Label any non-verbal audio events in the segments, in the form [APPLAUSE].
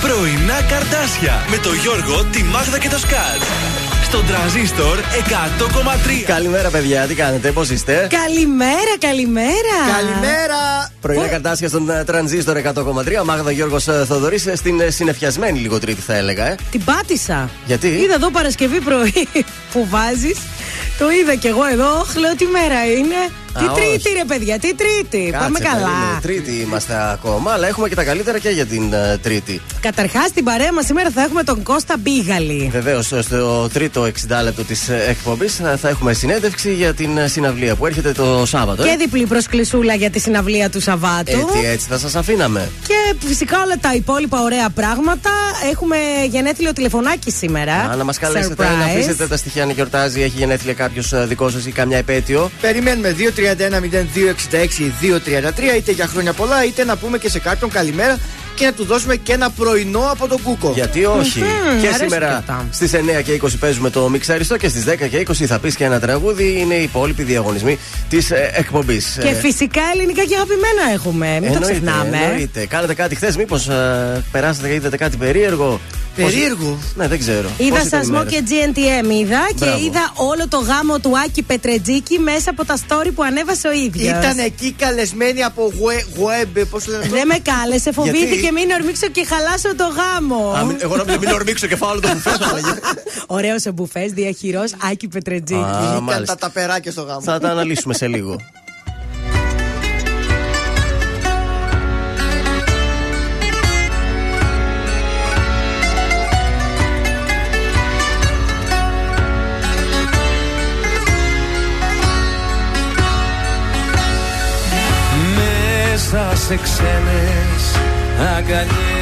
Πρωινά καρτάσια με το Γιώργο, τη Μάγδα και το Σκάτ. Στον τραζίστορ 100,3. Καλημέρα, παιδιά, τι κάνετε, πώς είστε; Καλημέρα, καλημέρα. Καλημέρα. Πρωινά καρτάσια στον ε, τρανζίστορ 100,3. Μάγδα Γιώργος Θοδωρής στην ε, συνεφιασμένη λίγο τρίτη, θα έλεγα. Ε. Την πάτησα. Γιατί; Είδα εδώ Παρασκευή πρωί [LAUGHS] που βάζεις. Το είδα κι εγώ εδώ. Λέω τι μέρα είναι. Τι τρίτη, ρε παιδιά, τι τρίτη. Κάτσε, Πάμε καλά. περίμενε, Τρίτη είμαστε ακόμα, αλλά έχουμε και τα καλύτερα και για την ε, Τρίτη. Καταρχάς, στην παρέα μας σήμερα θα έχουμε τον Κώστα Μπίγαλη. Βεβαίως, στο τρίτο 60 λεπτό της εκπομπής θα, θα έχουμε συνέντευξη για την ε, συναυλία που έρχεται το Σάββατο. ε. Και διπλή προσκλησούλα για τη συναυλία του Σαββάτου. Έτσι, έτσι θα σας αφήναμε. Και φυσικά όλα τα υπόλοιπα ωραία πράγματα. Έχουμε γενέθλιο τηλεφωνάκι σήμερα. Α, να μας καλέσετε, Surprise. να αφήσετε τα στοιχεία αν γιορτάζει, έχει γενέθλια κάποιος δικό σας ή καμιά επέτειο. Περιμένουμε 231-0266-233 είτε για χρόνια πολλά είτε να πούμε και σε κάποιον καλημέρα και να του δώσουμε και ένα πρωινό από τον Κούκο. Γιατί όχι. Μμμ, και αρέσουν σήμερα και αυτά. στις 9 και 20 παίζουμε το μιξαριστό και στις 10 και 20 θα πεις και ένα τραγούδι. Είναι οι υπόλοιποι διαγωνισμοί της εκπομπής. Και φυσικά ελληνικά και αγαπημένα έχουμε. Μην το ξεχνάμε. Εννοείται. Κάνατε κάτι χθες, μήπως περάσατε και είδατε κάτι περίεργο; Περίεργο. Πώς- Ναι, δεν ξέρω. Είδα Πώς ήταν η σασμό μέρα; και GNTM είδα και Μπράβο. είδα όλο το γάμο του Άκη Πετρετζίκη μέσα από τα story που ανέβασε ο ίδιος. Ήταν εκεί καλεσμένοι από web, web πώς λένε αυτό; Δεν με κάλεσε, φοβήθηκε Γιατί; μην ορμήξω και χαλάσω το γάμο. Α, μην- Εγώ νόμιζα μην ορμήξω και φάω όλο το μπουφέ. [LAUGHS] Ωραίος ο μπουφές, διαχειρός Άκη Πετρετζίκη. Α, Βγήκαν μάλιστα. τα ταπεράκια στο γάμο. Θα τα αναλύσουμε σε λίγο. μέσα σε ξένες αγκαλιές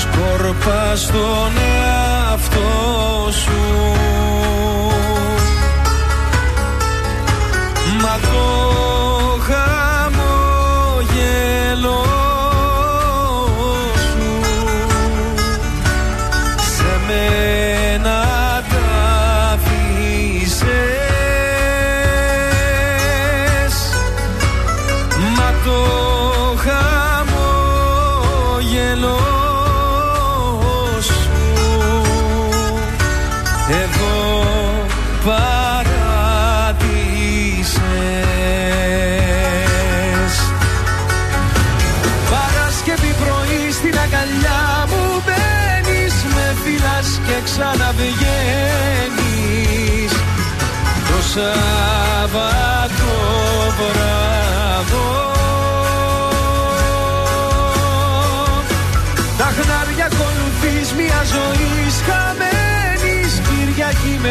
Σκόρπα στον εαυτό σου. Μα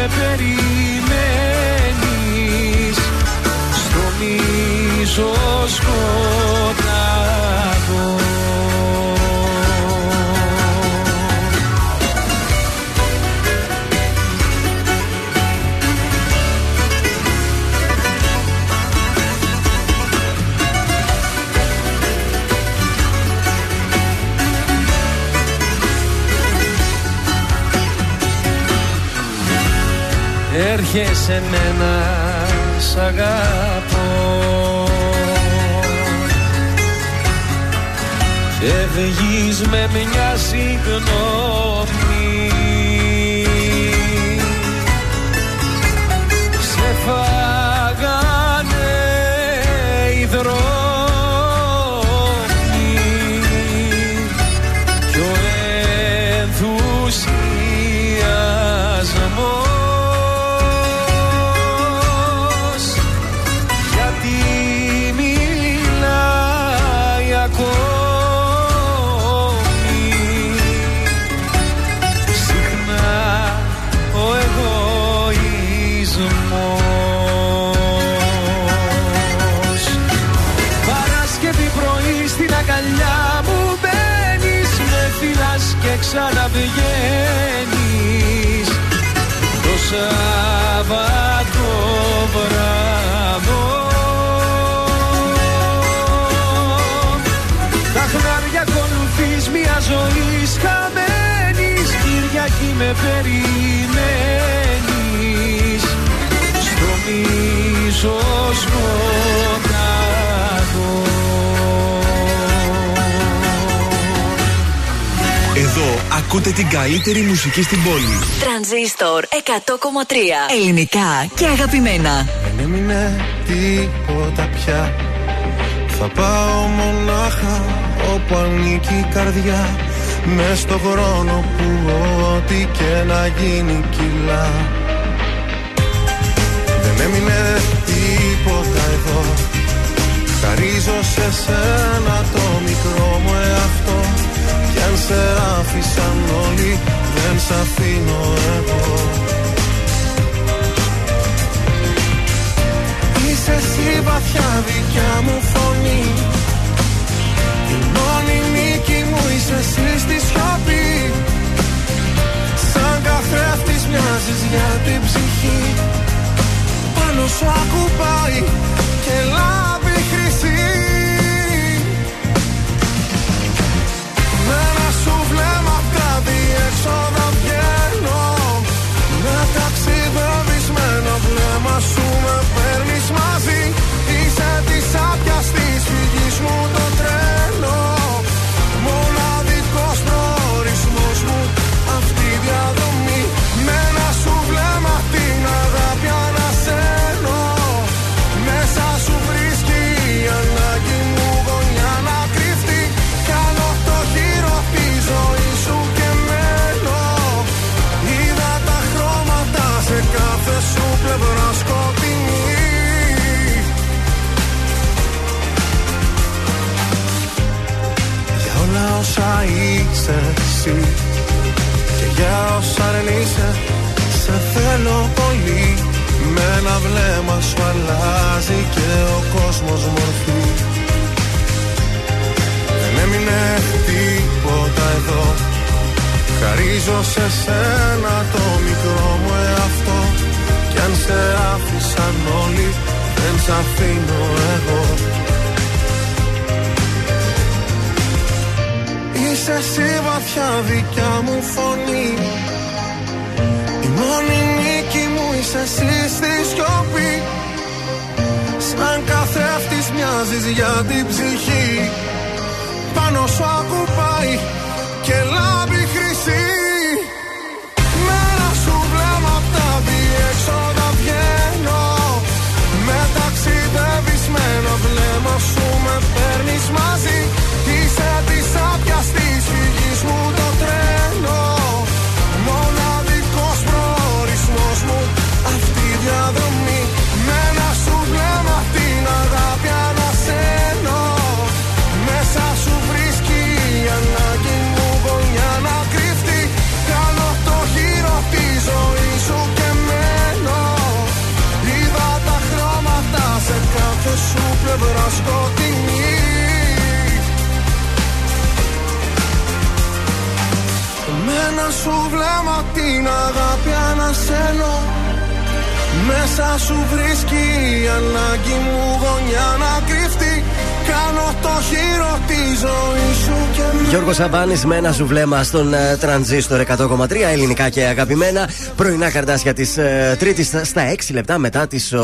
περιμένεις. Στο μίσο σκοτάδο Έρχεσαι μένα σ' αγαπώ. Φεύγεις με μια συγγνώμη ξαναβγαίνεις Το Σάββατο βράδο. Τα χνάρια ακολουθείς μια ζωή χαμένης Κυριακή με περιμένεις. Στο μίσο σκοτάδο ακούτε την καλύτερη μουσική στην πόλη. Τρανζίστορ 100,3 Ελληνικά και αγαπημένα. Δεν έμεινε τίποτα πια. Θα πάω μονάχα όπου ανήκει η καρδιά. Μες στο χρόνο που ό,τι και να γίνει κιλά. Δεν έμεινε τίποτα εδώ Χαρίζω σε σένα το μικρό μου εαυτό Κι αν σε άφησαν όλοι δεν σ' αφήνω εγώ. Είσαι εσύ βαθιά δικιά μου φωνή. Η μόνη νίκη μου είσαι εσύ στη σιωπή. Σαν καθρέφτης μοιάζεις για την ψυχή. Πάνω σου ακουπάει και λάβει Με ένα σου βλέμμα τα διέξοδα βγαίνω Με ταξιδεύεις με ένα βλέμμα σου με παίρνεις μαζί. Είσαι της άπιας της φυγής μου το τρένο είσαι εσύ. Και για όσα δεν είσαι Σε θέλω πολύ. Με ένα βλέμμα σου αλλάζει Και ο κόσμος μορφή. Δεν έμεινε τίποτα εδώ. Χαρίζω σε σένα το μικρό μου εαυτό. Κι αν σε άφησαν όλοι Δεν σ' αφήνω εγώ Είσαι εσύ βαθιά δικιά μου φωνή. Η μόνη νίκη μου είσαι εσύ στη σιωπή. Σαν καθρέφτης μοιάζεις για την ψυχή. Πάνω σου ακουπάει και λάμπει χρυσή. Με ένα σου βλέμμα απ' τα διέξοδα βγαίνω. Με ταξιδεύεις με ένα βλέμμα σου με παίρνεις μαζί σου πλευρά σκοτεινή Με ένα σου βλέμμα την αγάπη ανασένω. Μέσα σου βρίσκει η ανάγκη μου γωνιά να κρυφτεί Κάνω το χείρο της ζωής σου και με Γιώργος Σαμπάνης με ένα σου βλέμμα στον ε, τρανζίστορ 100,3 ελληνικά και αγαπημένα. Πρωινά καρτάσια της ε, Τρίτης στα 6 λεπτά μετά τις 8.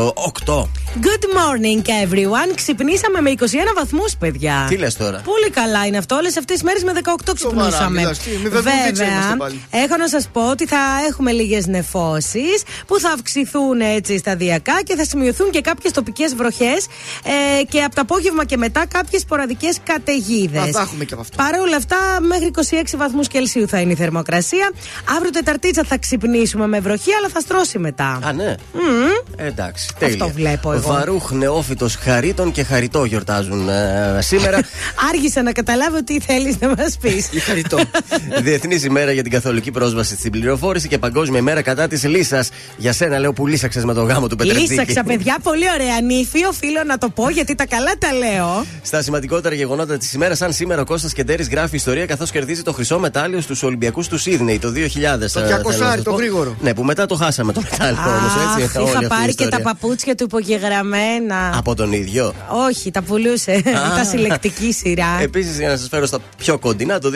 Good morning everyone. Ξυπνήσαμε με 21 βαθμούς, παιδιά. Τι λες τώρα; Πολύ καλά είναι αυτό. Όλες αυτές τις μέρες με 18 ξυπνούσαμε. μιλάς, τι, με βεβαιωδίτσα είμαστε πάλι. έχω να σας πω ότι θα έχουμε λίγες νεφώσεις που θα αυξηθούν έτσι σταδιακά και θα σημειωθούν και κάποιες τοπικές βροχές ε, και από το απόγευμα και μετά κάποιες σποραδικές καταιγίδες. Α, θα έχουμε και από αυτό. Παρ' όλα αυτά, μέχρι 26 βαθμούς Κελσίου θα είναι η θερμοκρασία. Αύριο Τεταρτίτσα θα ξυπνήσουμε με βροχή, αλλά θα στρώσει μετά. Α, ναι. Ε, εντάξει, τέλεια. Αυτό βλέπω εγώ. Βαρούχ, νεόφυτος, χαρίτων και χαριτό γιορτάζουν ε, σήμερα. [LAUGHS] Άργησα να καταλάβω τι θέλεις να μας πεις. Η χαριτό. [LAUGHS] Διεθνής ημέρα για την καθολική πρόσβαση στην πληροφόρηση και Παγκόσμια ημέρα κατά της λύσας. Για σένα λέω που λύσαξες με το γάμο του Πετρετζίκη. Λύσαξα, παιδιά, [LAUGHS] πολύ ωραία νύφη. Οφείλω να το πω γιατί τα καλά τα λέω. Στα σημαντικότερα γεγονότα της ημέρας, σαν σήμερα ο Κώστας Κεντέρης γράφει ιστορία καθώς κερδίζει το χρυσό μετάλλιο στους Ολυμπιακούς του Σίδνεϊ το 2000. Το ε, 200 θέλω να σας το πω. γρήγορο. Ναι, που μετά το χάσαμε το μετάλλιο όμως έτσι. όλη είχα αυτή η πάρει και τα ιστορία. παπούτσια του υπογεγραμμένα. Από τον ίδιο. Όχι, τα πουλούσε. Ήταν [LAUGHS] συλλεκτική σειρά. Επίσης, για να σας φέρω στα πιο κοντινά, το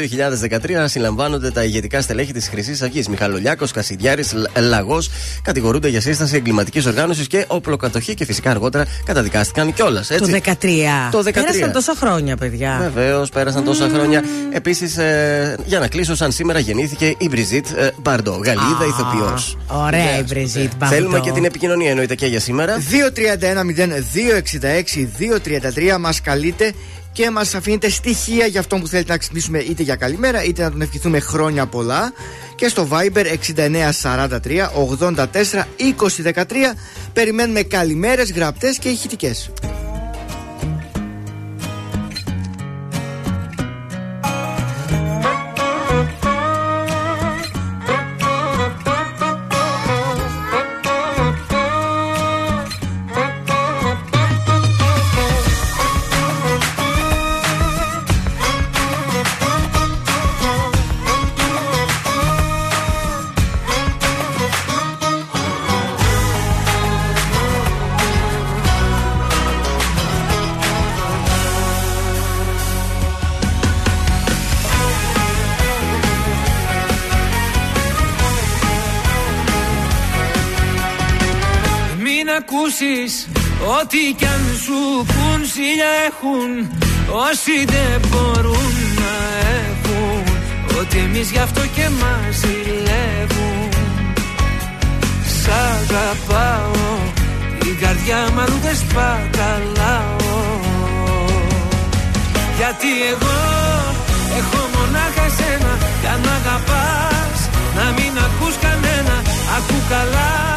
2013 συλλαμβάνονται τα ηγετικά στελέχη της Χρυσής Αυγής. Μιχαλολιάκος, Κασιδιάρης, Λαγός κατηγορούνται για σύσταση εγκληματικής οργάνωσης και όπλοκατοχή και φυσικά αργότερα καταδικάστηκαν κιόλας. Το 13. Το 13 Πέρασαν τόσα χρόνια, παιδιά. Βεβαίως, πέρασαν τόσα χρόνια. Επίσης, ε, για να κλείσω, σαν σήμερα γεννήθηκε η Μπριζίτ ε, Μπαρντό, Γαλλίδα ηθοποιός. Ωραία η Μπριζίτ Μπαρντό. Θέλουμε και την επικοινωνία εννοείται και για σήμερα. 231-0266-233 μας καλείτε και μας αφήνετε στοιχεία για αυτό που θέλετε να ξυπνήσουμε είτε για καλημέρα είτε να τον ευχηθούμε χρόνια πολλά. Και στο Viber 6943 84 2013 περιμένουμε καλημέρες, γραπτές και ηχητικές. Ακούσεις Ό,τι κι αν σου πουν σιλιά έχουν Όσοι δεν μπορούν να έχουν Ότι εμείς γι' αυτό και μας ζηλεύουν Σ' αγαπάω Η καρδιά μου αλλού δεν σπαταλάω. Γιατί εγώ έχω μονάχα εσένα Κι αν αγαπάς να μην ακούς κανένα Ακού καλά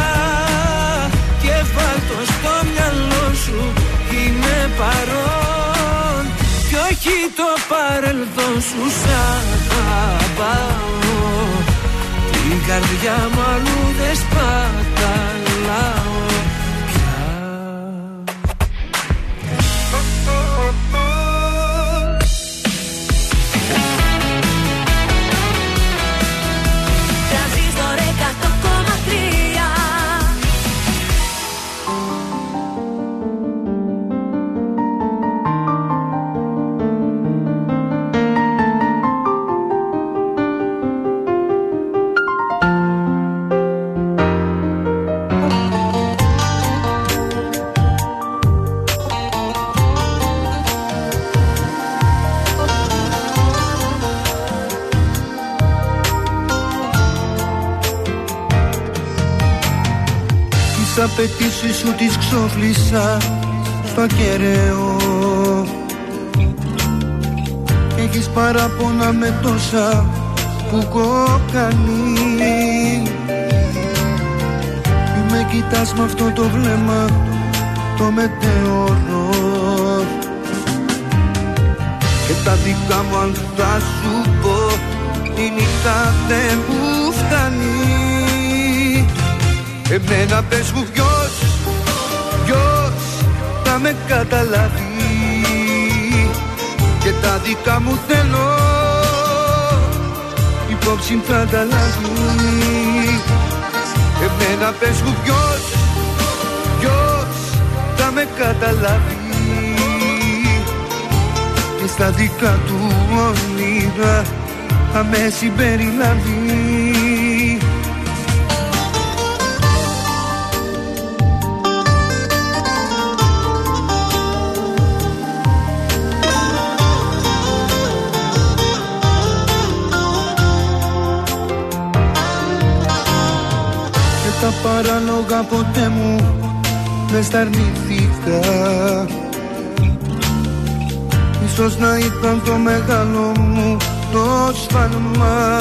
παρελθόν σου σ' αγαπάω. Την καρδιά μου αλλού δεν σπαταλάω απαιτήσεις σου τις ξόφλησα στο κεραίο. Και έχεις παράπονα με τόσα που κόκκαλει Μη με κοιτάς με αυτό το βλέμμα το μετεωρό Και τα δικά μου αν θα σου πω η νύχτα δεν μου φτάνει Εμένα πες μου ποιος, ποιος θα με καταλάβει. Και τα δικά μου θέλω υπόψη θα τα λάβει. Εμένα πες μου ποιος, ποιος θα με καταλάβει. Και στα δικά του όνειρα θα με συμπεριλάβει τα παράλογα ποτέ μου δεν στα αρνηθήκα. Ίσως να ήταν το μεγάλο μου το σφάλμα.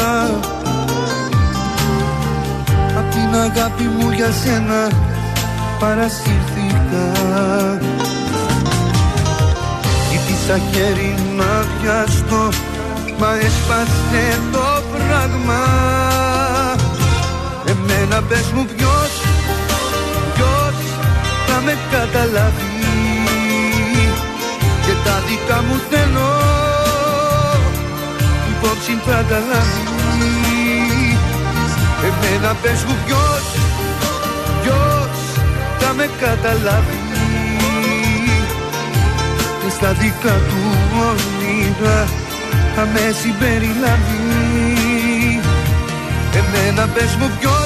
Απ' την αγάπη μου για σένα παρασύρθηκα. Ζήτησα χέρι να πιαστώ μα έσπασε το πράγμα Εμένα πες μου ποιος, ποιος θα με καταλάβει. Και τα δικά μου θέλω υπόψη θα τα λάβει. Εμένα πες μου ποιος, ποιος θα με καταλάβει. Και στα δικά του όνειρα θα με συμπεριλάβει. Εμένα πες μου ποιος, ποιος θα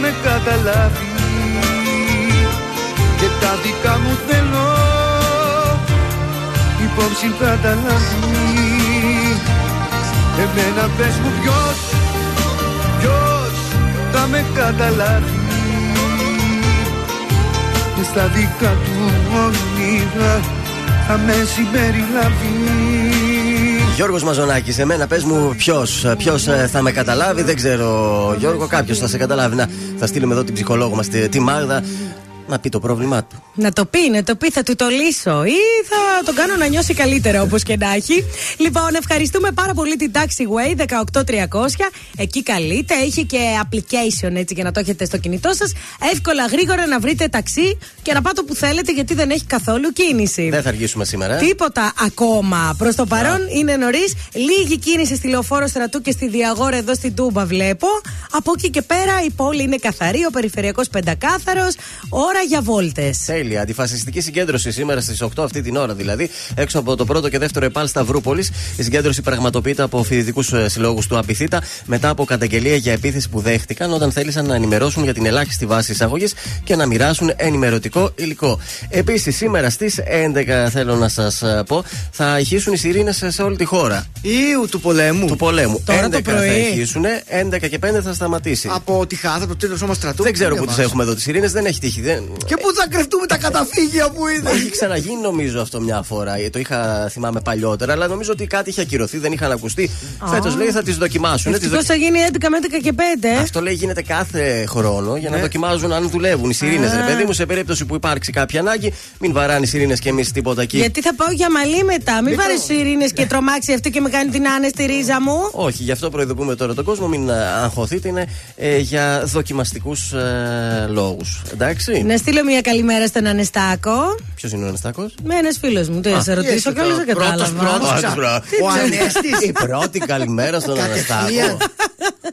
με καταλάβει. Και τα δικά μου θέλω υπόψη θα τα λάβει. Εμένα πες μου ποιος, ποιος θα με καταλάβει. Και στα δικά του όνειρα θα με συμπεριλάβει Γιώργος Μαζονάκης, εμένα πες μου ποιος ποιος ε, θα με καταλάβει. Δεν ξέρω, Γιώργο, κάποιος θα σε καταλάβει. Να, θα στείλουμε εδώ την ψυχολόγο μας, τη Μάγδα, να πει το πρόβλημά του. Να το πει, να το πει, θα του το λύσω ή θα τον κάνω να νιώσει καλύτερα όπως και να έχει. Λοιπόν, ευχαριστούμε πάρα πολύ την Taxiway 18300. Εκεί καλείτε. Έχει και application έτσι για να το έχετε στο κινητό σας. Εύκολα, γρήγορα να βρείτε ταξί και να πάτε όπου θέλετε γιατί δεν έχει καθόλου κίνηση. Δεν θα αργήσουμε σήμερα. Ε; Τίποτα ακόμα. Προς το παρόν είναι νωρίς. Λίγη κίνηση στη λεωφόρο στρατού και στη διαγόρα εδώ στην Τούμπα βλέπω. Από εκεί και πέρα η πόλη είναι καθαρή, ο περιφερειακός πεντακάθαρος. Ώρα για βόλτες. Τέλεια. Αντιφασιστική συγκέντρωση σήμερα στις 8 αυτή την ώρα δηλαδή, έξω από το πρώτο και δεύτερο ΕΠΑΛ Σταυρούπολης. Η συγκέντρωση πραγματοποιείται από φοιτητικούς ε, συλλόγους του Απιθύτα μετά από καταγγελία για επίθεση που δέχτηκαν όταν θέλησαν να ενημερώσουν για την ελάχιστη βάση εισαγωγής και να μοιράσουν ενημερωτικό υλικό. Επίσης, σήμερα στις 11 θέλω να σας ε, πω, θα ηχήσουν οι σιρήνες σε όλη τη χώρα. Ιου του πολέμου. Του πολέμου. Τώρα 11 το πρωί. θα ηχήσουν, 11 και 5 θα σταματήσει. Από τη Χάθα, το τρίτο σώμα στρατού. Δεν ξέρω που τι διαβάζω. έχουμε εδώ τις σιρήνες, δεν έχει τύχει. Δεν... Και πού θα κρυφτούμε τα καταφύγια που είναι. Έχει ξαναγίνει νομίζω αυτό μια φορά. Ε, Το είχα θυμάμαι παλιότερα, αλλά νομίζω ότι κάτι είχε ακυρωθεί, δεν είχαν ακουστεί. Φέτος λέει θα τις δοκιμάσουν. Τις Ευτυχώς δοκι- θα γίνει 11 με 11 και 5. ε. Αυτό λέει γίνεται κάθε χρόνο για να Ναι. δοκιμάζουν αν δουλεύουν οι σιρήνες. Α. Ρε παιδί μου, σε περίπτωση που υπάρξει κάποια ανάγκη, μην βαράνε οι σιρήνες και εμείς τίποτα εκεί. Γιατί θα πάω για μαλλί μετά. Μην βάλει ειρήνε και τρομάξει αυτό και με κάνει την άνε στη ρίζα μου. Όχι, γι' αυτό προειδοποιούμε τώρα τον κόσμο, μην ε, αγχωθείτε. Είναι ε, για δοκιμαστικούς ε, λόγους. Εντάξει. Να στείλω μια καλημέρα στον Ανεστάκο. Ποιος είναι ο Αναστάκο; Με ένα φίλος μου. Τι να σε ρωτήσω, εσύ καλώς τώρα, δεν πρώτος, κατάλαβα. πρώτος. Ο Ανέστης. Η πρώτη καλημέρα στον Κατευθείαν. Αναστάκο.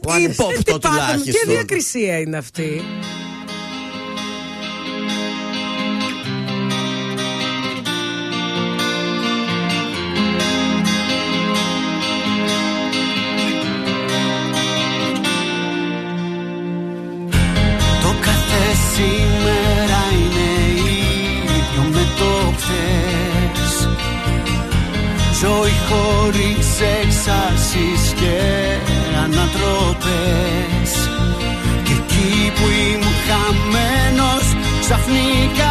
Ο Ανέστης. Υπόπτω Τι πάθαμε, ποια τουλάχιστον. διακρισία είναι αυτή; παραστάσεις και ανατροπές. και εκεί που ήμουν χαμένος ξαφνικά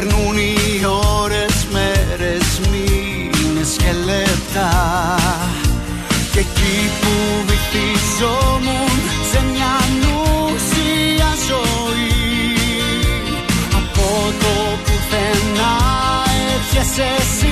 Περνούν οι ώρες, μέρες, μήνες και λεπτά. Και εκεί που βυθίζομουν σε μια νουσία ζωή Από το πουθενά έρχεσαι εσύ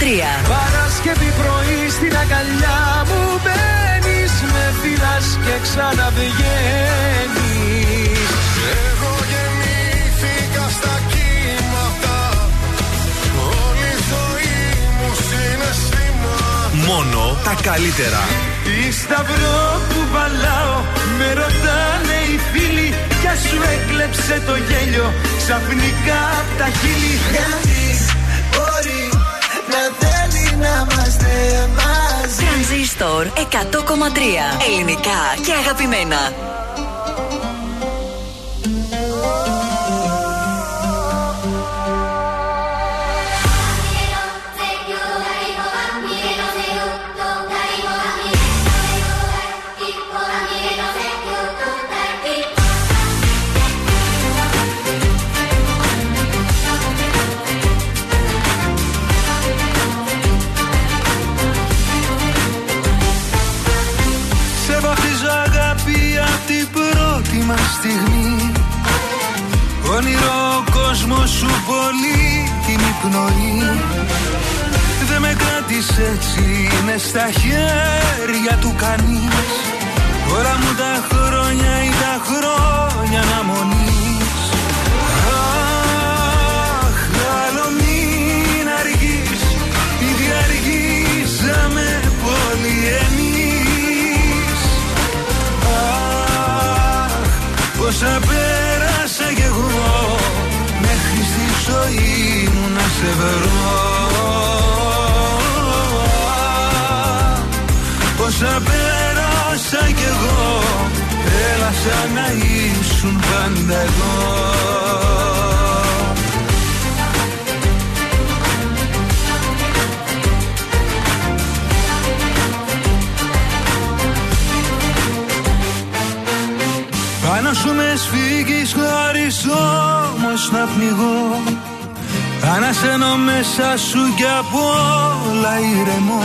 Patria. Ελληνικά και αγαπημένα. σαν να ήσουν πάντα Πάνω σου με σφίγγεις χωρίς όμως να πνιγώ. Ανασένω μέσα σου κι απ' όλα ηρεμό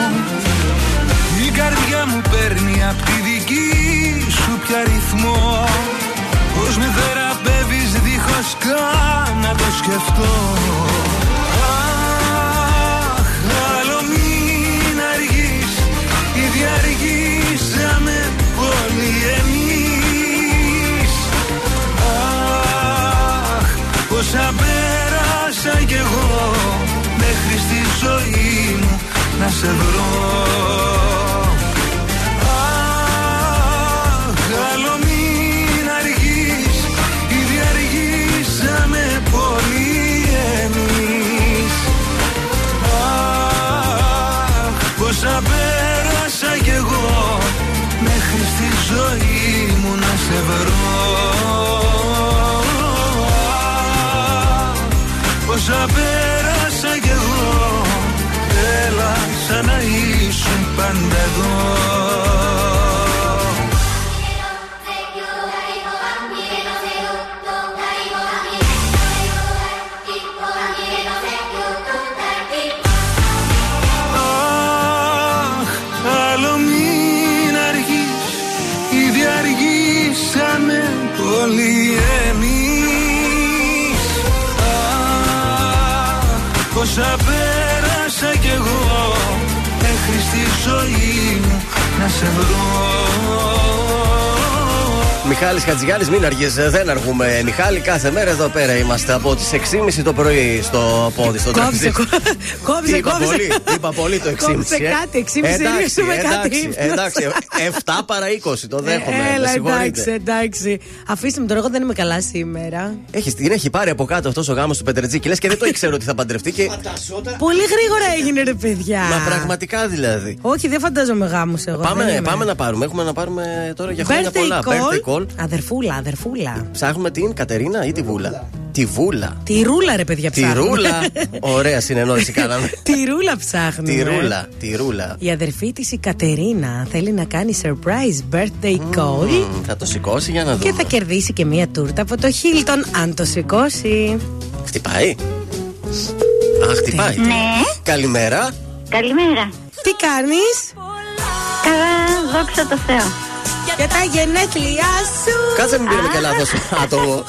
Η καρδιά μου παίρνει απ' τη δική σου πια ρυθμό Πώς με θεραπεύεις δίχως καν να το σκεφτώ. Αχ, άλλο μην αργείς Ήδη αργήσαμε πολύ εμείς. Αχ, πόσα πέρασα κι εγώ Μέχρι στη ζωή μου να σε βρω ζωή μου να σε βρω. Αχ, Πόσα πέρασα κι εγώ Έλα σαν να ήσουν πάντα εδώ εγώ. Μέχρι στη ζωή μου να σε βρω Μιχάλης Χατζηγιάννης, μην αργείς, δεν αργούμε. Μιχάλη, κάθε μέρα εδώ πέρα είμαστε από τις 6.30 το πρωί στο πόδι, στο Κόψε, τραπεζί. κόψε, Είπα κόψε. πολύ, είπα πολύ το 6.30. Κόψε ε. κάτι, 6.30 Εντάξει, ρίξουμε κάτι εντάξει, ύπνο. εντάξει, 7 παρά 20, το δέχομαι. με Έλα, συγχωρείτε. εντάξει, εντάξει. Αφήστε με τώρα, εγώ δεν είμαι καλά σήμερα. Έχεις, την έχει πάρει από κάτω αυτός ο γάμος του Πετρετζίκη. Λες και δεν το ήξερε ότι θα παντρευτεί. Και... Πολύ γρήγορα έγινε, ρε παιδιά. Μα πραγματικά δηλαδή. Όχι, δεν φαντάζομαι γάμους εγώ. δεν Πάμε, είμαι. πάμε να πάρουμε. Έχουμε να πάρουμε τώρα για χρόνια Birthday πολλά. Birthday call. Call. Αδερφούλα, αδερφούλα. Ψάχνουμε την Κατερίνα ή τη Βούλα; Τη Βούλα. Τη ρούλα, ρε παιδιά, Τη ψάχνουμε. Ρούλα. [LAUGHS] Ωραία συνεννόηση κάναμε. Τη ρούλα ψάχνουμε. Τη Ρούλα. Τη Ρούλα. Η αδερφή της η Κατερίνα θέλει να κάνει surprise birthday call Μμμ, Θα το σηκώσει για να και δούμε. θα κερδίσει και μία τούρτα από το Hilton αν το σηκώσει. Χτυπάει. Α, χτυπάει. Ναι. Καλημέρα. Καλημέρα. Τι κάνεις; Καλά, δόξα τω Θεώ. Για τα γενέθλιά σου. Κάτσε μην πήραμε και λάθος άτομο.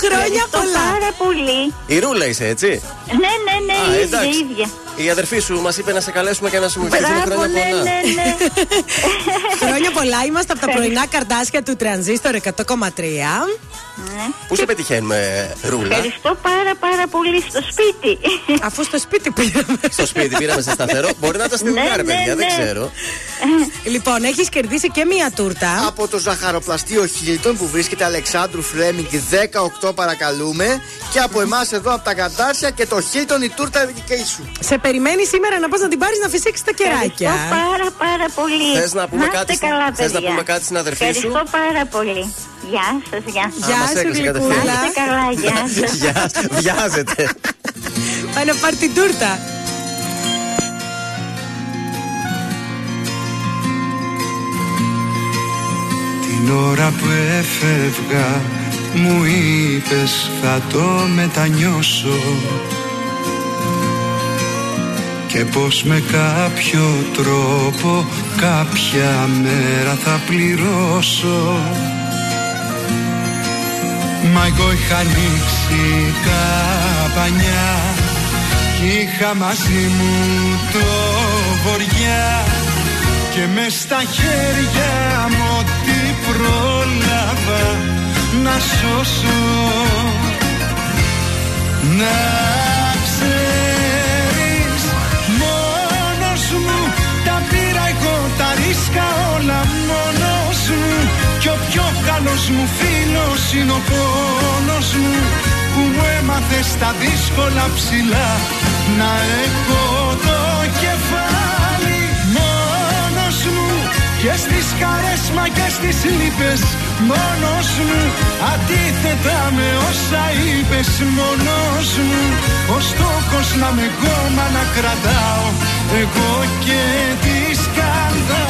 Χρόνια Ευχαριστώ πολλά. πάρα πολύ. Η Ρούλα είσαι, έτσι; Ναι, ναι, ναι, Α, ίδια, εντάξει. ίδια. Η αδερφή σου μας είπε να σε καλέσουμε και να σου ευχηθούμε Μπράβο, χρόνια ναι, πολλά. ναι, ναι. Χρόνια πολλά. Είμαστε από τα πρωινά καρτάσια του Τρανζίστορ 100,3. Ναι. Πού σε πετυχαίνουμε, Ρούλα; Ευχαριστώ πάρα πάρα πολύ στο σπίτι. Αφού στο σπίτι πήραμε. Στο σπίτι πήραμε σε σταθερό. Μπορεί να ήταν στην Ναι, δουλειά, ρε ναι, παιδιά, δεν ναι. ξέρω. Λοιπόν, έχεις κερδίσει και μία τούρτα. Από το ζαχαροπλαστείο Χίλτον που βρίσκεται Αλεξάνδρου Φλέμινγκ 18 παρακαλούμε. Και από εμάς εδώ από τα καρτάσια και το Χίλτον η τούρτα δική σου. Σε περιμένει σήμερα να πας να την πάρεις να φυσήξεις τα κεράκια. Ευχαριστώ πάρα πάρα πολύ. Θες να πούμε είστε κάτι στην- καλά, θες να παιδιά. πούμε κάτι στην αδερφή σου; Ευχαριστώ πάρα πολύ. Γεια σας, γεια σας. Γεια μας σου, έκλεισε γλυκούλα. κατευθείαν. Να είστε καλά, γεια [LAUGHS] σας. Γεια, βιάζεται. Πάει να πάρει την τούρτα. Την ώρα που έφευγα μου είπες θα το μετανιώσω και πως με κάποιο τρόπο κάποια μέρα θα πληρώσω. Μα εγώ είχα ανοίξει τα πανιά κι είχα μαζί μου το βοριά. Και μες στα χέρια μου ό,τι πρόλαβα να σώσω. Να όλα μόνος μου. Κι ο πιο καλός μου φίλος είναι ο πόνος μου που μου έμαθε στα δύσκολα ψηλά. Να έχω το κεφάλι μόνος μου και στις χαρές μα και στις λύπες μόνος μου. Αντίθετα με όσα είπες μόνος μου ο στόχος να με κόμμα να κρατάω. Εγώ και τη σκανδάλη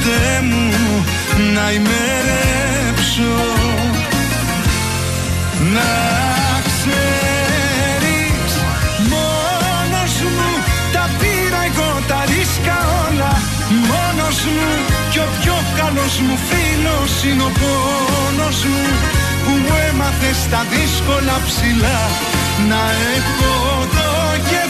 ποτέ μου να ημερέψω. Να ξέρεις μόνος μου τα πήρα εγώ τα ρίσκα όλα. Μόνος μου κι ο πιο καλός μου φίλος είναι ο πόνος μου που μου έμαθες στα δύσκολα ψηλά. Να έχω το κεφάλι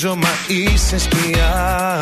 Σ' αγγίζω μα είσαι σκιά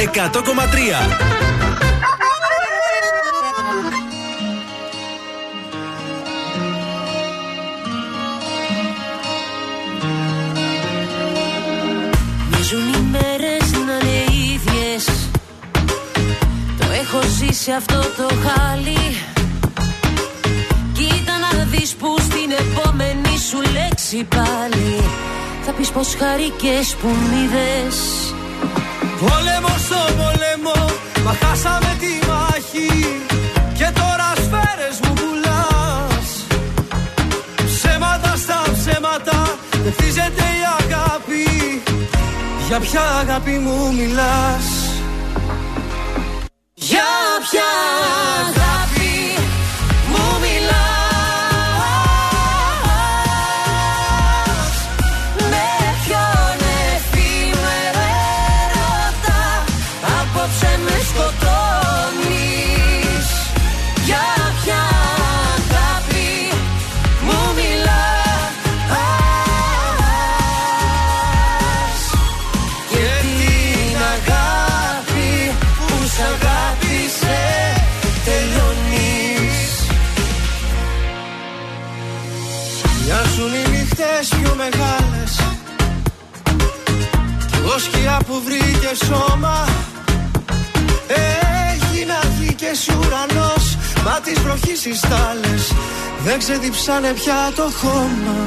100,3. Μοιάζουν οι μέρες να είναι ίδιες. Το έχω ζήσει αυτό το χάλι. Κοίτα να δεις που στην επόμενη σου λέξη πάλι. Θα πεις πως χαρικές που μ' είδες Πόλεμο στο πόλεμο, μα χάσαμε τη μάχη Και τώρα σφαίρες μου πουλάς. Ψέματα στα ψέματα, δεν χτίζεται η αγάπη. Για ποια αγάπη μου μιλάς; Σκιά που βρήκε σώμα. Έγινα γη και εσύ ουρανός. Μα τις βροχής οι στάλες Δεν ξεδιψάνε πια το χώμα.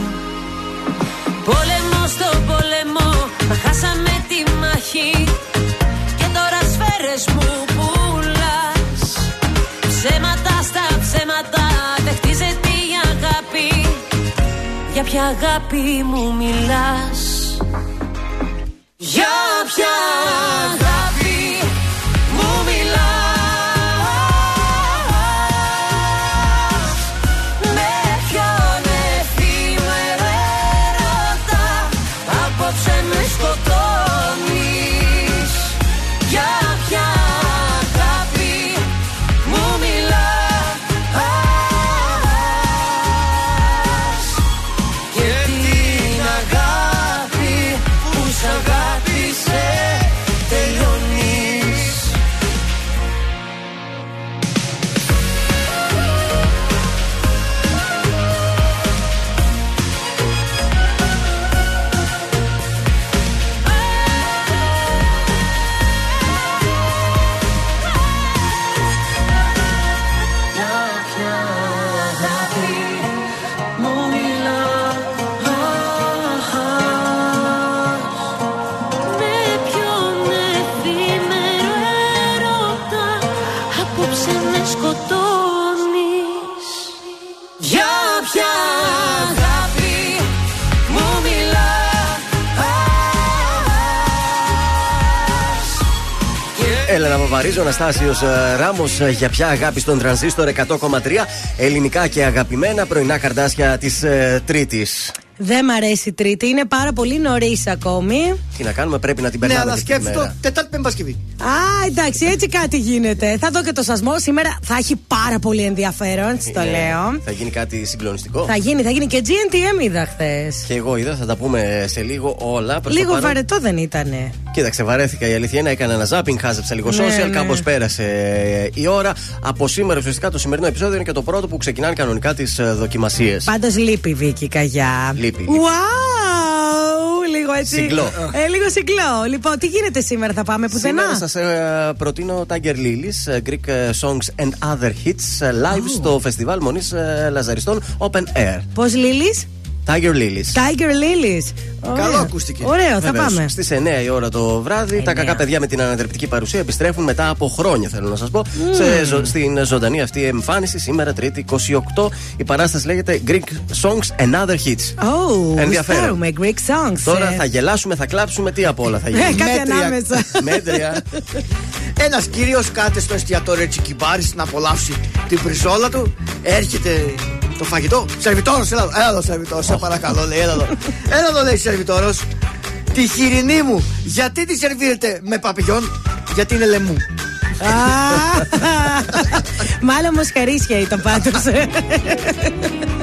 Πόλεμο στο πόλεμο, μα χάσαμε τη μάχη. Και τώρα σφαίρες μου πουλάς. Ψέματα στα ψέματα, δεν χτίζεται η αγάπη. Για ποια αγάπη μου μιλάς; Για ποια αγάπη Έλενα Παπαρίζο, Αναστάσιο Ράμος για πια αγάπη στον τρανζίστορ 100,3 ελληνικά και αγαπημένα πρωινά καρδάσια της Τρίτης. Δεν μ' αρέσει η Τρίτη, είναι πάρα πολύ νωρίς ακόμη. Τι να κάνουμε, πρέπει να την Ναι, περνάμε. αλλά και τη σκέφτομαι μέρα. Τετάρτη Πέμπτη Παρασκευή. Α, εντάξει, έτσι κάτι γίνεται. Θα δω και το σασμό. Σήμερα θα έχει πάρα πολύ ενδιαφέρον, έτσι το Είναι- λέω. Θα γίνει κάτι συγκλονιστικό; Θα γίνει, θα γίνει και GNTM είδα χθες. Και εγώ είδα, θα τα πούμε σε λίγο όλα. Προς το Λίγο παρόν- βαρετό δεν ήτανε. Κοίταξε, βαρέθηκα η αλήθεια είναι. Έκανα ένα ζάπινγκ, χάζεψα λίγο Ναι, social, ναι. κάπως πέρασε ε, η ώρα. Από σήμερα, ουσιαστικά το σημερινό επεισόδιο είναι και το πρώτο που ξεκινάνε κανονικά τις δοκιμασίες. Πάντως λείπει η Βίκη Καγιά. Λείπει, λείπει. Wow! Λίγο έτσι. Συγκλώ. Ε, λίγο συγκλώ. Λοιπόν, τι γίνεται σήμερα, θα πάμε πουθενά; Σήμερα σας ε, προτείνω Tiger Lilies, ε, Greek ε, Songs and Other Hits ε, live στο φεστιβάλ Μονής Λαζαριστών Open Air. Πώς Λίλη, Tiger Lilies. Tiger Lilies. Ωραίο. Καλό ακούστηκε. Ωραίο, θα Βεβαίως. πάμε. Στις 9 η ώρα το βράδυ, τα κακά παιδιά με την ανατρεπτική παρουσία επιστρέφουν μετά από χρόνια, θέλω να σας πω, σε, ζω- στην ζωντανή αυτή εμφάνιση σήμερα, Τρίτη 28. Η παράσταση λέγεται Greek Songs and Other Hits. Oh, Ενδιαφέρον. γουστάρουμε Greek songs. Τώρα ε. θα γελάσουμε, θα κλάψουμε, τι απ' όλα θα Ε, γίνει. κάτι Μέτρια. ανάμεσα. Μέτρια. [LAUGHS] Ένας κύριο κάτε στο εστιατόριο Τσικιμπάρη να απολαύσει την πριζόλα του. Έρχεται το φαγητό. Σερβιτόρος, έλα, εδώ, έλα εδώ, σερβιτόρος, σε παρακαλώ, λέει, έλα εδώ. Έλα εδώ, λέει σερβιτόρος. Τη χοιρινή μου, γιατί τη σερβίρετε με παπηγιόν, γιατί είναι λεμού. Α, Μάλλον μοσχαρίσια ήταν πάντως. [LAUGHS]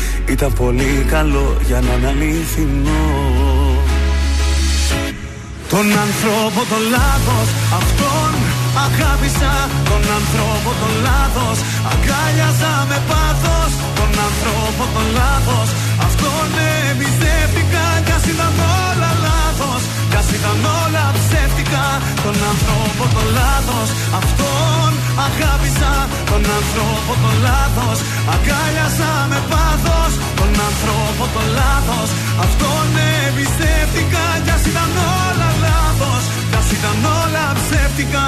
Ήταν πολύ καλό για να είναι αληθινό. Τον άνθρωπο τον λάθος Αυτόν αγάπησα. Τον άνθρωπο τον λάθος Αγκάλιαζα με πάθος. Τον άνθρωπο τον λάθος Αυτόν εμπιστεύτηκα. Κι ας ήταν όλα λάθος Κι ας ήταν όλα ψεύτικα. Τον άνθρωπο τον λάθος Αυτόν αγάπησα Τον άνθρωπο τον λάθος Αγκάλιαζα με πάθος. Τον άνθρωπο τον λάθος Αυτόν εμπιστεύτηκα. Κι ας ήταν όλα λάθος Κι ας ήταν όλα ψεύτικα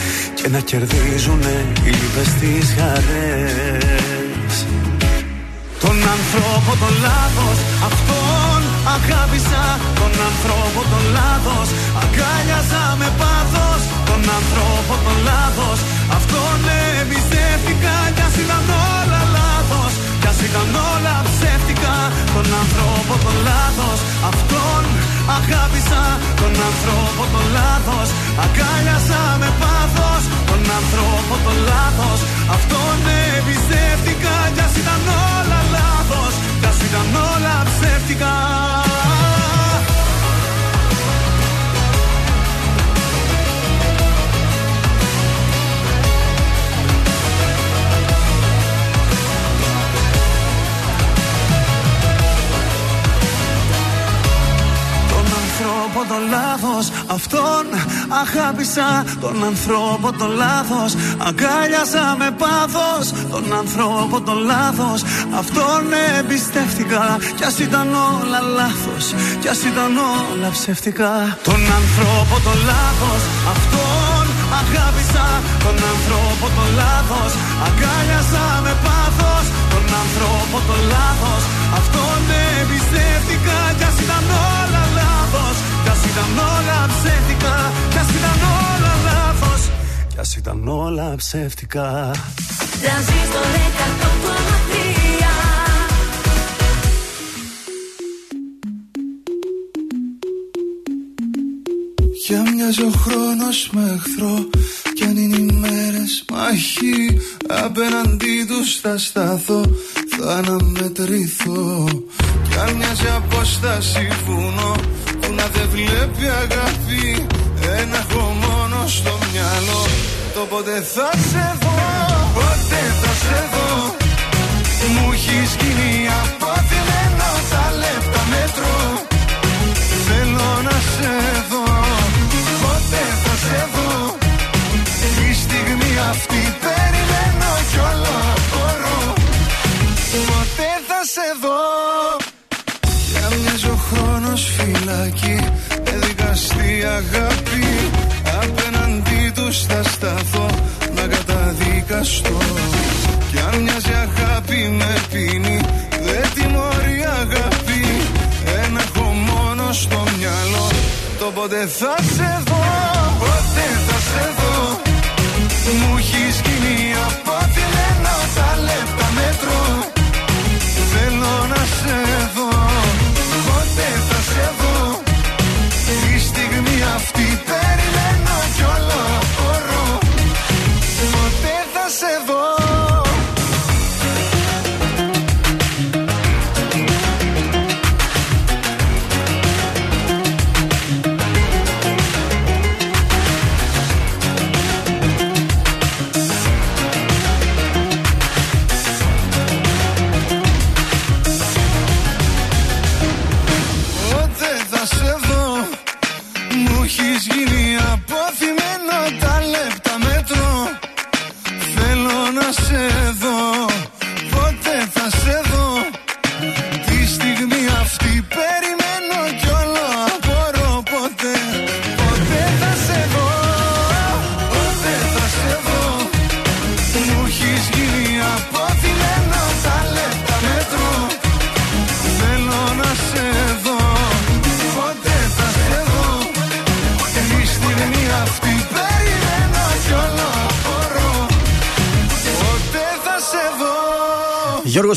Και να κερδίζουνε οι λίβες τις χαρές. Τον άνθρωπο τον λάθος Αυτόν αγάπησα. Τον άνθρωπο τον λάθος Αγκάλιαζα με πάθος. Τον άνθρωπο τον λάθος Αυτόν εμπιστεύτηκα Κι ας ήταν όλα λάθος Κι ας ήταν όλα ψεύτικα Τον άνθρωπο τον λάθος. Αυτόν αγάπησα Τον άνθρωπο τον λάθος. Αγκάλιαζα με πάθος Τον άνθρωπο τον λάθος. Αυτόν εμπιστεύτηκα Κι ας ήταν όλα λάθος. Κι ας ήταν όλα ψεύτικα Τον ανθρώπο τον λάθος Αυτόν. Αγάπησα Τον ανθρώπο τον λάθος. Αγκάλιασα με πάθος Τον ανθρώπο τον λάθος. Αυτόν εμπιστεύτηκα. Κι ας ήταν όλα λάθος. Κι ας ήταν όλα ψεύτικα. Τον ανθρώπο τον λάθος Αυτόν. Αγάπησα Τον ανθρώπο τον λάθος. Αγκάλιασα με πάθος Τον ανθρώπο τον λάθος. Αυτόν εμπιστεύτηκα. Κι ας ήταν όλα λάθος Κι ας ήταν όλα ψεύτικα Κι ας ήταν όλα λάθος. Κι ας ήταν όλα ψεύτικα. Τρανζίστορ 100,3 Για μοιάζει ο χρόνος με εχθρό Κι αν είναι οι μέρες μαχή Απέναντί τους θα σταθώ Θα αναμετρηθώ. Κι αν μοιάζει απόσταση βουνό Που να δεν βλέπει αγάπη Ένα έχω μόνο στο μυαλό. Το πότε θα σε δω Πότε θα σε δω. Μου έχεις γίνει ο χρόνος φυλακή. Με δικαστή αγάπη Απέναντί τους θα σταθώ. Να καταδικαστώ. Κι αν μοιάζει αγάπη με πίνει Δεν τιμωρεί αγάπη. Ένα έχω μόνο στο μυαλό. Το πότε θα σε δω Πότε θα σε δω. Μου έχεις γίνει απόθυμένο Τα λεπτά μέτρο. Θέλω να σε δω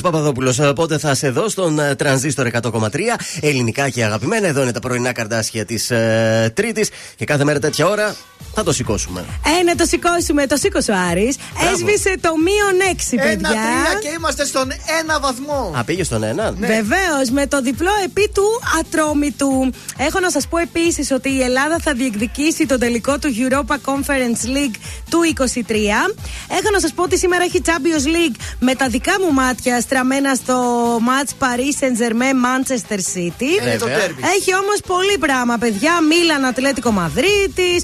Γιώργος Παπαδόπουλος, ε, πότε θα σε δω στον ε, τρανζίστορ 100,3 ελληνικά και αγαπημένα. Εδώ είναι τα πρωινά καρδάσια της ε, Τρίτης. Και κάθε μέρα τέτοια ώρα θα το σηκώσουμε. Ε, να το σηκώσουμε. Το σήκωσε ο Άρης. Έσβησε το μείον 6, παιδιά. Ένα τρία και είμαστε στον ένα βαθμό. Α, πήγες στον έναν. Ναι. Βεβαίως, με το διπλό επί του ατρόμητου. Έχω να σας πω επίσης ότι η Ελλάδα θα διεκδικήσει το τελικό του Europa Conference League του 23. Έχω να σας πω ότι σήμερα έχει Champions League με τα δικά μου μάτια στραμμένα στο match Paris Saint-Germain Manchester City. Είναι το τέρμι. Έχει όμως πολύ πράγμα, παιδιά. Μίλαν Ατλέτικο Μαδρίτης,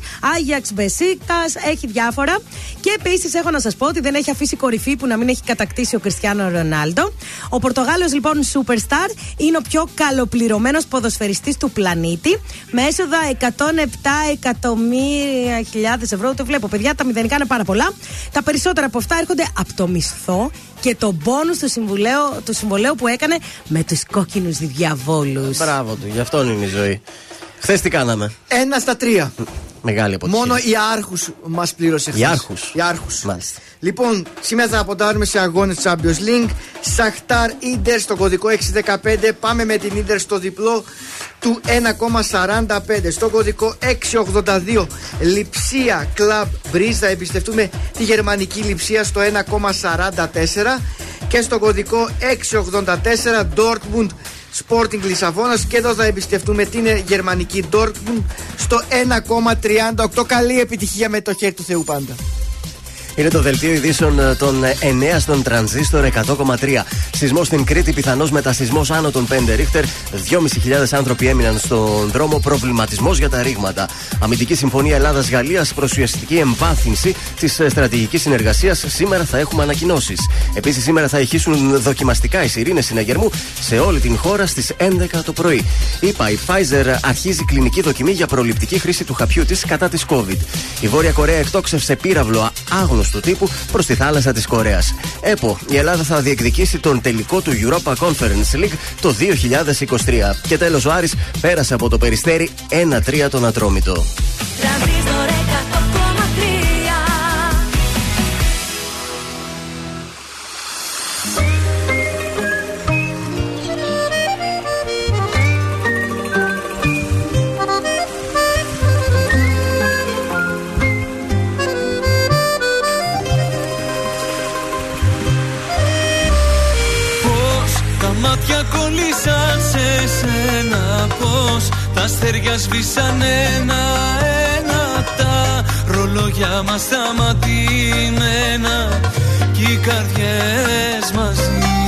Άγιαξ Μπεσίκτα, έχει διάφορα. Και επίσης έχω να σας πω ότι δεν έχει αφήσει κορυφή που να μην έχει κατακτήσει ο Κριστιανό Ρονάλντο. Ο Πορτογάλος λοιπόν Superstar είναι ο πιο καλοπληρωμένος ποδοσφαιριστής του πλανήτη. Με έσοδα 107 εκατομμύρια χιλιάδες ευρώ. Το βλέπω, παιδιά, τα μηδενικά είναι πάρα πολλά. Τα περισσότερα από αυτά έρχονται από το μισθό και το μπόνους του συμβουλέου, του συμβολέου που έκανε με τους κόκκινους διαβόλους. Μπράβο του, γι' αυτόν είναι η ζωή. Χθες τι κάναμε; Ένα στα τρία. Μεγάλη αποτυχία. Μόνο η Άρχους μας πλήρωσε χθες. Η Άρχους. Η Άρχους. Μάλιστα. Λοιπόν, σήμερα θα αποτάρουμε σε αγώνες Champions League. Σαχτάρ Ιντερ στο κωδικό 615. Πάμε με την Ιντερ στο διπλό του 1,45. Στο κωδικό 682. Λιψία Club Breeze. Θα εμπιστευτούμε τη γερμανική λειψία στο 1,44. Και στο κωδικό 684 Dortmund Sporting Λισαβόνα και εδώ θα εμπιστευτούμε την γερμανική Dortmund στο 1,38. Καλή επιτυχία με το χέρι του Θεού πάντα. Είναι το δελτίο ειδήσεων ε, των ε, 9 στον τρανζίστορ 100,3. Σεισμός στην Κρήτη, πιθανό μετασυσμό άνω των 5 ρίχτερ. 2.500 άνθρωποι έμειναν στον δρόμο. Προβληματισμός για τα ρήγματα. Αμυντική Συμφωνία Ελλάδα-Γαλλία προ ουσιαστική εμβάθυνση της στρατηγικής συνεργασίας. Σήμερα θα έχουμε ανακοινώσεις. Επίσης, σήμερα θα ηχήσουν δοκιμαστικά οι σιρήνες συναγερμού σε όλη την χώρα στις 11 το πρωί. Είπα, η Pfizer αρχίζει κλινική δοκιμή για προληπτική χρήση του χαπιού της κατά της COVID. Η Βόρεια Κορέα εκτόξευσε πύραυλο άγνωστου τύπου προς τη θάλασσα της Κορέας. ΕΠΟ, η Ελλάδα θα διεκδικήσει τον τελικό του Europa Conference League το 2023. Και τέλος, ο Άρης πέρασε από το περιστέρι 1-3 τον Ατρόμητο. Αστέρια σβήσαν ένα-ένα Τα. Ρολόγια μας σταματημένα Κι οι καρδιές μαζί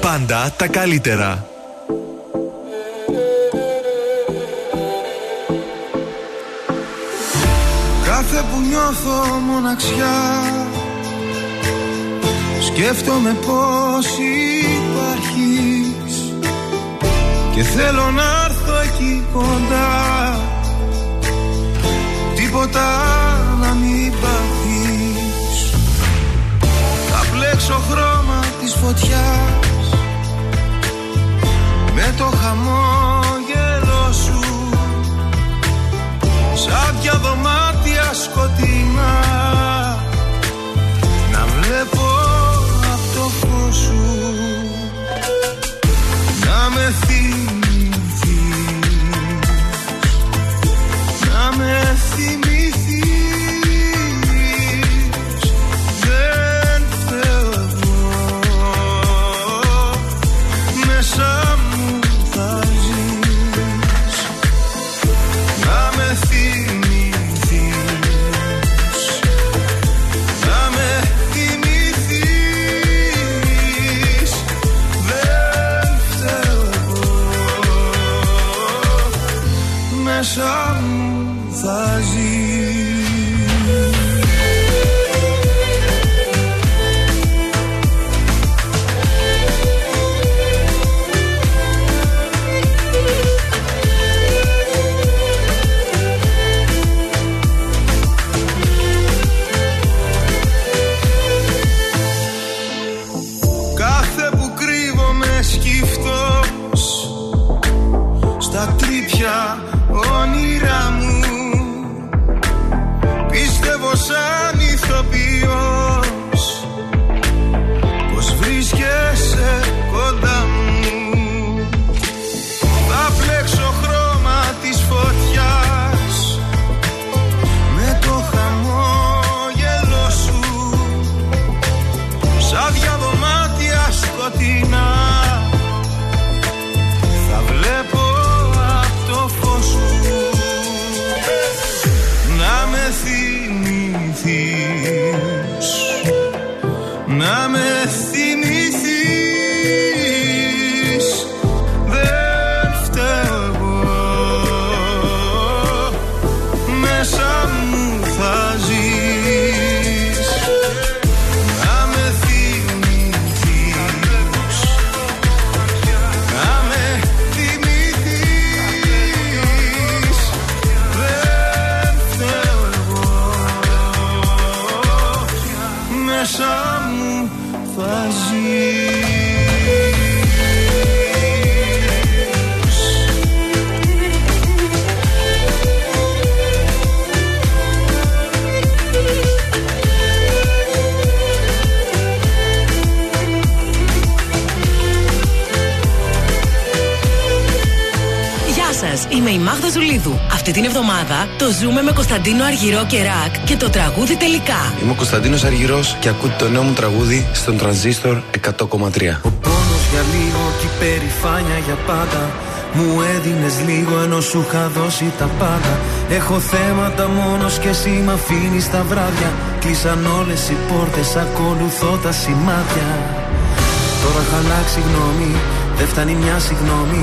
Πάντα τα καλύτερα. Κάθε που νιώθω μοναξιά Σκέφτομαι πως υπάρχεις. Και θέλω να έρθω εκεί κοντά. Τίποτα να μην πάθεις. Θα πλέξω χρόνο της φωτιάς. Με το χαμόγελό σου Σαν δυο δωμάτια σκοτεινά. Να βλέπω Αυτή την εβδομάδα το ζούμε με Κωνσταντίνο Αργυρό και Ρακ και το τραγούδι τελικά. Είμαι ο Κωνσταντίνος Αργυρός και ακούτε το νέο μου τραγούδι στον τρανζίστορ 100,3. Πόνος για λίγο και η περηφάνεια για πάντα. Μου έδινες λίγο ενώ σου είχα δώσει τα πάντα. Έχω θέματα μόνος και εσύ μ' αφήνεις τα βράδια. Κλείσαν όλες οι πόρτες, ακολουθώ τα σημάδια. Τώρα έχω αλλάξει γνώμη, δεν φτάνει μια συγγνώμη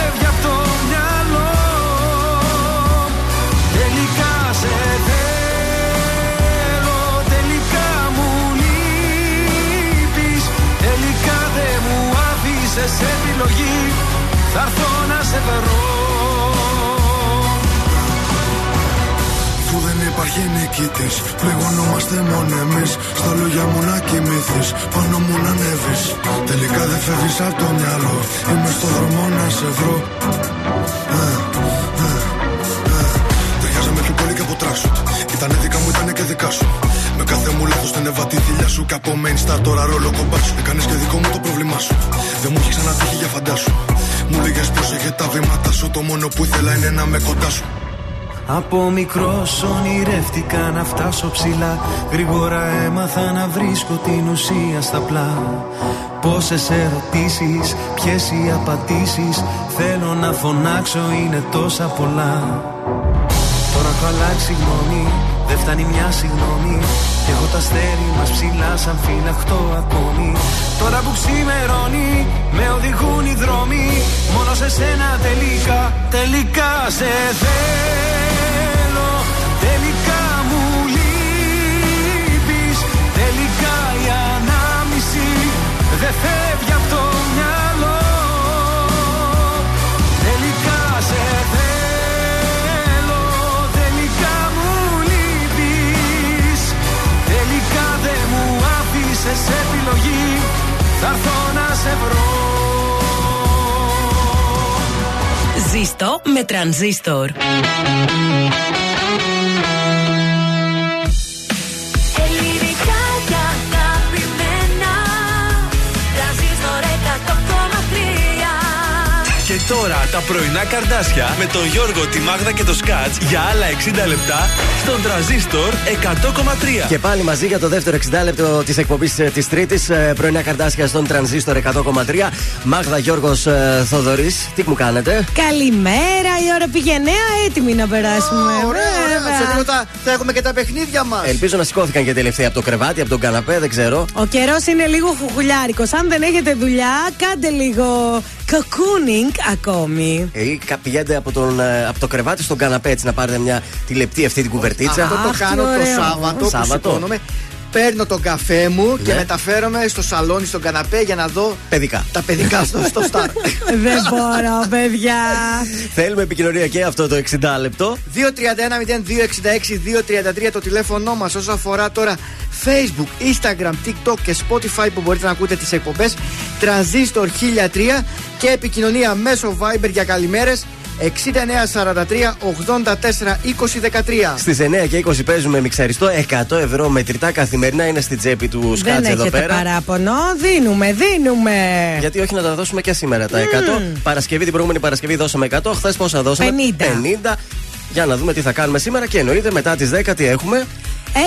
άφησες επιλογή Θα έρθω να σε βρω Που δεν υπάρχει νικητής. Πληγωνόμαστε μόνο εμείς. Στα λόγια μου να κοιμηθείς. Πάνω μου να ανέβεις. Τελικά δεν φεύγεις από το μυαλό. Είμαι στο δρόμο να σε βρω. Ε, ε, ε. Ταιριάζαμε πιο πολύ και από τράσου. Ήτανε δικά μου, ήτανε και δικά σου. Με κάθε μου λάθος την έβα τη θηλιά σου. Και από main star τώρα ρόλο κομπάς σου. Έκανες και δικό μου το πρόβλημά σου. Δεν μου έχεις ξανατύχει για φαντάσου. Μου λέγες πρόσεχε τα βήματα σου. Το μόνο που ήθελα είναι να με κοντά σου. Από μικρός ονειρεύτηκα να φτάσω ψηλά Γρήγορα έμαθα να βρίσκω την ουσία στα πλά Πόσες ερωτήσεις, ποιες οι απαντήσεις Θέλω να φωνάξω είναι τόσα πολλά Τώρα έχω αλλάξει γνώμη, δεν φτάνει μια συγγνώμη Έχω τα αστέρι μας ψηλά σαν φυλαχτό ακόμη. Τώρα που ξημερώνει, με οδηγούν οι δρόμοι. Μόνο σε σένα τελικά, τελικά σε θέλω. Τελικά Ζήστο με τώρα τα πρωινά καρδάσια με τον Γιώργο, τη Μάγδα και το Σκάτς για άλλα 60 λεπτά στον τραζίστορ 100,3. Και πάλι μαζί για το δεύτερο 60 λεπτό της εκπομπής της Τρίτης. Πρωινά καρδάσια στον τρανζίστορ 100,3. Μάγδα Γιώργος Θοδωρής, τι μου κάνετε; Καλημέρα, η ώρα πήγε νέα, έτοιμη να περάσουμε. Ωραία, ωραία. Βέβαια. Σε τίποτα θα έχουμε και τα παιχνίδια μας. Ελπίζω να σηκώθηκαν και τελευταία από το κρεβάτι, από τον καναπέ, δεν ξέρω. Ο καιρός είναι λίγο χουχουλιάρικος. Αν δεν έχετε δουλειά, κάντε λίγο cocooning ακόμη. Ή κα- πηγαίνετε από, τον, ε, από το κρεβάτι στον καναπέ έτσι να πάρετε μια τη λεπτή αυτή την κουβερτίτσα. Αυτό το Αχ, κάνω τι το ωραίο. Σάββατο που Σάββατο. Σηκώνομαι. Παίρνω τον καφέ μου και Ναι. μεταφέρομαι στο σαλόνι, στον καναπέ για να δω Παιδικά. τα παιδικά στο, στο [LAUGHS] Star. δεν μπορώ, παιδιά. Θέλουμε επικοινωνία και αυτό το 60 λεπτό. 231-0266-233 το τηλέφωνό μας όσο αφορά τώρα Facebook, Instagram, TikTok και Spotify που μπορείτε να ακούτε τις εκπομπές Transistor 1003 και επικοινωνία μέσω Viber για καλημέρες 6943 84 20 13 Στις 9 και 20 παίζουμε μιξαριστό 100 ευρώ μετρητά καθημερινά είναι στην τσέπη του δεν Σκάτς εδώ έχετε πέρα. παράπονο. Δίνουμε, δίνουμε. Γιατί όχι να τα δώσουμε και σήμερα τα 100. Παρασκευή, την προηγούμενη Παρασκευή δώσαμε 100. Χθες πόσα δώσαμε; 50. 50. Για να δούμε τι θα κάνουμε σήμερα και εννοείται μετά τις 10 τι έχουμε.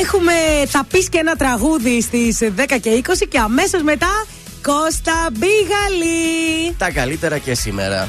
Έχουμε, θα πεις και ένα τραγούδι στις 10 και 20 και αμέσως μετά Κώστα Μπίγαλη. Τα καλύτερα και σήμερα.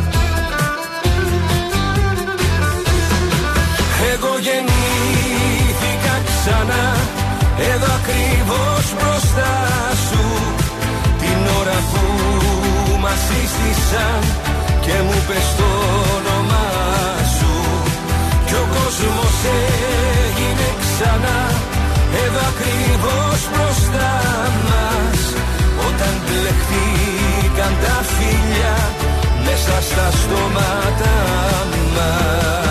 Εγώ γεννήθηκα ξανά. Εδώ ακριβώς μπροστά σου. Την ώρα που μας σύστησαν Και μου πες το όνομά σου. Κι ο κόσμος έγινε ξανά. Εδώ ακριβώς μπροστά μας. Όταν μπλεχτήκαν τα φίλια Μέσα στα στόματα μας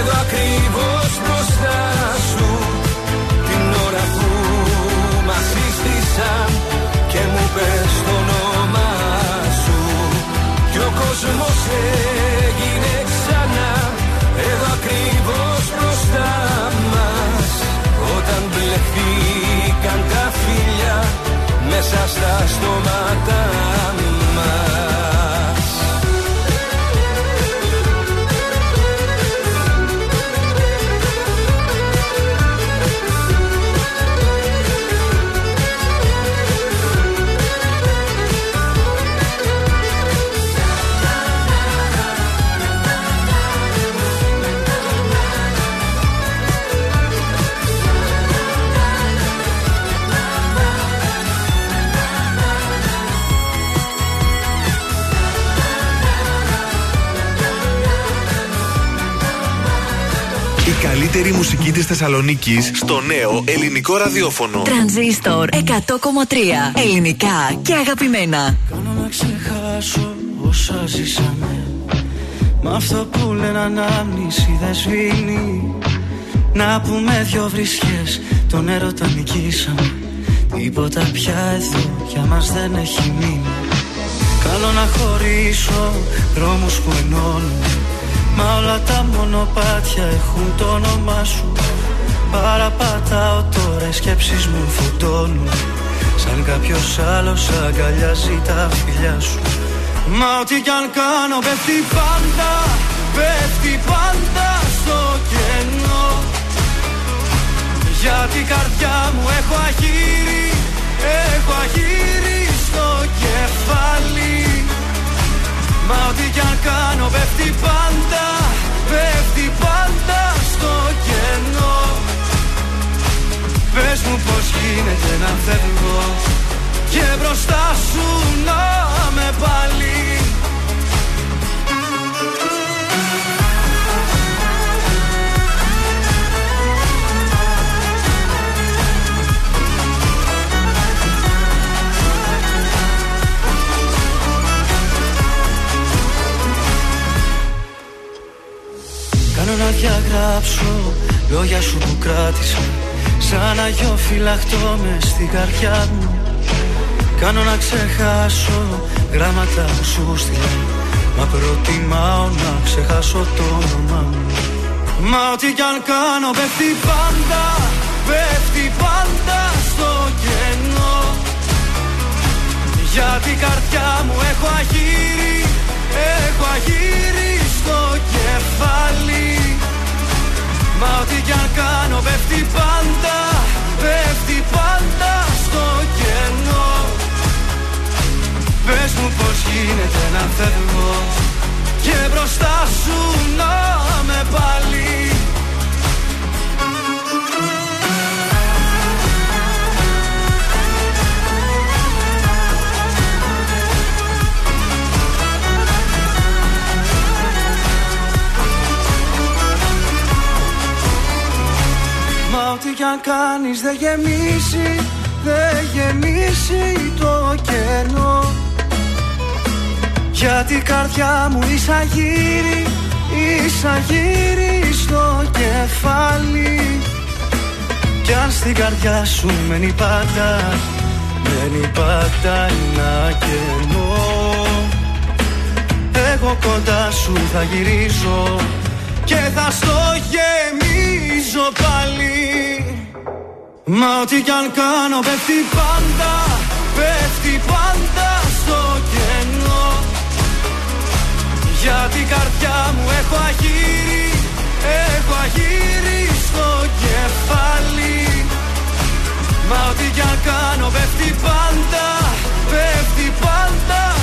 Εδώ ακριβώς μπροστά σου Την ώρα που μας σύστησαν Και μου πες το όνομά σου. Κι ο κόσμος έγινε ξανά Εδώ ακριβώς μπροστά μας. Όταν μπλεχτήκαν τα φίλια Μέσα στα στόματα μας καλύτερη μουσική της Θεσσαλονίκης στο νέο ελληνικό ραδιόφωνο. Τρανζίστορ 100,3 ελληνικά και αγαπημένα. Κάνω να ξεχάσω όσα ζήσαμε. Μ' αυτό που λένε ανάμνηση δεν σβήνει. Να πούμε δυο βρισιές τον έρωτα νικήσαμε. Τίποτα πια εδώ για μας δεν έχει μείνει. Κάνω να χωρίσω δρόμους που ενώνουν Μα όλα τα μονοπάτια έχουν το όνομά σου. Παραπατάω τώρα οι σκέψεις μου φωτώνουν Σαν κάποιος άλλος αγκαλιάζει τα φιλιά σου. Μα ό,τι κι αν κάνω πέφτει πάντα Πέφτει πάντα στο κενό. Για την καρδιά μου έχω αγύρι Έχω αγύρι στο κεφάλι Μα ό,τι κι αν κάνω πέφτει πάντα Πέφτει πάντα στο κενό. Πες μου πως γίνεται να φεύγω Και μπροστά σου να με πάλι να διαγράψω. Λόγια σου που κράτησα Σαν αγιό φυλαχτό με στην καρδιά μου. Κάνω να ξεχάσω γράμματα που σου στείλα. Μα προτιμάω να ξεχάσω το όνομά μου. Μα ό,τι κι αν κάνω πέφτει πάντα Πέφτει πάντα στο κενό. Για την καρδιά μου έχω αγύρι Έχω αγύρι στο κεφάλι. Μα ό,τι κι αν κάνω πέφτει πάντα Πέφτει πάντα στο κενό. Πες μου γίνεται να φεύγω Και μπροστά σου να με πάλι Μα ό,τι κι αν κάνεις δεν γεμίσει Δεν γεμίσει το κενό. Γιατί η καρδιά μου ίσα γύρι στο κεφάλι. Κι αν στην καρδιά σου μένει πάντα Μένει πάντα ένα κενό. Εγώ κοντά σου θα γυρίζω Και θα στο γεμίζω πάλι. Μα ό,τι κι αν κάνω πέφτει πάντα Πέφτει πάντα στο κενό. Γιατί η καρδιά μου έχω αγύρι Έχω αγύρι στο κεφάλι. Μα ό,τι κι αν κάνω πέφτει πάντα Πέφτει πάντα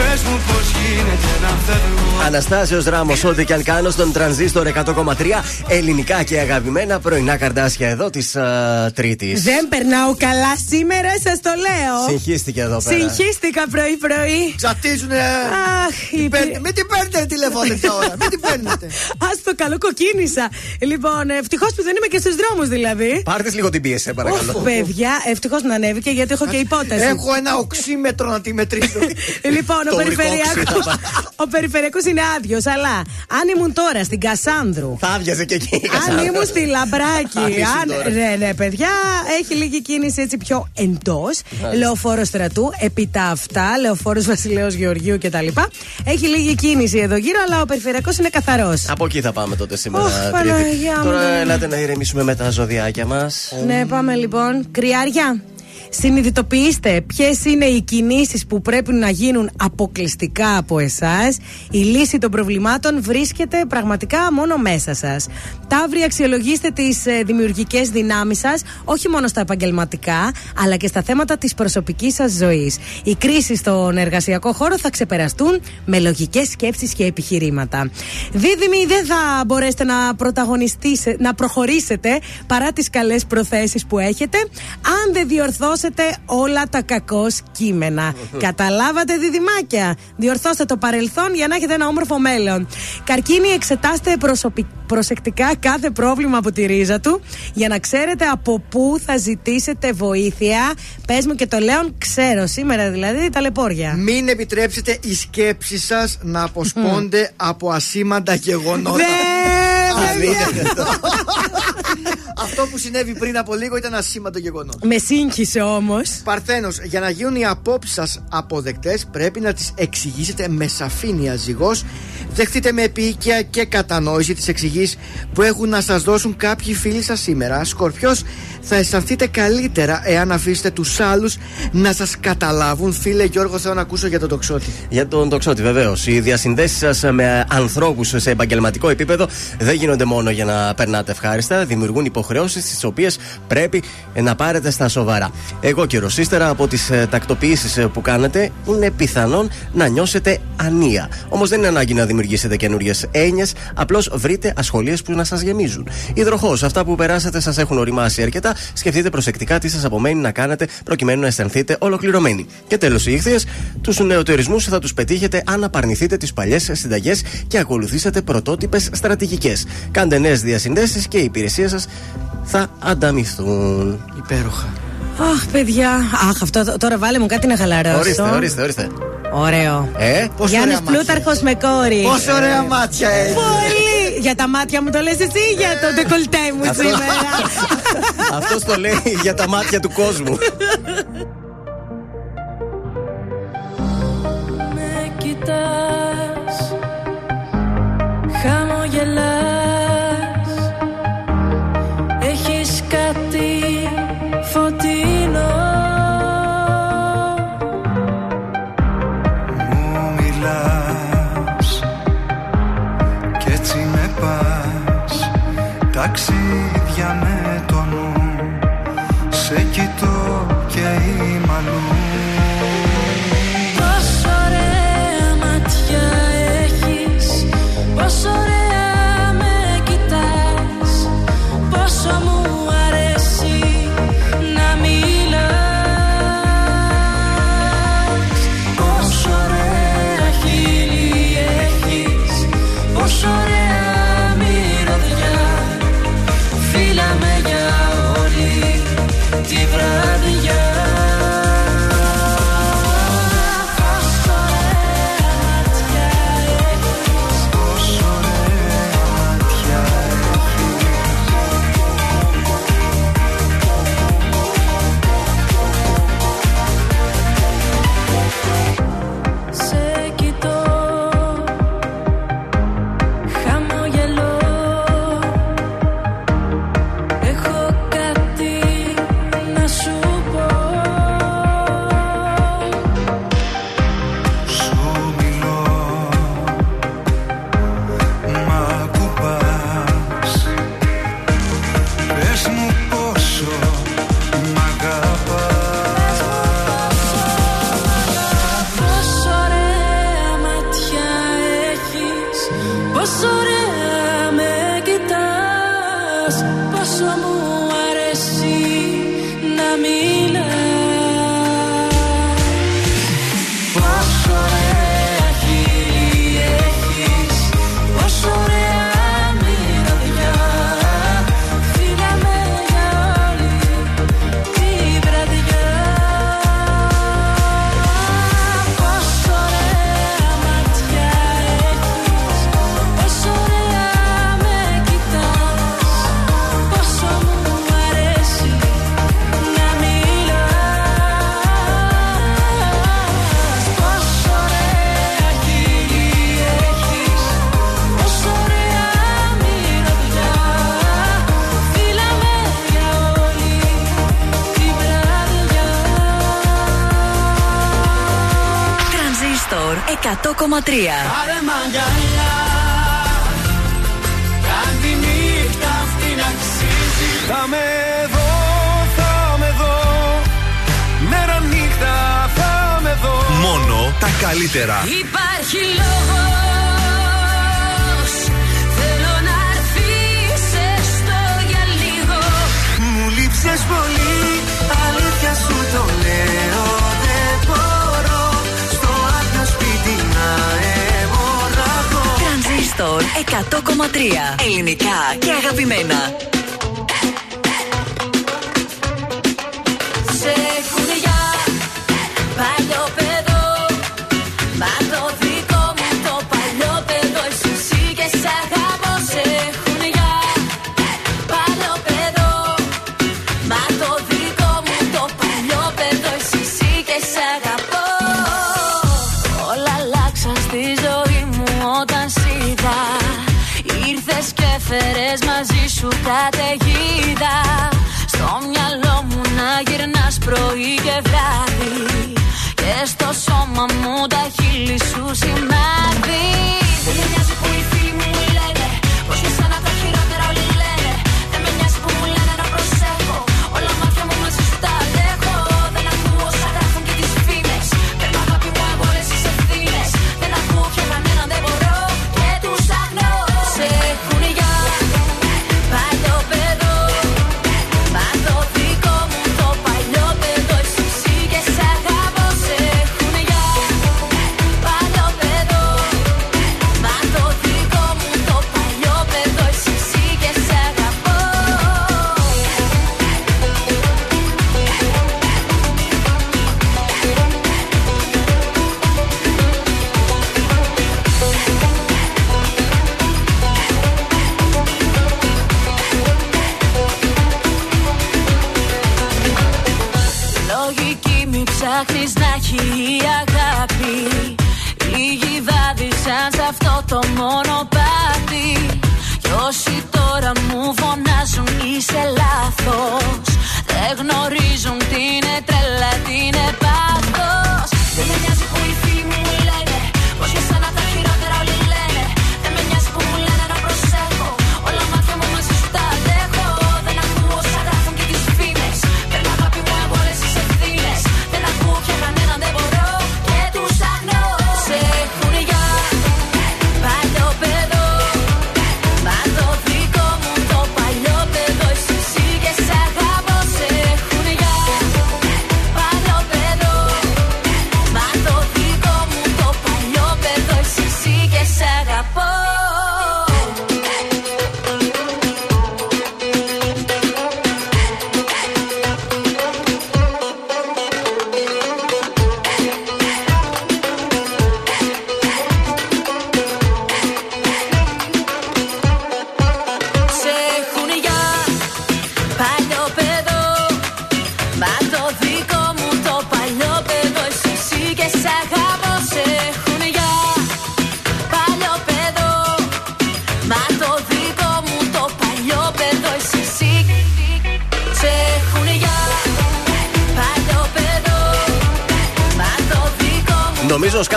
Πες μου πως γίνεται να φεύγω Αναστάσιος Ράμος, ό,τι και αν κάνω στον τρανζίστορ 100,3 ελληνικά και αγαπημένα πρωινά καρδάσια εδώ της Τρίτης. Δεν περνάω καλά σήμερα, σας το λέω. Συγχύστηκε εδώ πέρα. Συγχύστηκα πρωί-πρωί. Ψατίζουνε. Αχ, η παι- Μην την παίρνετε τηλεφώνη τέτοια ώρα. Μην την παίρνετε. [LAUGHS] Α το καλό, κοκκίνησα. Λοιπόν, ευτυχώς που δεν είμαι και στους δρόμους δηλαδή. Πάρτες λίγο την πίεση, σε παρακαλώ. Οφ, παιδιά, ευτυχώς να ανέβηκε γιατί έχω και υπόταση. Έχω ένα οξύμετρο να τη μετρήσω. [LAUGHS] Λοιπόν, ο Το περιφερειακό ουρικό ξύλα. [LAUGHS] ο περιφερειακός είναι άδειος. Αλλά αν ήμουν τώρα στην Κασάνδρου. Θα άδειαζε και εκεί. η Αν Κασάνδρα. ήμουν στη Λαμπράκη. [LAUGHS] Άρχισε αν... τώρα. Ναι, ναι, παιδιά, έχει λίγη κίνηση έτσι πιο εντός. Μάλιστα. Λεωφόρος στρατού, επί τα αυτά, λεωφόρος Βασιλέως Γεωργίου κτλ. Έχει λίγη κίνηση εδώ γύρω, αλλά ο περιφερειακός είναι καθαρός. Από εκεί θα πάμε τότε σήμερα. Ωχ, Τρίτη. Παναγιά μου, Τώρα ναι. ελάτε να ηρεμήσουμε με τα ζωδιάκια μας. Ναι, πάμε λοιπόν. Κρυάρια. Συνειδητοποιήστε ποιες είναι οι κινήσεις που πρέπει να γίνουν αποκλειστικά από εσάς. Η λύση των προβλημάτων βρίσκεται πραγματικά μόνο μέσα σας. Ταύροι, αξιολογήστε τις δημιουργικές δυνάμεις σας, όχι μόνο στα επαγγελματικά, αλλά και στα θέματα της προσωπικής σας ζωής. Οι κρίσεις στον εργασιακό χώρο θα ξεπεραστούν με λογικές σκέψεις και επιχειρήματα. Δίδυμοι, δεν θα μπορέσετε να πρωταγωνιστήσετε, να προχωρήσετε παρά τις καλές προθέσεις που έχετε, αν δεν διορθώσετε όλα τα κακό κείμενα. [LAUGHS] Καταλάβατε, διδυμάκια. Διορθώστε το παρελθόν για να έχετε ένα όμορφο μέλλον. Καρκίνη, εξετάστε προσωπι- προσεκτικά κάθε πρόβλημα από τη ρίζα του για να ξέρετε από πού θα ζητήσετε βοήθεια. Πες μου και το λέω, ξέρω σήμερα δηλαδή ταλαιπώρια. Μην επιτρέψετε οι σκέψεις σας να αποσπώνται από ασήμαντα γεγονότα. Ναι, παιδιά. [LAUGHS] Αυτό που συνέβη πριν από λίγο ήταν ασήμαντο γεγονός. Με σύγχυσε όμως. Παρθένος, για να γίνουν οι απόψεις σας αποδεκτές, πρέπει να τις εξηγήσετε με σαφήνεια ζυγός. Δεχτείτε με επίοικια και κατανόηση τις εξηγήσεις που έχουν να σας δώσουν κάποιοι φίλοι σας σήμερα. Σκορπιός, θα αισθανθείτε καλύτερα εάν αφήσετε τους άλλους να σας καταλάβουν. Φίλε Γιώργο, θέλω να ακούσω για τον τοξότη. Για τον τοξότη, βεβαίως. Οι διασυνδέσεις σας με ανθρώπους σε επαγγελματικό επίπεδο δεν γίνονται μόνο για να περνάτε ευχάριστα. Δημιουργούν υποχρεώσεις τις οποίες πρέπει να πάρετε στα σοβαρά. Εγώ καιρό ύστερα από τις τακτοποιήσεις που κάνετε, είναι πιθανόν να νιώσετε ανία. Όμως δεν είναι ανάγκη να δημιουργήσετε καινούριες έννοιες, απλώς βρείτε ασχολίες που να σας γεμίζουν. Υδροχός, αυτά που περάσατε σας έχουν οριμάσει αρκετά. Σκεφτείτε προσεκτικά τι σας απομένει να κάνετε προκειμένου να αισθανθείτε ολοκληρωμένοι. Και τέλος, οι ήχθειε, τους νεοτερισμούς θα τους πετύχετε αν απαρνηθείτε τις παλιές συνταγές και ακολουθήσετε πρωτότυπες στρατηγικές. Κάντε νέες διασυνδέσεις και οι υπηρεσίε σας θα ανταμυθούν. Υπέροχα. Αχ, παιδιά. Αχ, αυτό τώρα βάλε μου κάτι να χαλαρώσω. Ορίστε, ορίστε, ορίστε. Ωραίο. Ε, Πόσο Γιάννης ωραία μάτια. Πλούταρχος με κόρη. Πόσο ωραία μάτια έχει. Πολύ! Για τα μάτια μου το λες εσύ ή για το ντεκολτέ μου Αυτό- σήμερα; [LAUGHS] Αυτό το λέει για τα μάτια του κόσμου. Με κοιτάς Χαμογελάς Πάρε μαγκαλιά. Κάν τη νύχτα αυτή να αξίζει. Θα με δω, θα με δω. Μέρα νύχτα θα με δω. Μόνο τα καλύτερα. Υπάρχει λόγος. Transistor 100,3 Ελληνικά και αγαπημένα.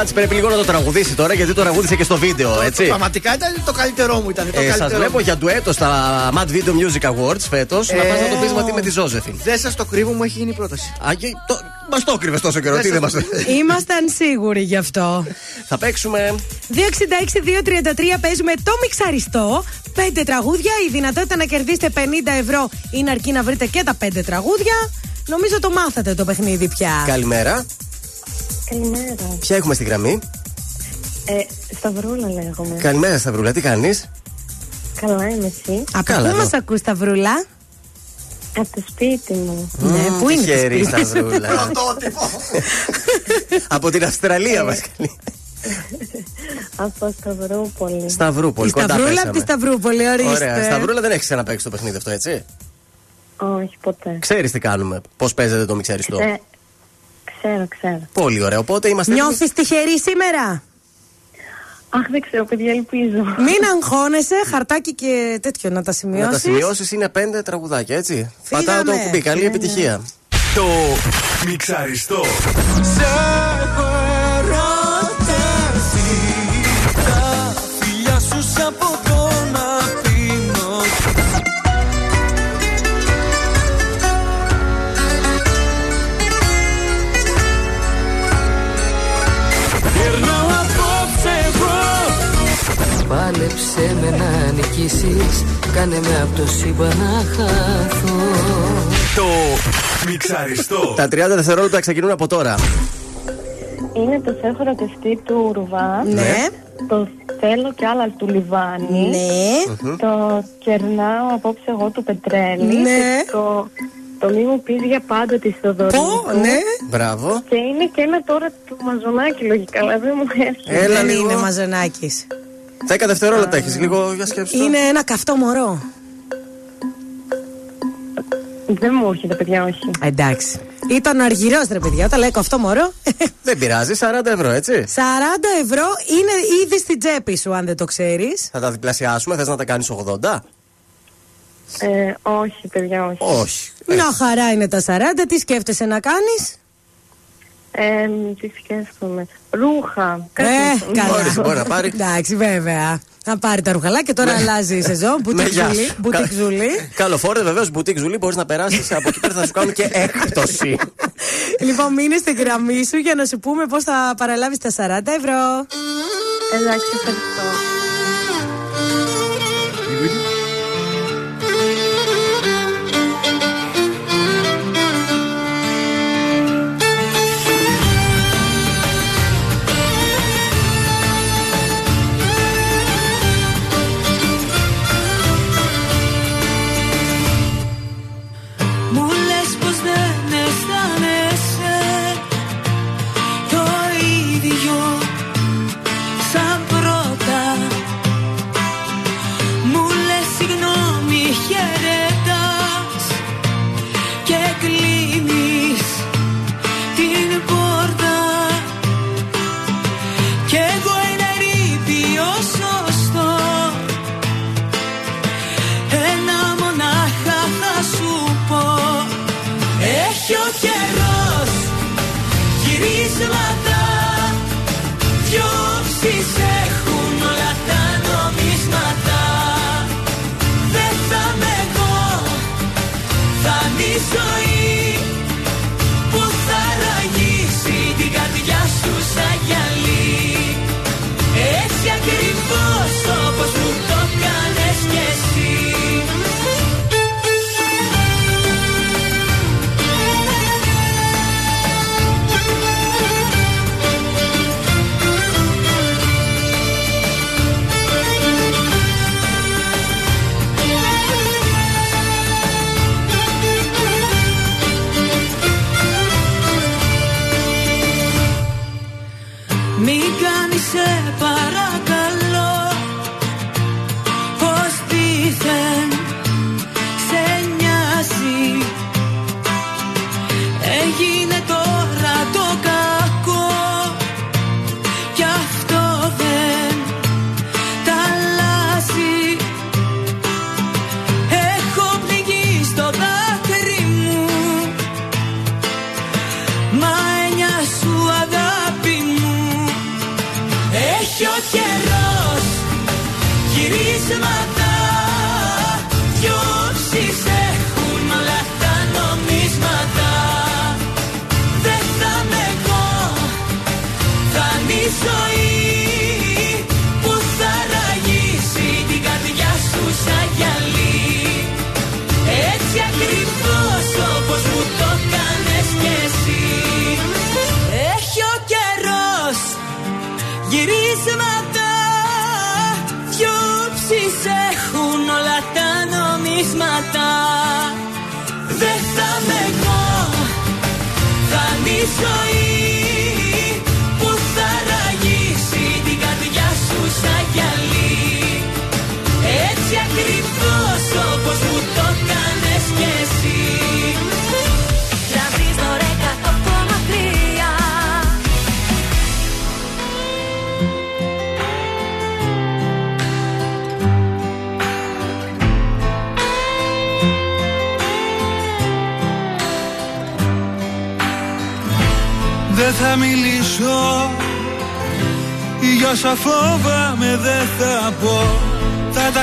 Κάτσε πρέπει λίγο να το τραγουδήσει τώρα γιατί το τραγούδισε και στο βίντεο, έτσι. Πραγματικά ήταν το καλύτερό μου. Ήταν, το ε, σας βλέπω για ντουέτο στα Mad Video Music Awards φέτος. Ε, να πας να το πεις μαζί με τη Ζώζεφιν. Ε, δεν σας το κρύβω, μου έχει γίνει πρόταση. Α, και το... Μα το κρύβες τόσο καιρό, τι δεν μα Ήμασταν σίγουροι γι' αυτό. Θα παίξουμε. 266-233 παίζουμε το μιξαριστό. Πέντε τραγούδια. Η δυνατότητα να κερδίσετε 50 ευρώ είναι αρκεί να βρείτε και τα πέντε τραγούδια. Νομίζω το μάθατε το παιχνίδι πια. Καλημέρα. Καλημέρα. Ποια έχουμε στη γραμμή; Ε, Σταυρούλα λέγομαι. Καλημέρα, Σταυρούλα, τι κάνεις; Καλά είμαι εσύ. Από Καλά, πού εδώ. μας ακούς, Σταυρούλα; Από το σπίτι μου. Ναι, πού είναι το Τυχερή, σπίτι; Σταυρούλα. [LAUGHS] [LAUGHS] Από την Αυστραλία μα καλεί. Από Σταυρούπολη. Σταυρούπολη, Η κοντά Σταυρούλα από τη πέσαμε. Σταυρούπολη, ορίστε. Ωραία, Σταυρούλα δεν έχει ξαναπέξει το παιχνίδι αυτό, έτσι; Όχι, ποτέ. Ξέρεις τι κάνουμε, πώς παίζεται το μιξαριστό. Ε, ξέρω, ξέρω. Πολύ ωραία, οπότε είμαστε. έτοιμοι. Νιώθεις τυχερή σήμερα; Αχ, δεν ξέρω, παιδιά, ελπίζω. Μην αγχώνεσαι, χαρτάκι και τέτοιο να τα σημειώσει. Να τα σημειώσεις είναι πέντε τραγουδάκια, έτσι. Φύγαμε. Πατάω το κουμπί, καλή Ναι, επιτυχία. Το μιξαριστό. Σε Πάλεψε με να νικήσεις Κάνε με από το σύμπαν να χαθώ Το μιξαριστό. Τα 30 δευτερόλεπτα ξεκινούν από τώρα. Είναι το σε έχω ερωτευτεί του Ρουβά. Ναι. Το θέλω και άλλα του Λιβάνι. Ναι. Το κερνάω απόψε εγώ του Πετρέλη. Ναι. Και Το, το μη μου πεις για πάντα της Θοδωρή. Πω, ναι. Μπράβο. Και είναι και ένα τώρα του Μαζονάκη λογικά, αλλά δεν μου έρχεται. Έλα Δεν λίγο. είναι μαζονάκι. 10 δευτερόλεπτα έχεις, λίγο για σκέψη. Είναι ένα καυτό μωρό. Δεν μου έρχεται, παιδιά, όχι. Εντάξει. Ήταν ο αργυρός ρε παιδιά. Όταν λέει καυτό μωρό. [LAUGHS] Δεν πειράζει, 40 ευρώ, έτσι. 40 ευρώ είναι ήδη στην τσέπη σου, αν δεν το ξέρεις. Θα τα διπλασιάσουμε, θες να τα κάνεις 80. Ε, όχι, παιδιά, όχι. Όχι. Μια χαρά είναι τα 40. Τι σκέφτεσαι να κάνεις; Ε, τι σκέφτομαι. Ρούχα. Κάτι Ε, τέτοιο. καλά. Μπορείς, μπορεί να πάρει. Εντάξει, βέβαια. Να πάρει τα ρουχαλά και τώρα αλλάζει η σεζόν. Ναι, Μπουτίκ γεια ζουλή. σου. Μπουτίκ Κα- ζουλή. Καλοφόρε, βεβαίως, μπουτίκ ζουλή, μπορείς να περάσεις από εκεί πέρα θα σου κάνουν και έκπτωση. Λοιπόν, μείνε στην γραμμή σου για να σου πούμε πώς θα παραλάβεις τα 40 ευρώ. Εντάξει, ευχαριστώ.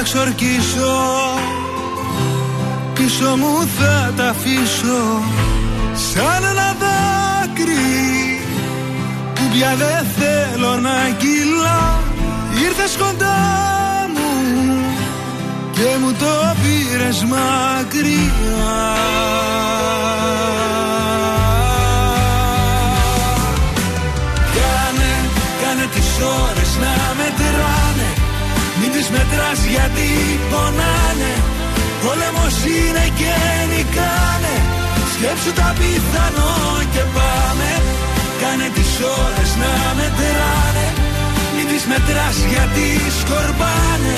Θα τα ξορκίσω. Πίσω μου θα τα αφήσω. Σαν ένα δάκρυ. Που πια δεν θέλω να κυλά. Ήρθες κοντά μου Και μου το πήρες μακριά Πόλεμος είναι και νικάνε. Σκέψου τα πιθανό και πάμε. Κάνε τις ώρες να μετράνε. Μην τις μετράς γιατί σκορπάνε.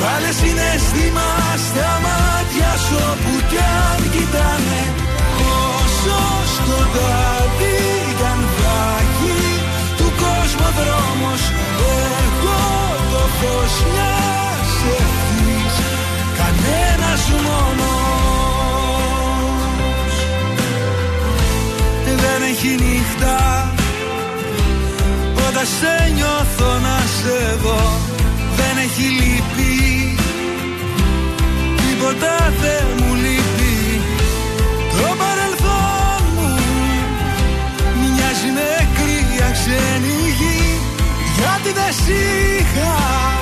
Βάλε συναίσθημα στα μάτια σου όπου κι αν κοιτάνε. Όσο σκοτάδι κι αν θα έχει του κόσμου ο δρόμος Εγώ το φως μιας ευθύς κανένας μόνος. Δεν έχει νύχτα. Όταν σε νιώθω να σε δω Δεν έχει λύπη. Τίποτα δεν μου λείπει. Το παρελθόν μου μοιάζει με κρύα ξένη γη. Γιατί δεν σ' είχα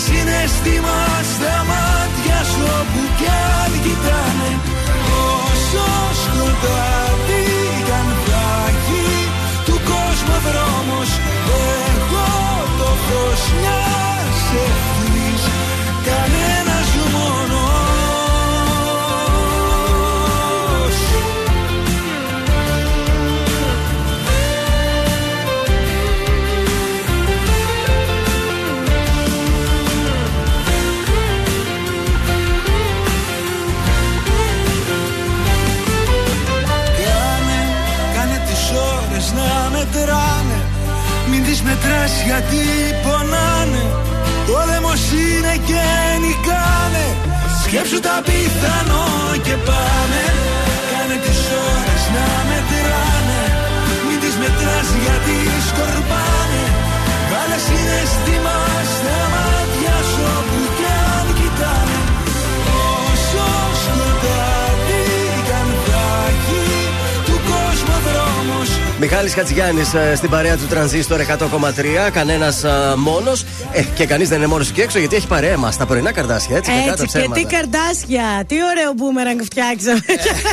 Βάλε συναίσθημα στα μάτια σου όπου κι αν κοιτάνε. Όσο σκοτάδι κι αν θα έχει του κόσμου ο δρόμος Εγώ το φως μιας ευθύς Μιχάλης Χατζηγιάννης ε, στην παρέα του Τρανζίστορ 100,3. Κανένας μόνος. Ε, και κανείς δεν είναι μόνος εκεί έξω γιατί έχει παρέα μας τα πρωινά καρδάσια. Έτσι, κακά τα Έτσι και ψέματα. τι καρδάσια. Τι ωραίο μπούμεραγκ φτιάξαμε.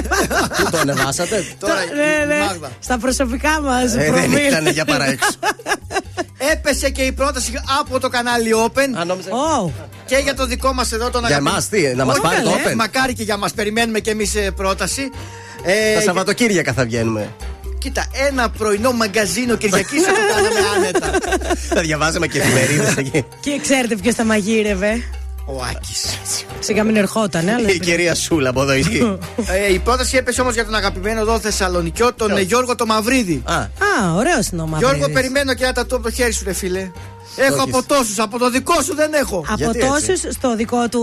[LAUGHS] Πού το ανεβάσατε. [LAUGHS] Τώρα Ναι, η ναι. Μάγδα. Στα προσωπικά μας Ε, δεν προφίλ. ήταν για παραέξω. [LAUGHS] Έπεσε και η πρόταση από το κανάλι Open. Ω, Και για το δικό μας εδώ τον Για αγαπη- εμάς, τι, να μας Όχι, πάρει το καλέ, Open. Μακάρι και για μας. Περιμένουμε κι εμείς πρόταση. Ε, Τα Σαββατοκύριακα θα βγαίνουμε. Κοίτα, ένα πρωινό μαγκαζίνο Κυριακής θα το κάναμε άνετα. Θα διαβάζαμε και εφημερίδες εκεί. Και ξέρετε ποιος τα μαγείρευε; Ο Άκης. Σιγά μην ερχόταν, αλλά. Η κυρία Σούλα από εδώ ισχύει. [LAUGHS] Ε, η πρόταση έπεσε όμως για τον αγαπημένο εδώ Θεσσαλονικιό, τον ε, Γιώργο το Μαυρίδη. Α, Α, ωραίος είναι ο Μαυρίδης. Γιώργο, περιμένω και ένα τατού από το χέρι σου, ρε φίλε. Έχω Όχι. από τόσους, από το δικό σου δεν έχω. Από Γιατί έτσι; τόσους στο δικό του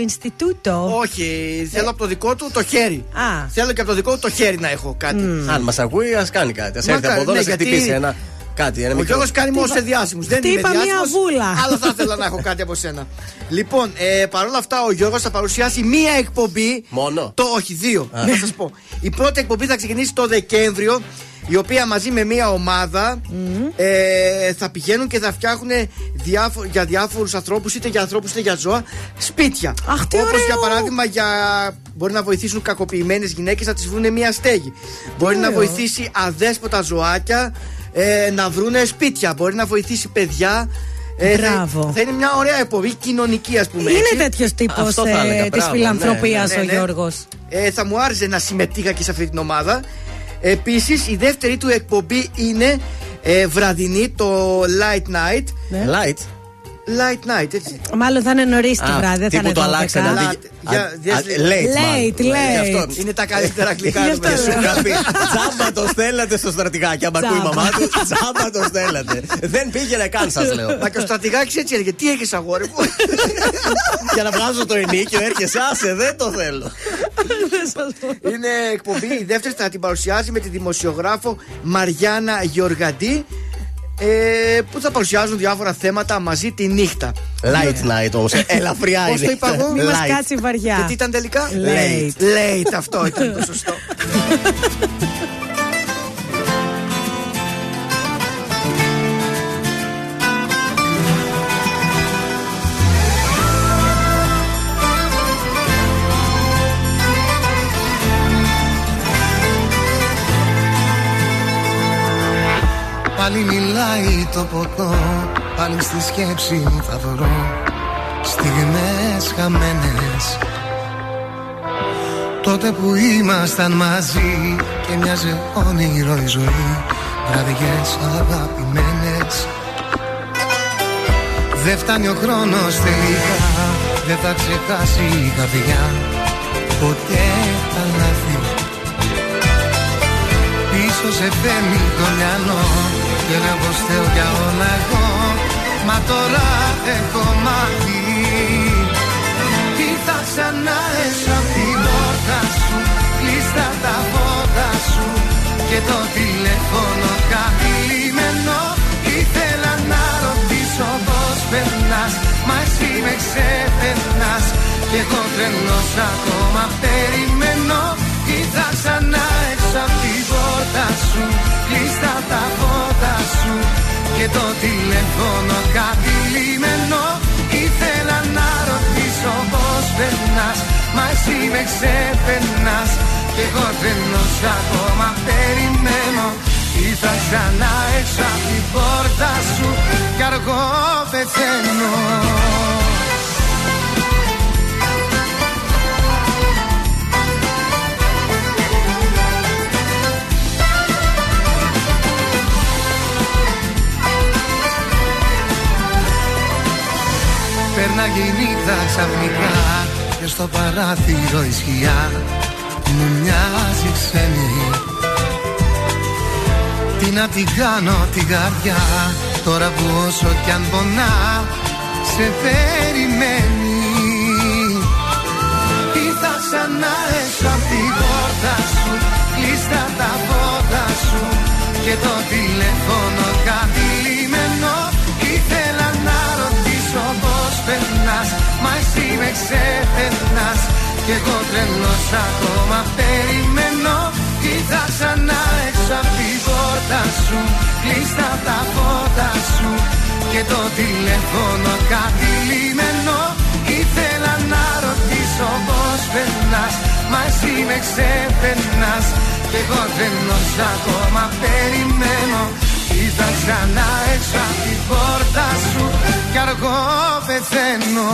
Ινστιτούτο. Όχι, θέλω από το δικό του το χέρι. Α. Θέλω και από το δικό του το χέρι να έχω κάτι. αν μας ακούει, ας κάνει κάτι. Α έρθει Μακάρι, από εδώ ναι, να σε γιατί χτυπήσει ένα. Κάτι, ένα Ο μικρό. Γιώργος κάνει μόνο σε διάσημους. Δεν είμαι Χτύπα μία διάσημος, βούλα. Αλλά θα ήθελα να έχω κάτι από σένα. Λοιπόν, ε, παρόλα αυτά, ο Γιώργος θα παρουσιάσει μία εκπομπή. Μόνο. Το, όχι, δύο. Θα σας πω. Η πρώτη εκπομπή θα ξεκινήσει το Δεκέμβριο. Η οποία μαζί με μία ομάδα ε, θα πηγαίνουν και θα φτιάχνουν διάφο- για διάφορους ανθρώπους, είτε για ανθρώπους είτε για ζώα, σπίτια. Αχ, τι Όπως ωραίο. για παράδειγμα, για... μπορεί να βοηθήσουν κακοποιημένες γυναίκες να τις βρουν μία στέγη. Μπορεί να ωραίο. βοηθήσει αδέσποτα ζωάκια ε, να βρούνε σπίτια. Μπορεί να βοηθήσει παιδιά. Ε, θα, Μπράβο. θα είναι μια ωραία εκπομπή κοινωνική, ας πούμε. Είναι έτσι. τέτοιος τύπος Αυτό θα έλεγα, της μπράβο, φιλανθρωπίας ναι, ναι, ο ναι. Γιώργος. Ε, θα μου άρεσε να συμμετείχα και σε αυτή την ομάδα. Επίσης, η δεύτερη του εκπομπή είναι ε, βραδινή, το Light Night. Ναι. Light; Light Night, έτσι. Μάλλον θα είναι νωρίς τη Α, βράδυ, δεν θα τύπου είναι το 12. αλλάξανε. Αλλά, αντί- για- α- για- α- Late, Late, μάλλον. late. Γι' αυτό. Είναι τα καλύτερα αγγλικά. [LAUGHS] Γι' αυτό νομίζω. Σου λέω. είχα πει, [LAUGHS] Τζάμπα το στέλνατε στο στρατηγάκι. Άμα ακούει η Τζάμπα. μαμά του, τζάμπα το στέλνατε. Δεν πήγαινε καν, σας λέω. Μα και ο στρατηγάκης έτσι έλεγε. Τι έχεις αγόρι μου; [LAUGHS] Για να βγάζω το ενίκιο, έρχεσαι, άσε, δεν το θέλω. Είναι εκπομπή. Η δεύτερη θα την παρουσιάζει με τη δημοσιογράφο Μαριάννα Γεωργαντή. Ε, που θα παρουσιάζουν διάφορα θέματα μαζί τη νύχτα. Light night όμω. Ελαφριά Πώς είναι. το είπα εγώ; Μην μας Light. κάτσει βαριά. Και τι ήταν τελικά; Late. Late, αυτό ήταν το σωστό. [LAUGHS] Πάλι μιλάει το ποτό Πάλι στη σκέψη μου θα βρω Στιγμές χαμένες. Τότε που ήμασταν μαζί Και μοιάζε όνειρο η ζωή Βραδιές αγαπημένες. Δεν φτάνει ο χρόνος τελικά Δεν θα ξεχάσει η καρδιά Ποτέ τα λάθη Πίσω σε φέρνει το μυαλό Και λέω πως θέλω για όλα εγώ. Μα τώρα έχω μάθει. Τι θα ξανά έσω απ' την πόρτα σου Κλείστα τα φώτα σου Και το τηλέφωνο καθυλιμένο Ήθελα να ρωτήσω πως περνάς Μα εσύ με ξεπερνάς. Και εγώ τρελός ακόμα περιμένω. Τι θα ξανά έξω απ' την πόρτα σου Κλείστα τα φώτα σου. Και το τηλέφωνο καθυλιμένο Ήθελα να ρωτήσω πως περνάς. Μα εσύ με ξεπερνάς. Και εγώ τρελός ακόμα περιμένω. Τι θα ξανά έξω απ' την πόρτα σου Κι αργό πεθαίνω Πέρναγε η νύχτα ξαφνικά. Και στο παράθυρο η σκιά Μου μοιάζει ξένη. Τι να την κάνω την καρδιά Τώρα που όσο κι αν πονά Σε περιμένει. Ήρθα ξανά έξω απ' την πόρτα σου Κλείστα τα φώτα σου Και το τηλέφωνο ξεπερνάς. Κι εγώ τρελός ακόμα περιμένω. Ήρθα ξανά έξω απ' την πόρτα σου Κλείστα τα φώτα σου. Και το τηλέφωνο καθυλιμένο. Ήθελα να ρωτήσω πως περνάς Μα εσύ με ξεπερνάς. Κι εγώ τρελός ακόμα περιμένω. Ήρθα ξανά έξω απ' την πόρτα σου Κι αργό πεθαίνω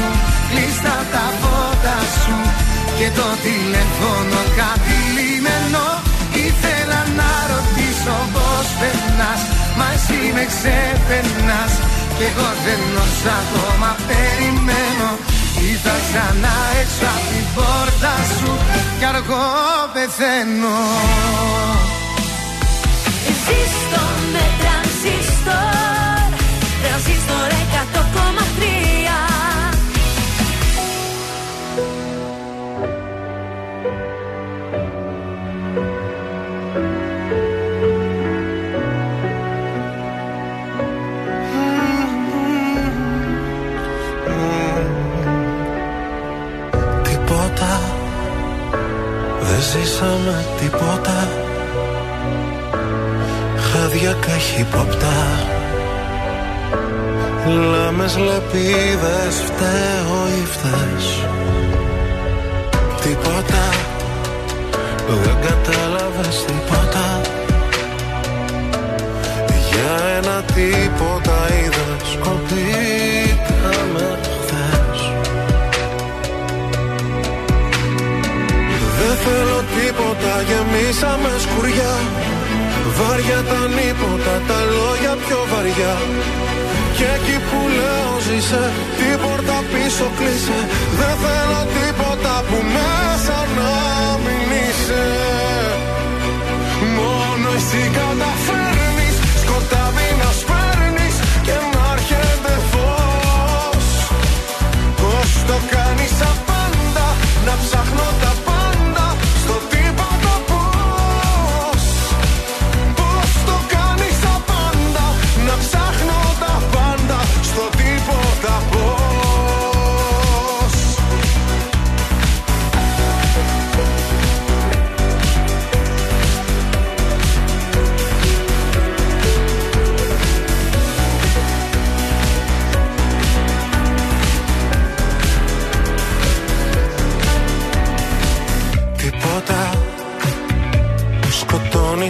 σου Κλείστα τα φώτα σου. Και το τηλέφωνο κάτι λιμένο Ήθελα να ρωτήσω πως περνάς. Μα εσύ με ξεπερνάς Κι εγώ δεν όσα ακόμα περιμένω. Ήρθα ξανά έξω από την πόρτα σου Κι αργό πεθαίνω. Ζήστο με τρανζίστορ Τρανζίστορ 100,3 Δεν ζήσαμε τίποτα. Χάδια καχύποπτα Λάμες λεπίδες φταίω ή φταίς. Τίποτα. Δεν κατάλαβες τίποτα. Για ένα τίποτα είδες Κοπήκαμε τίποτα, γεμίσαμε σκουριά. Βάρια τα νύποτα, τα λόγια πιο βαριά. Και εκεί που λέω ζήσε, την πόρτα πίσω κλείσε. Δεν θέλω τίποτα που μέσα να μην είσαι. Μόνο εσύ καταφέρνεις, σκοτάδι να σπέρνεις Και να έρχεται φως. Πώς το κάνεις απάντα Να ψάχνω τα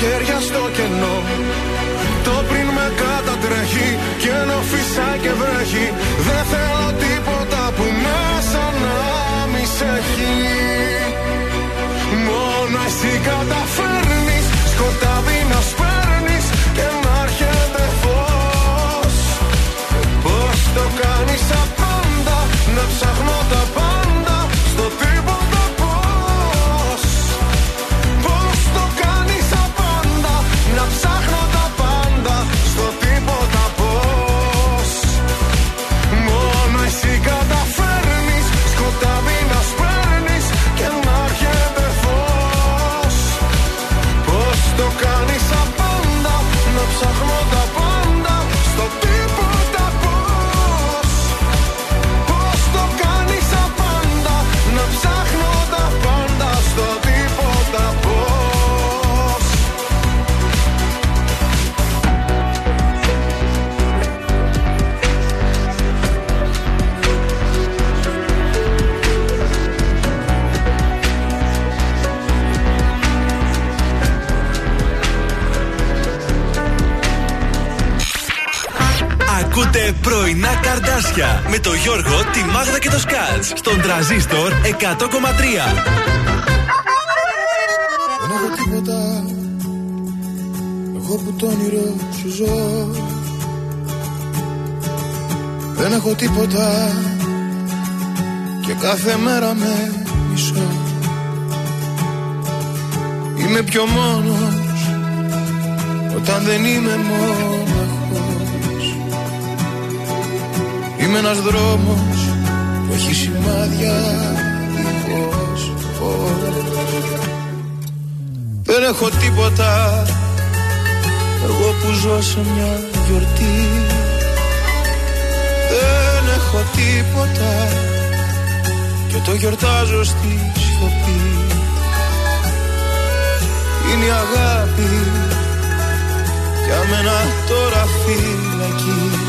χέρια στο κενό. Το πριν με κατατρέχει και ενώ φυσάει και βρέχει. Δεν θέλω τίποτα που μέσα να μη σε έχει. Μόνο εσύ καταφέρνεις πρωινά καρδάσια με το Γιώργο, τη Μάγδα και το Σκάτς στον τραζίστορ 100,3. Δεν έχω τίποτα. Εγώ που το όνειρο σου ζω. Δεν έχω τίποτα. Και κάθε μέρα με μισώ. Είμαι πιο μόνος Όταν δεν είμαι μόναχος Είμαι ένας δρόμος Που έχει σημάδια Δίχως φως Δεν έχω τίποτα Εγώ που ζω σε μια γιορτή. Δεν έχω τίποτα Και το γιορτάζω στη σιωπή. Είναι η αγάπη Για μένα τώρα φυλακή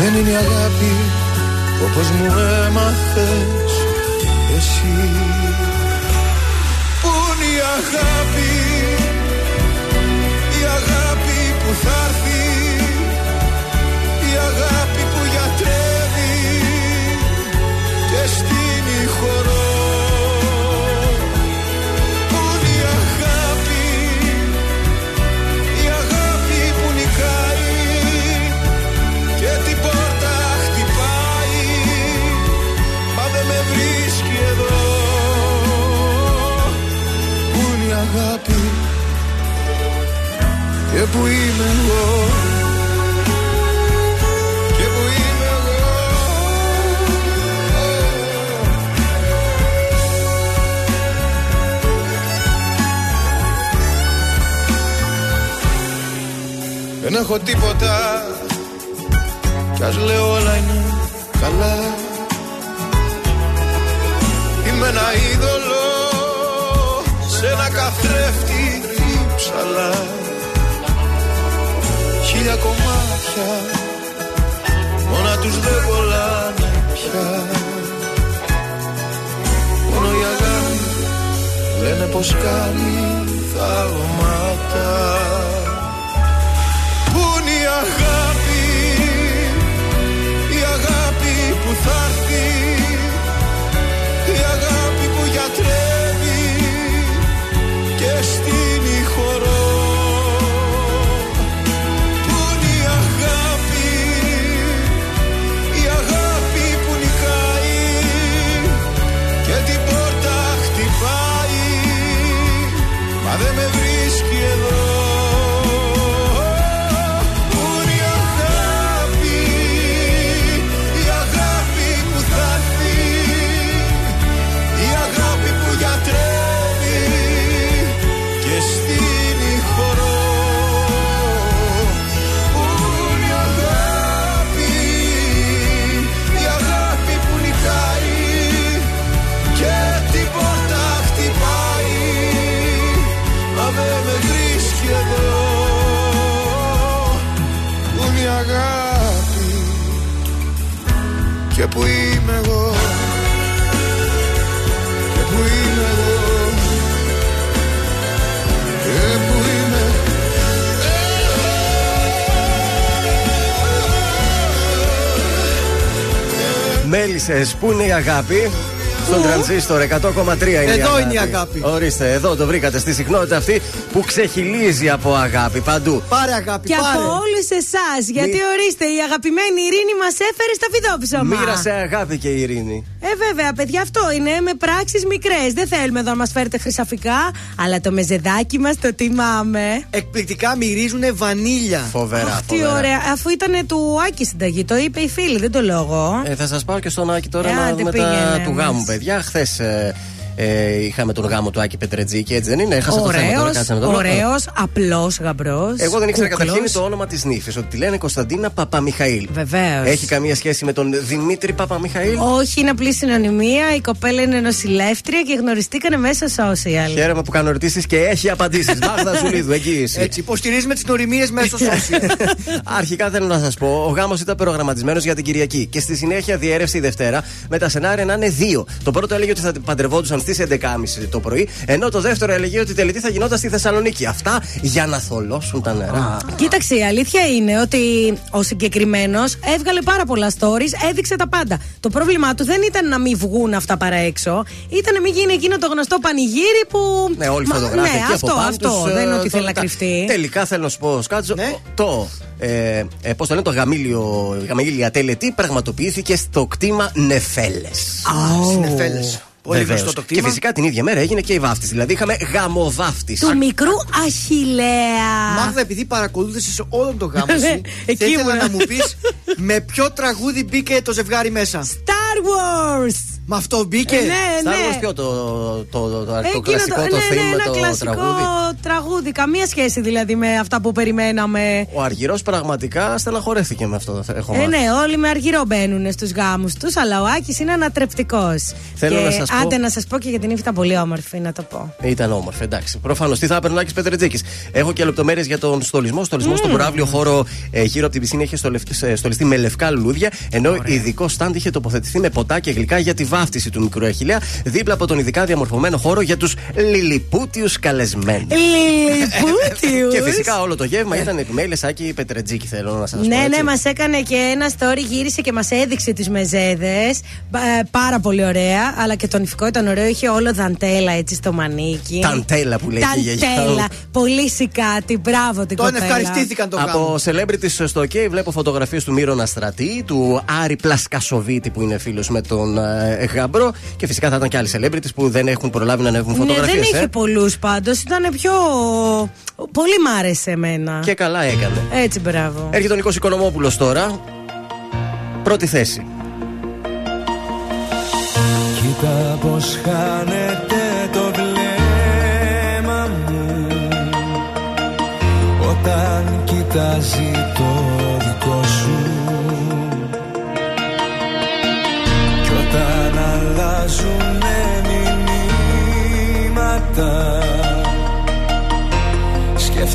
Δεν είναι η αγάπη Όπως μου έμαθες εσύ. Πού είναι η αγάπη Η αγάπη που θα έρθει αγάπη Και που είμαι εγώ. Και που είμαι εγώ. Δεν έχω τίποτα. Κι ας λέω όλα είναι καλά. Είμαι ένα είδωλο ψαλά Χίλια κομμάτια Μόνα τους δεν κολλάνε πια. Μόνο η αγάπη Λένε πως κάνει θαυμάτα Πού είναι η αγάπη Η αγάπη που θα έρθει Η αγάπη που γιατρεύει Και στείνει Μέλισσες, πού είναι η αγάπη; Στον τρανζίστορ 100,3 είναι η Εδώ αγάπη. είναι η αγάπη. Ορίστε, εδώ το βρήκατε στη συχνότητα αυτή που ξεχυλίζει από αγάπη παντού. Πάρε αγάπη, Και πάρε. από όλους εσάς, γιατί ορίστε, η αγαπημένη Ειρήνη μας έφερε στα φιδόψωμα. Μοίρασε αγάπη και η Ειρήνη. Ε, βέβαια, παιδιά, αυτό είναι με πράξεις μικρές. Δεν θέλουμε εδώ να μας φέρετε χρυσαφικά, αλλά το μεζεδάκι μας το τιμάμε. Εκπληκτικά μυρίζουνε βανίλια. Φοβερά. Τι ωραία, αφού ήταν του Άκη συνταγή, το είπε η φίλη, δεν το λόγο. Ε, θα σας πάω και στον Άκη τώρα Ε, να άντε, δούμε τα πήγαινε του μας. γάμου, παιδιά. Χθες ε, είχαμε τον γάμο του Άκη Πετρετζίκη, έτσι δεν είναι. Έχασα το θέμα τώρα, κάτσε να το δω. ωραίος, απλός γαμπρός. Εγώ δεν ήξερα καταρχήν το όνομα της νύφης, ότι τη λένε Κωνσταντίνα Παπαμιχαήλ. Βεβαίως. Έχει καμία σχέση με τον Δημήτρη Παπαμιχαήλ; Όχι, είναι απλή συνωνυμία. Η κοπέλα είναι νοσηλεύτρια και γνωριστήκανε μέσα social. Χαίρομαι που κάνω ερωτήσεις και έχει απαντήσεις. [LAUGHS] Μάγδα Ζουλίδου, εγγύηση. Έτσι, υποστηρίζουμε τις οριμίε μέσω social. Αρχικά θέλω να σας πω, ο γάμος ήταν προγραμματισμένος για την Κυριακή και στη συνέχεια διέρευσε η Δευτέρα με τα σενάρια να είναι δύο. Το πρώτο έλεγε ότι θα παντρευόντουσαν στις 11.30 το πρωί, ενώ το δεύτερο έλεγε ότι η τελετή θα γινόταν στη Θεσσαλονίκη. Αυτά για να θολώσουν τα νερά. Κοίταξε, η αλήθεια είναι ότι ο συγκεκριμένος έβγαλε πάρα πολλά stories, έδειξε τα πάντα. Το πρόβλημά του δεν ήταν να μην βγουν αυτά παρά έξω, ήταν να μην γίνει εκείνο το γνωστό πανηγύρι που. Ναι, όλοι Μα- φωτογράφοι. Ναι, εκεί αυτό, από πάνω αυτό. τους, ε, δεν είναι ότι το θέλει να μετά. κρυφτεί. Τελικά θέλω να σου πω, Σκάτζο, το. Ε, ε, Πώς το λένε, το γαμήλιο, η γαμήλια τελετή πραγματοποιήθηκε στο κτήμα Νεφέλες. Νεφέλες. Πολύ γνωστό το κτήμα. Και φυσικά την ίδια μέρα έγινε και η βάφτιση. Δηλαδή είχαμε γαμοβάφτιση. Του μικρού Αχηλέα. Μάγδα, επειδή παρακολούθησες όλον τον γάμο Ναι, σου, εκεί θα ήθελα ήμουνα. να μου πεις με ποιο τραγούδι μπήκε το ζευγάρι μέσα. Star Wars! Με αυτό μπήκε. Ναι, Star ναι. Wars ποιο το, το, το, το, το Εκείνο κλασικό το, ναι, ναι, theme ένα με το κλασικό τραγούδι. τραγούδι. Καμία σχέση δηλαδή με αυτά που περιμέναμε. Ο Αργυρός πραγματικά στεναχωρέθηκε με αυτό. Έχω Ε, μάθει. ναι, όλοι με αργυρό μπαίνουν στους γάμους τους, αλλά ο Άκης είναι ανατρεπτικός. Θέλω και να σας πω- άντε να σας πω και για την ύφη ήταν πολύ όμορφη, να το πω. Ήταν όμορφη, εντάξει. Προφανώς. Τι θα έπαιρνε ο Άκης Πετρετζίκης. Έχω και λεπτομέρειες για τον στολισμό. Ο στολισμός στον προάβλιο χώρο ε, γύρω από την πισίνα είχε στολευ- ε, στολιστεί με λευκά λουλούδια. Ενώ ειδικό στάντ είχε τοποθετηθεί με ποτά και γλυκά για τη βάφτιση του μικρού εχηλέα. Δίπλα από τον ειδικά διαμορφωμένο χώρο για τους λιλιπούτιους καλεσμένους. Λιλιπούτιους. και φυσικά όλο το γεύμα ήταν επιμέλεια Άκη Πετρετζίκη, θέλω να σας πω. Ναι, έτσι. ναι, μας έκανε και ένα story, γύρισε και μας έδειξε τις μεζέδες. πάρα πολύ ωραία, αλλά και το νηφικό ήταν ωραίο. Είχε όλο δαντέλα έτσι στο μανίκι. Ταντέλα που λέει και η γιαγιά μου. Ταντέλα. Πολύ σικάτη. Μπράβο την Τον κοπέλα. ευχαριστήθηκαν το γάμο. Από celebrities στο OK βλέπω φωτογραφίες του Μύρονα Στρατή, του Άρη Πλασκασοβίτη που είναι φίλος με τον ε, Γαμπρό και φυσικά θα ήταν και άλλοι celebrities που δεν έχουν προλάβει να ανέβουν Ναι, φωτογραφίες. δεν είχε πολλούς πάντως. Ήταν πιο. Πολύ μ' άρεσε εμένα. Και καλά έκανε. Έτσι, μπράβο. Έρχεται ο Νικό Οικονομόπουλος τώρα. Πρώτη θέση. Κοίτα πως χάνεται το βλέμμα μου Όταν κοιτάζει το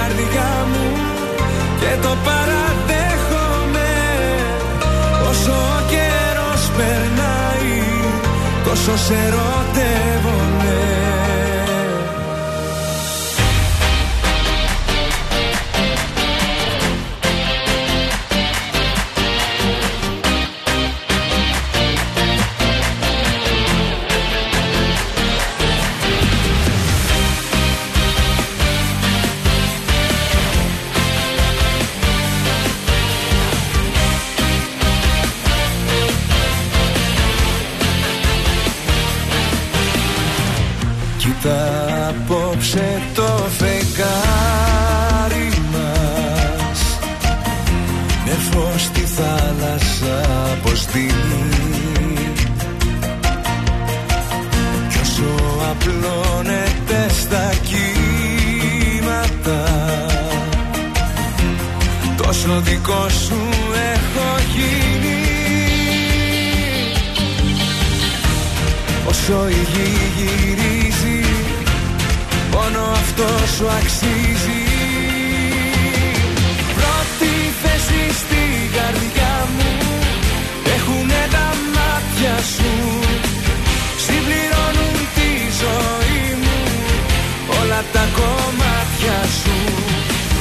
καρδιά μου Και το παραδέχομαι. Όσο ο καιρός περνάει Τόσο σε ερωτεύομαι φεγγάρι μας. Με φως στη θάλασσα αποστείλει Κι όσο απλώνεται στα κύματα Τόσο δικό σου έχω γίνει. Όσο η γη γυρίζει Μόνο αυτό σου αξίζει. Πρώτη θέση στην καρδιά μου Έχουνε τα μάτια σου. Συμπληρώνουν τη ζωή μου Όλα τα κομμάτια σου.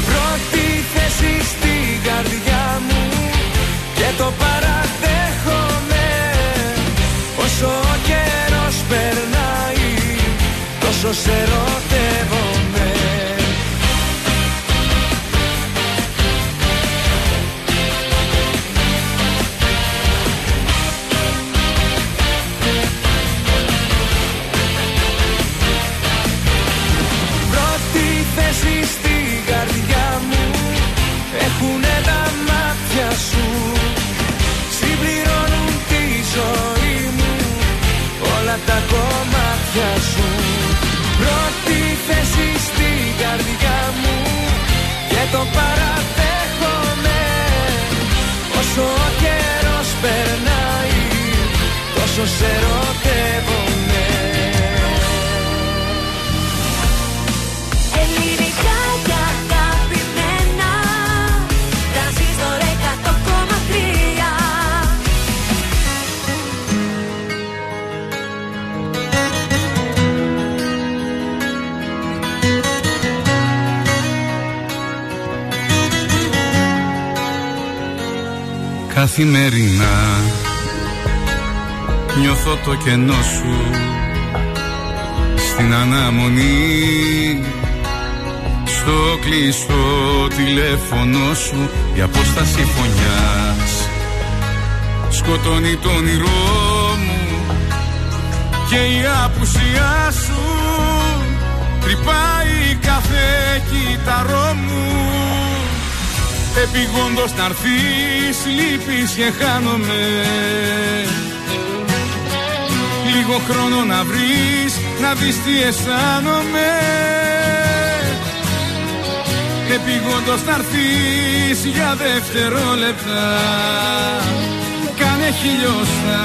Πρώτη θέση στην καρδιά μου Και το παραδέχομαι. Όσο ο καιρός περνάει Τόσο σε ερωτεύομαι κομμάτια σου. Πρώτη θέση στην καρδιά μου Και το παραδέχομαι. Όσο ο καιρός περνάει Τόσο σε ερωτεύομαι Καθημερινά. Νιώθω το κενό σου Στην αναμονή. Στο κλειστό τηλέφωνο σου Η απόσταση φωνιάς. Σκοτώνει το όνειρό μου Και η απουσία σου. Τρυπάει κάθε κύτταρό μου Επιγόντως να έρθεις λείπεις και χάνομαι. Λίγο χρόνο να βρεις να δεις τι αισθάνομαι. Επιγόντως να έρθεις για δευτερόλεπτα Κάνε χιλιοστά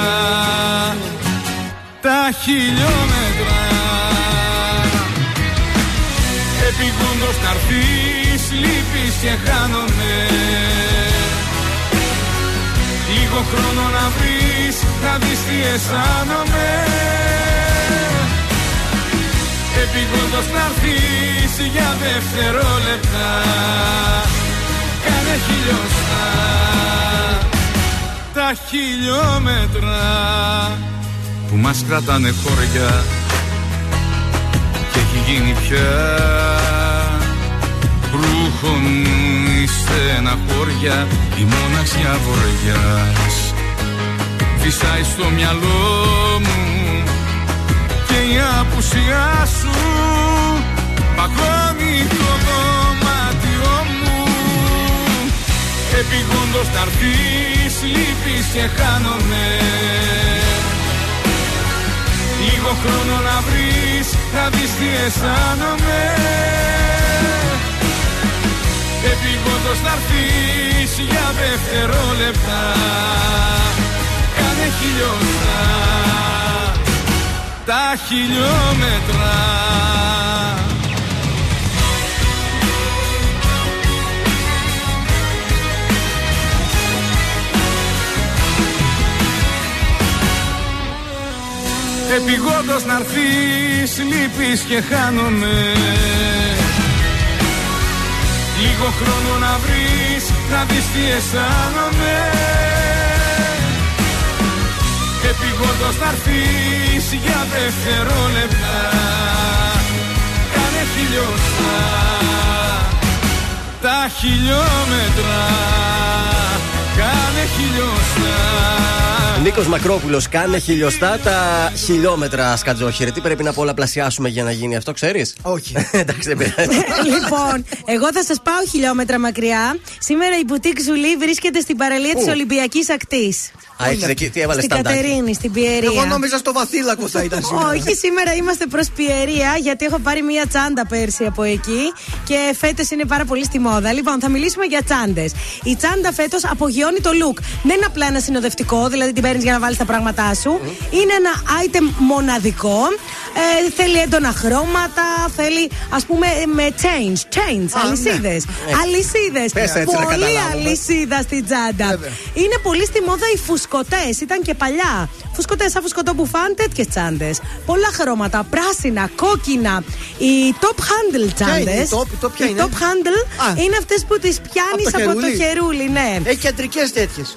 τα χιλιόμετρα. Επιγόντως να έρθεις λείπεις και χάνομαι. Λίγο χρόνο να βρεις να δεις τι αισθάνομαι. Επιγόντως να έρθεις για δευτερόλεπτα. Κάνε χιλιοστά τα χιλιόμετρα που μας κρατάνε χώρια και έχει γίνει πια ρούχων η στεναχώρια η μοναξιά βοριάς φυσάει στο μυαλό μου και η απουσιά σου παγώνει το δωμάτιό μου. Επιγόντως να έρθεις λείπεις και χάνομαι. Λίγο χρόνο να βρεις να δεις τι αισθάνομαι Επιγόντως να έρθεις για δευτερόλεπτα Κάνε χιλιόμετρα. Τα χιλιόμετρα. Επιγόντως να έρθεις λείπεις και χάνομαι Λίγο χρόνο να βρεις να δεις τι αισθάνομαι. Επιγόντως να έρθεις για δευτερόλεπτα Κάνε χιλιοστά τα χιλιόμετρα Κάνε χιλιοστά Νίκος Μακρόπουλος, κάνε χιλιοστά τα χιλιόμετρα σκατζόχυρε. Τι πρέπει να πολλαπλασιάσουμε για να γίνει αυτό, ξέρεις; Όχι. [LAUGHS] Εντάξει, δεν πειράζει. [LAUGHS] λοιπόν, εγώ θα σας πάω χιλιόμετρα μακριά. Σήμερα η μπουτίκ Ζουλή βρίσκεται στην παραλία της Πού; Ολυμπιακής Ακτής. Α, έχεις εκεί, τι έβαλες Στην σταντάκι. Κατερίνη, στην Πιερία. Εγώ νόμιζα στο βαθύλακο θα ήταν σήμερα. Όχι, σήμερα είμαστε προς Πιερία γιατί έχω πάρει μία τσάντα πέρσι από εκεί και φέτε είναι πάρα πολύ στη μόδα. Λοιπόν, θα μιλήσουμε για τσάντες. Η τσάντα φέτος απογειώνει το look. Δεν είναι απλά ένα συνοδευτικό, δηλαδή την παίρνεις για να βάλεις τα πράγματά σου. Είναι ένα item μοναδικό. Ε, θέλει έντονα χρώματα, θέλει ας πούμε με chains, chains, Α, αλυσίδες. ναι. Αλυσίδες. Πες έτσι, να Πολύ καταλάβουμε. αλυσίδα στην τσάντα. Είναι πολύ στη μόδα οι φουσκωτές. Ήταν και παλιά. Φουσκωτές, σαν φουσκωτό μπουφάν, τέτοιες τσάντες. Πολλά χρώματα. Πράσινα, κόκκινα. Οι top handle τσάντε. είναι η top? Η top ποια είναι; top handle Α. είναι αυτές που τις πιάνει Από το από, το χερούλι. χερούλι, ναι. Έχει κεντρικές τέτοιες.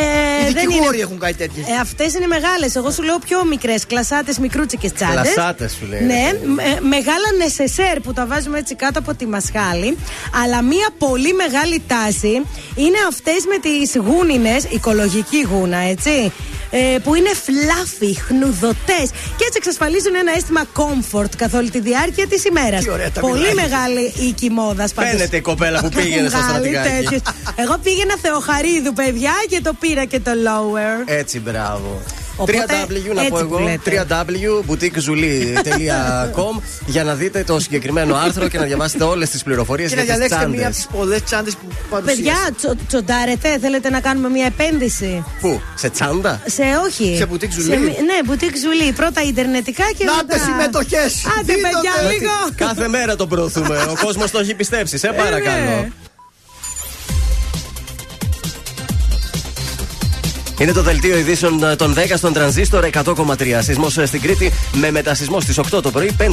Ε, Οι δεν δικηγόροι είναι- έχουν κάτι τέτοιε. ε, Αυτές είναι μεγάλες. Εγώ σου λέω πιο μικρές. Κλασάτες, μικρούτσικες τσάντες. Κλασάτες σου λέει, Ναι, ρε παιδί. με- μεγάλα νεσεσέρ που τα βάζουμε έτσι κάτω από τη μασχάλη. Αλλά μία πολύ μεγάλη τάση είναι αυτές με τις γούνινες, οικολογική γούνα, έτσι. ε, που είναι φλάφι, χνουδωτές και έτσι εξασφαλίζουν ένα αίσθημα comfort καθ' όλη τη διάρκεια της ημέρας. Τι ωραία τα Πολύ μιλάει. μεγάλη οίκη μόδα πάντως. Φαίνεται η κοπέλα που πήγαινε στο στρατηγάκι. Εγώ πήγαινα Θεοχαρίδου, παιδιά, και το πήρα και το lower. Έτσι, μπράβο. Οπότε, 3W να πω έτσι που εγώ. λέτε. www.boutiquezuli.com για να δείτε το συγκεκριμένο άρθρο και να διαβάσετε όλες τις πληροφορίες Και να για τις διαλέξετε μία τσάντε. από τις πολλές τσάντε που παρουσίασε. Παιδιά, τσο, τσοντάρετε, θέλετε να κάνουμε μια επένδυση; Πού, σε τσάντα; Σε όχι. Σε boutique Ζουλή; μη- ναι, μπουτίκ ζουλή. Πρώτα ιντερνετικά και Να μετά. τε συμμετοχές. Άντε, Δίνονται. παιδιά, λίγο. Κάθε μέρα το προωθούμε. Ο κόσμος το έχει πιστέψει. Σε παρακαλώ. Είναι το δελτίο ειδήσεων ε, των 10 στον τρανζίστορ 100,3. Σεισμός στην Κρήτη με μετασυσμό στις 8 το πρωί 5,3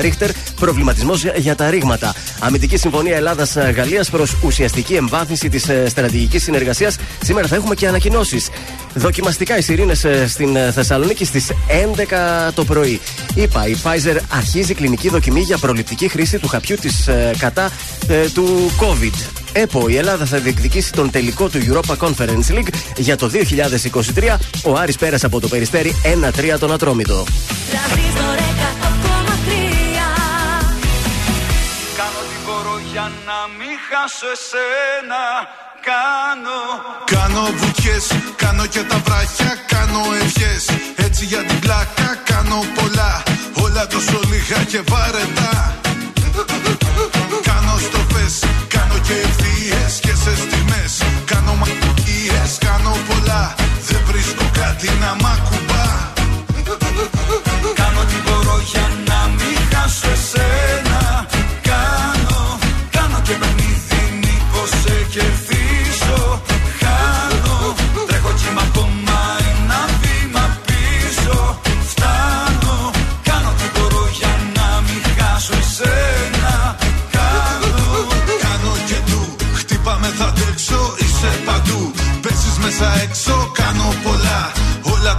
ρίχτερ. Προβληματισμός για τα ρήγματα. Αμυντική συμφωνία Ελλάδα-Γαλλία προς ουσιαστική εμβάθυνση της στρατηγικής συνεργασίας. Σήμερα θα έχουμε και ανακοινώσεις. Δοκιμαστικά οι σιρήνες στην Θεσσαλονίκη στις 11 το πρωί. Είπα, η Pfizer αρχίζει κλινική δοκιμή για προληπτική χρήση του χαπιού της κατά του COVID. ΕΠΟ, η Ελλάδα θα διεκδικήσει τον τελικό του Europa Conference League για το 2023. Ο Άρης πέρασε από το περιστέρι 1-3 τον Ατρόμητο. Τρανζίστορ 100,3. Κάνω τι μπορώ για να μην χάσω εσένα Κάνω Κάνω βουτιές, κάνω και τα βράχια Κάνω ευχές, έτσι για την πλάκα Κάνω πολλά, όλα τόσο λίγα και βαρετά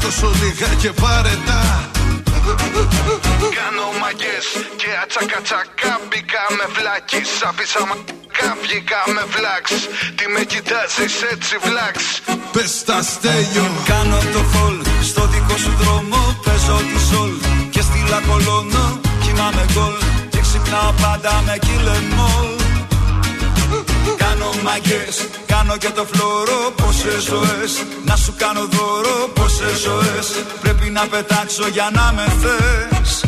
τόσο λίγα και βαρετά Κάνω μαγκές και ατσακατσακά Μπήκα με βλάκης, άφησα μακά Βγήκα με βλάξ. Τι με κοιτάζεις έτσι βλάξ. Πες τα στέλιο. Κάνω το χολ στο δικό σου δρόμο Παίζω τη σολ. Και στη λακολώνω Κοιμάμαι γκολ. Και ξυπνάω πάντα με κυλεμόλ Κάνω μαγκές, κάνω και το φλόρο Πόσες ζωές, να σου κάνω δώρο Πόσες ζωές, πρέπει να πετάξω για να με θες.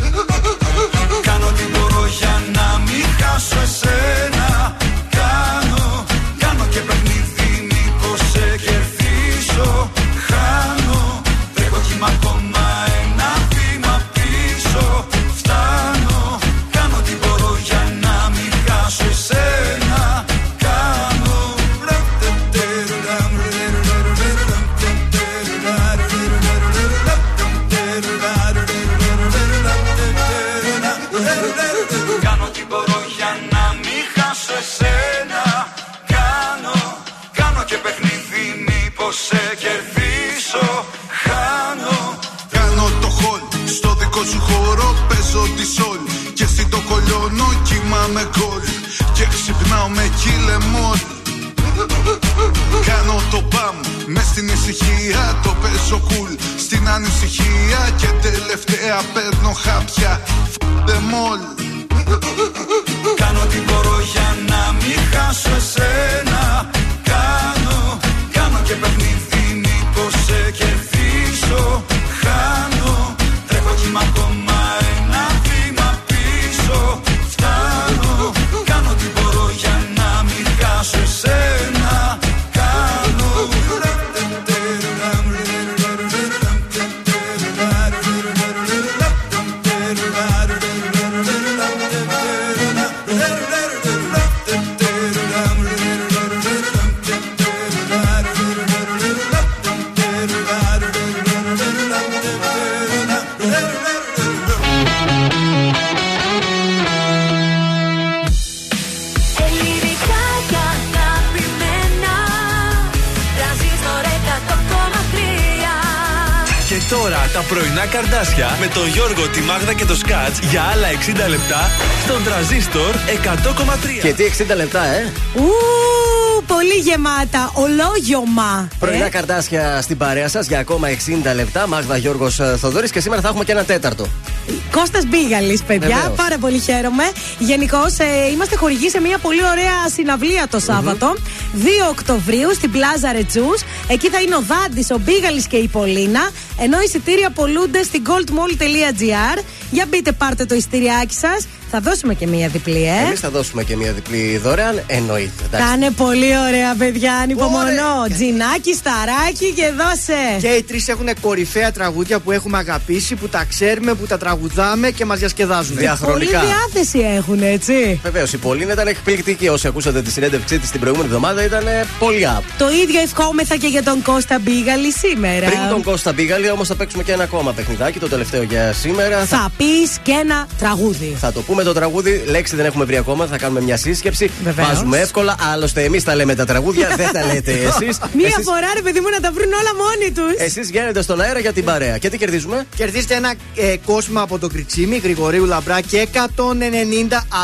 Κάνω τι μπορώ για να μην χάσω εσένα. Κάνω, κάνω και παιχνίδι Το παίζω κουλ στην ανησυχία Και τελευταία παίρνω χάπια. Φ***δε μόλ Κάνω τι μπορώ για να μην χάσω εσένα. Κάνω, κάνω και παιχνίδι καρδάσια με τον Γιώργο, τη Μάγδα και το Σκάτ για άλλα 60 λεπτά στον τραζίστορ 100,3. Και τι 60 λεπτά, ε! Ου, πολύ γεμάτα. Ολόγιωμα. Πρωινά Ε, καρτάσια στην παρέα σας για ακόμα 60 λεπτά. Μάγδα Γιώργος Θοδωρής και σήμερα θα έχουμε και ένα τέταρτο. Κώστας Μπίγαλης, παιδιά. Βεβαίως. Πάρα πολύ χαίρομαι. Γενικώς ε, είμαστε χορηγοί σε μια πολύ ωραία συναυλία το σαββατο 2 Οκτωβρίου στην Πλάζα Ρετσού. Εκεί θα είναι ο Δάντης, ο Μπίγαλης και η Πολίνα. Ενώ εισιτήρια πολλούνται στην goldmall.gr. Για μπείτε, πάρτε το εισιτηριάκι σας. Θα δώσουμε και μία διπλή, ε. Εμείς θα δώσουμε και μια διπλή δωρεάν. Εννοείται. εντάξει. Θα είναι πολύ ωραία, παιδιά. Ανυπομονώ. Τζινάκι, σταράκι και δώσε. Και οι τρεις έχουν κορυφαία τραγούδια που έχουμε αγαπήσει, που τα ξέρουμε, που τα τραγουδάμε και μας διασκεδάζουν. Πολύ Διαχρονικά. διάθεση έχουν, έτσι. Βεβαίως, η Πολίνα ήταν εκπληκτική. Όσοι ακούσατε τη συνέντευξή της την προηγούμενη εβδομάδα, ήταν ε, πολύ up. Το ίδιο ευχόμεθα και για τον Κώστα Μπίγαλη σήμερα. Πριν τον Κώστα Μπίγαλη, όμως θα παίξουμε και ένα ακόμα παιχνιδάκι, το τελευταίο για σήμερα. Θα πει και ένα τραγούδι. Θα το πούμε το τραγούδι, λέξη δεν έχουμε βρει ακόμα, θα κάνουμε μια σύσκεψη. Βεβαίως. Βάζουμε εύκολα, άλλωστε εμείς τα λέμε τα τραγούδια, δεν τα λέτε [LAUGHS] εσείς. Μία φορά, ρε παιδί μου, να τα βρουν όλα μόνοι τους. Εσείς βγαίνετε στον αέρα για την παρέα. Και τι κερδίζουμε; Κερδίστε ένα ε, κόσμο από το Κριτσίμι, Γρηγορίου Λαμπρά και 190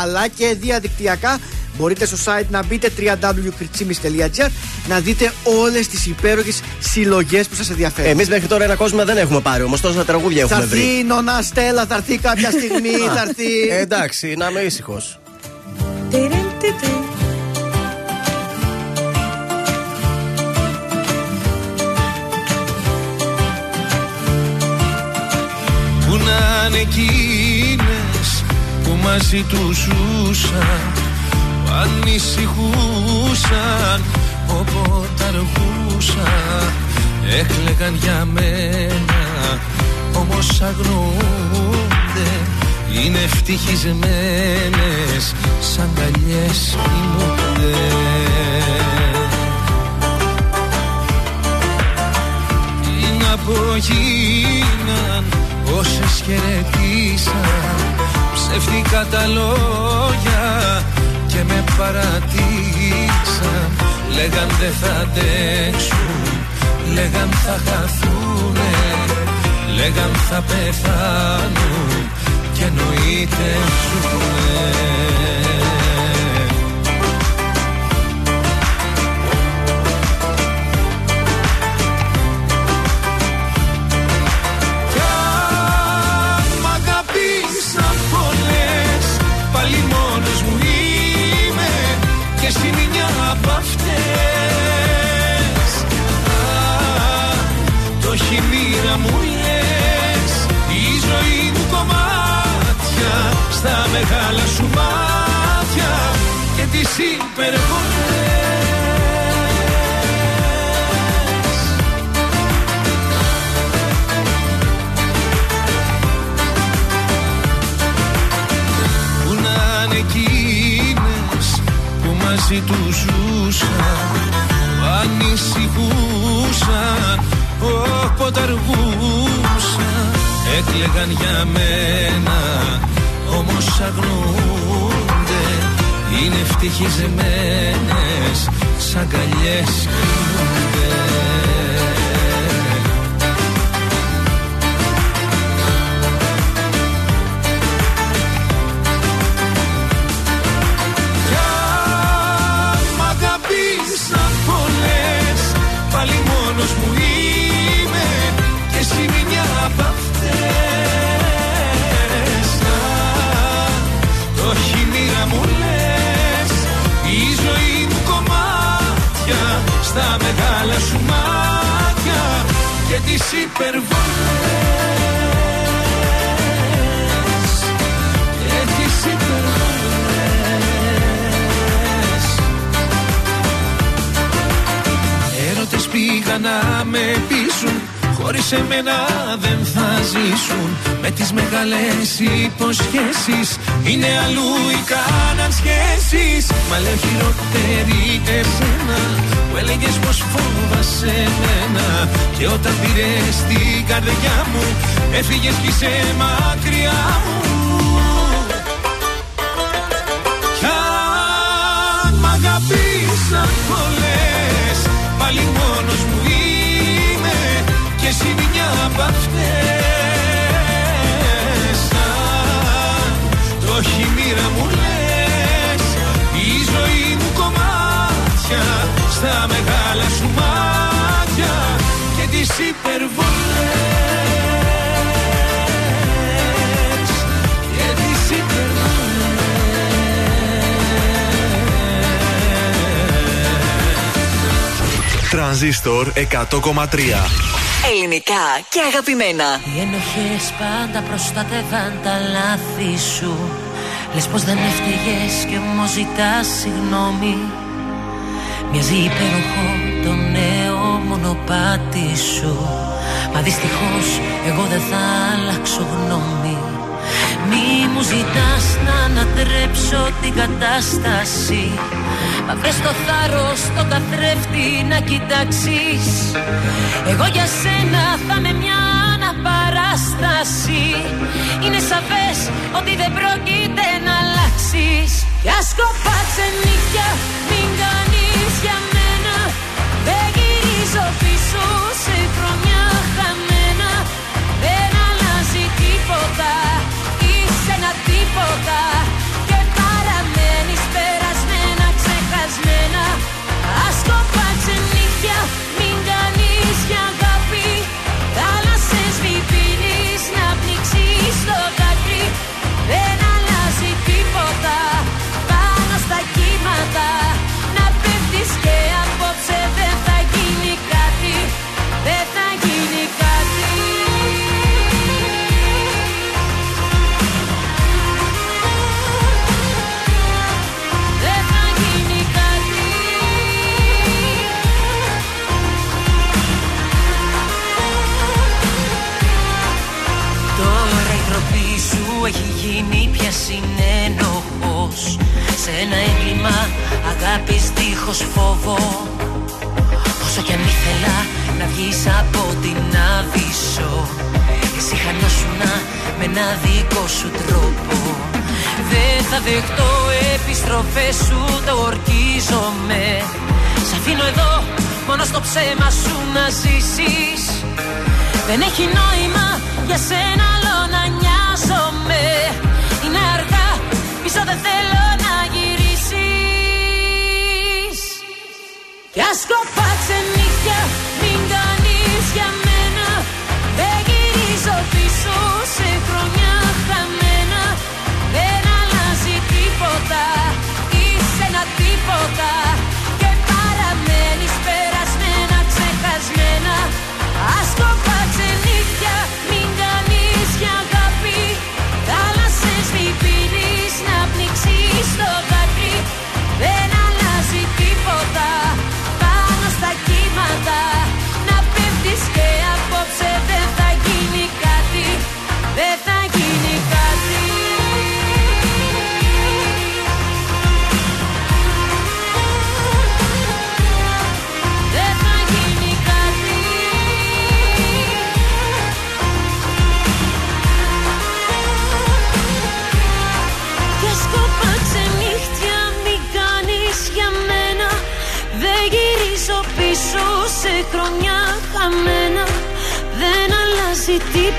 αλλά και διαδικτυακά. Μπορείτε στο site να μπείτε www.kritsimis.gr να δείτε όλες τις υπέροχες συλλογές που σας ενδιαφέρουν. Εμείς μέχρι τώρα ένα κόσμο δεν έχουμε πάρει, όμως τόσα τραγούδια θα έχουμε βρει. έρθει η νονά Στέλλα, θα έρθει κάποια στιγμή, [LAUGHS] θα έρθει. Ε, εντάξει, να είμαι ήσυχος. Που να είναι εκείνες που μαζί τους ζούσαν Που ανησυχούσαν όποτε αργούσαν Έκλεγαν για μένα. Όμως αγνοούνται Είναι ευτυχισμένες σαν καλιές κοιμούνται. Τι να πω γίναν όσες χαιρετήσαν Ψεύτικα τα λόγια και με παρατήσαν. Λέγαν δεν θα αντέξουν, λέγαν θα χαθούνε Λέγαν θα πεθάνουν και εννοείται ζουνε Στα μεγάλα σου μάτια Και τις υπερβολές. Που να είναι εκείνες που μαζί του ζούσαν Που ανησυχούσαν όποτε αργούσαν Έκλεγαν για μένα όμως αγνοούνται Είναι ευτυχισμένες σαν καλιές Στα μεγάλα σου μάτια Και τις υπερβολές. Και τις υπερβολές. Έρωτες πήγαν να με πείσουν Χωρίς εμένα δεν θα ζήσουν Με τις μεγάλες υποσχέσεις. Είναι αλλού οι κάναν σχέσεις Μα λέω χειρότερη εσένα. Που έλεγες πως φόβασαι εμένα. Και όταν πήρες την καρδιά μου Έφυγες κι είσαι μακριά μου. Κι αν μ' αγαπήσαν πολλές Πάλι μόνος μου είμαι. Και εσύ μια απ' αυτές Το έχει μοίρα μου λες Η ζωή μου κομμάτια Στα μεγάλα σου μάτια Και τις υπερβολές Και τις Τρανζίστορ 100,3 Ελληνικά και αγαπημένα. Οι ενοχές πάντα προστατεύαν τα λάθη σου Λες πως δεν έφταιγες και μου ζητάς συγγνώμη Μοιάζει υπέροχο το νέο μονοπάτι σου. Μα δυστυχώς εγώ δεν θα αλλάξω γνώμη. Μη μου ζητάς να ανατρέψω την κατάσταση. Μα βρες το θάρρος το καθρέφτη να κοιτάξεις. Εγώ για σένα θα με μια αναπαράσταση. Είναι σαφές ότι δεν πρόκειται να αλλάξεις Κι ας κοπάτσε αγάπης δίχως φόβο. Όσο κι αν ήθελα να βγεις από την άβυσσο Εσύ χανόσουνα με ένα δικό σου τρόπο. Δεν θα δεχτώ επιστροφές σου το ορκίζομαι. Σ' αφήνω εδώ μόνο στο ψέμα σου να ζήσεις. Δεν έχει νόημα για σένα άλλο να νοιάζομαι. Είναι αργά, πίσω δεν θέλω Κι ας κοπάτσε νύχια, μην κάνεις για μένα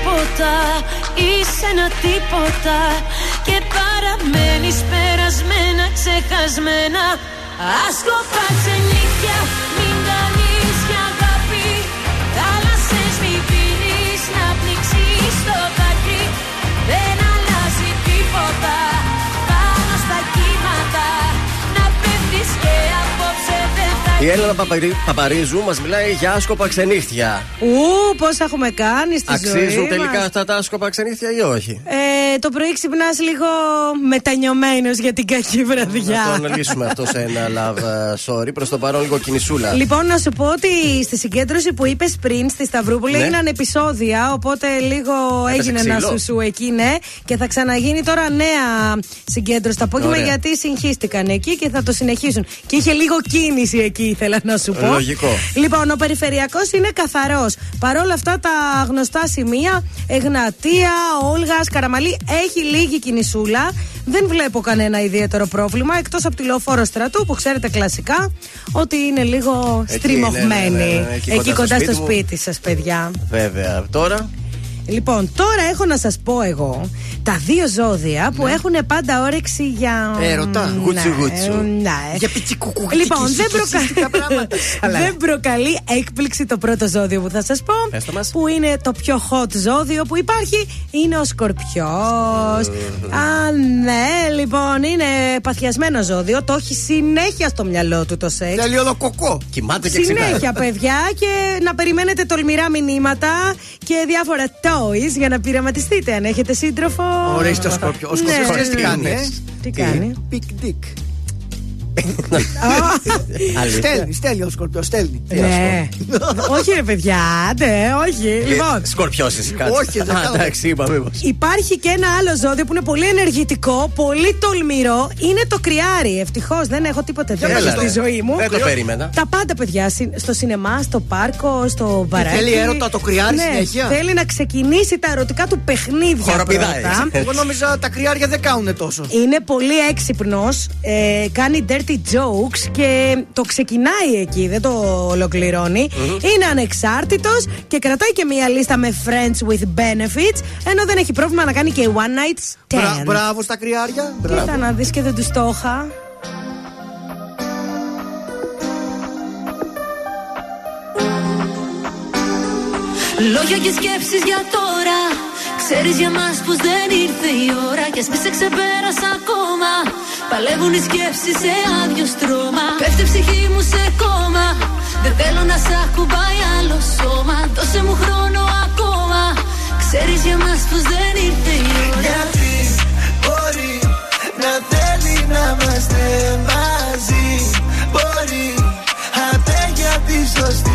τίποτα Είσαι ένα τίποτα Και παραμένεις περασμένα ξεχασμένα. Ας κοπάτσε Η Έλληνα Παπαρι- Παπαρίζου μας μιλάει για άσκοπα ξενύχτια. Ου, πώς έχουμε κάνει στη ζωή. Αξίζουν τελικά μας. αυτά τα άσκοπα ξενύχτια ή όχι; Ε, το πρωί ξυπνάς λίγο μετανιωμένος για την κακή βραδιά. Να το αναλύσουμε αυτό σε ένα love uh, sorry. Προς το παρόν λίγο κινησούλα. Λοιπόν, να σου πω ότι στη συγκέντρωση που είπες πριν στη Σταυρούπολη Ναι. έγιναν επεισόδια. Οπότε λίγο έγινε ένα ξύλο. σουσού εκεί, ναι. Και θα ξαναγίνει τώρα νέα συγκέντρωση το απόγευμα Ωραία. γιατί συγχύστηκαν εκεί και θα το συνεχίσουν. Και είχε λίγο κίνηση εκεί, ήθελα να σου πω. Λογικό. Λοιπόν, ο περιφερειακός είναι καθαρός. Παρόλα αυτά τα γνωστά σημεία, Εγνατία, Όλγας, Καραμαλή, έχει λίγη κινησούλα. Δεν βλέπω κανένα ιδιαίτερο πρόβλημα εκτός από τη λεωφόρο στρατού που ξέρετε κλασικά ότι είναι λίγο Εκεί, στριμωγμένη. ναι, ναι, ναι, ναι, εκεί Εκεί κοντά στο κοντά στο σπίτι μου. σπίτι σας, παιδιά. Βέβαια. Τώρα; Λοιπόν, τώρα έχω να σας πω εγώ τα δύο ζώδια που έχουν πάντα όρεξη για. Ναι. Έρωτα. Ναι, Γούτσου, γούτσου. ναι. Για πιτσικούκου. Λοιπόν, δεν, προκα... πράγματα. [LAUGHS] δεν προκαλεί έκπληξη το πρώτο ζώδιο που θα σας πω. Πες το μας. Που είναι το πιο hot ζώδιο που υπάρχει. Είναι ο Σκορπιός. Α, ναι, λοιπόν, είναι παθιασμένο ζώδιο. Το έχει συνέχεια στο μυαλό του το σεξ. Θέλει όλο κοκό. Κοιμάται και ξυπνάει. Συνέχεια, παιδιά, και να περιμένετε τολμηρά μηνύματα και διάφορα toys για να πειραματιστείτε αν έχετε σύντροφο. Ορίστε ο Σκόρπιο. Ο Ναι. Σκόρπιο ξέρεις τι κάνει, ε; Τι κάνει. Big dick. Αλήθεια. Στέλνει, στέλνει ο Σκόρπιο, στέλνει. Ναι. όχι, ρε παιδιά, ναι, όχι. Λοιπόν, Σκορπιό εσύ κάτι. Όχι, δεν Α, κάνω. Εντάξει, είπα μήπως. Υπάρχει και ένα άλλο ζώδιο που είναι πολύ ενεργητικό, πολύ τολμηρό. Είναι το κρυάρι. Ευτυχώς δεν έχω τίποτε τέτοιο Έλα, στη ρε. ζωή μου. Δεν το περίμενα. Τα πάντα, παιδιά. συ- Στο σινεμά, στο πάρκο, στο μπαράκι. θέλει έρωτα το κρυάρι ναι, συνέχεια; Θέλει να ξεκινήσει τα ερωτικά του παιχνίδια. Χοροπηδάει. πρώτα. Εγώ νόμιζα τα κρυάρια δεν κάνουν τόσο. Είναι πολύ έξυπνος. Ε, κάνει dirty jokes και το ξεκινάει εκεί, δεν το ολοκληρώνει. Είναι ανεξάρτητος και κρατάει και μία λίστα με friends with benefits. Ενώ δεν έχει πρόβλημα να κάνει και one night Μπρα- stand. Μπράβο στα κρυάρια. Μπράβο. Κοίτα να δεις και δεν τους το είχα. Λόγια και σκέψεις για τώρα Ξέρεις για μας πως δεν ήρθε η ώρα Κι ας μη σε ξεπέρασα ακόμα. Παλεύουν οι σκέψεις σε άδειο στρώμα. Πέφτει η ψυχή μου σε κόμμα. Δεν θέλω να σ' ακουμπάει άλλο σώμα. Δώσε μου χρόνο ακόμα. Ξέρεις για μας πως δεν ήρθε η ώρα. Γιατί μπορεί να θέλει να είμαστε μαζί Μπορεί απέ για τη σωστή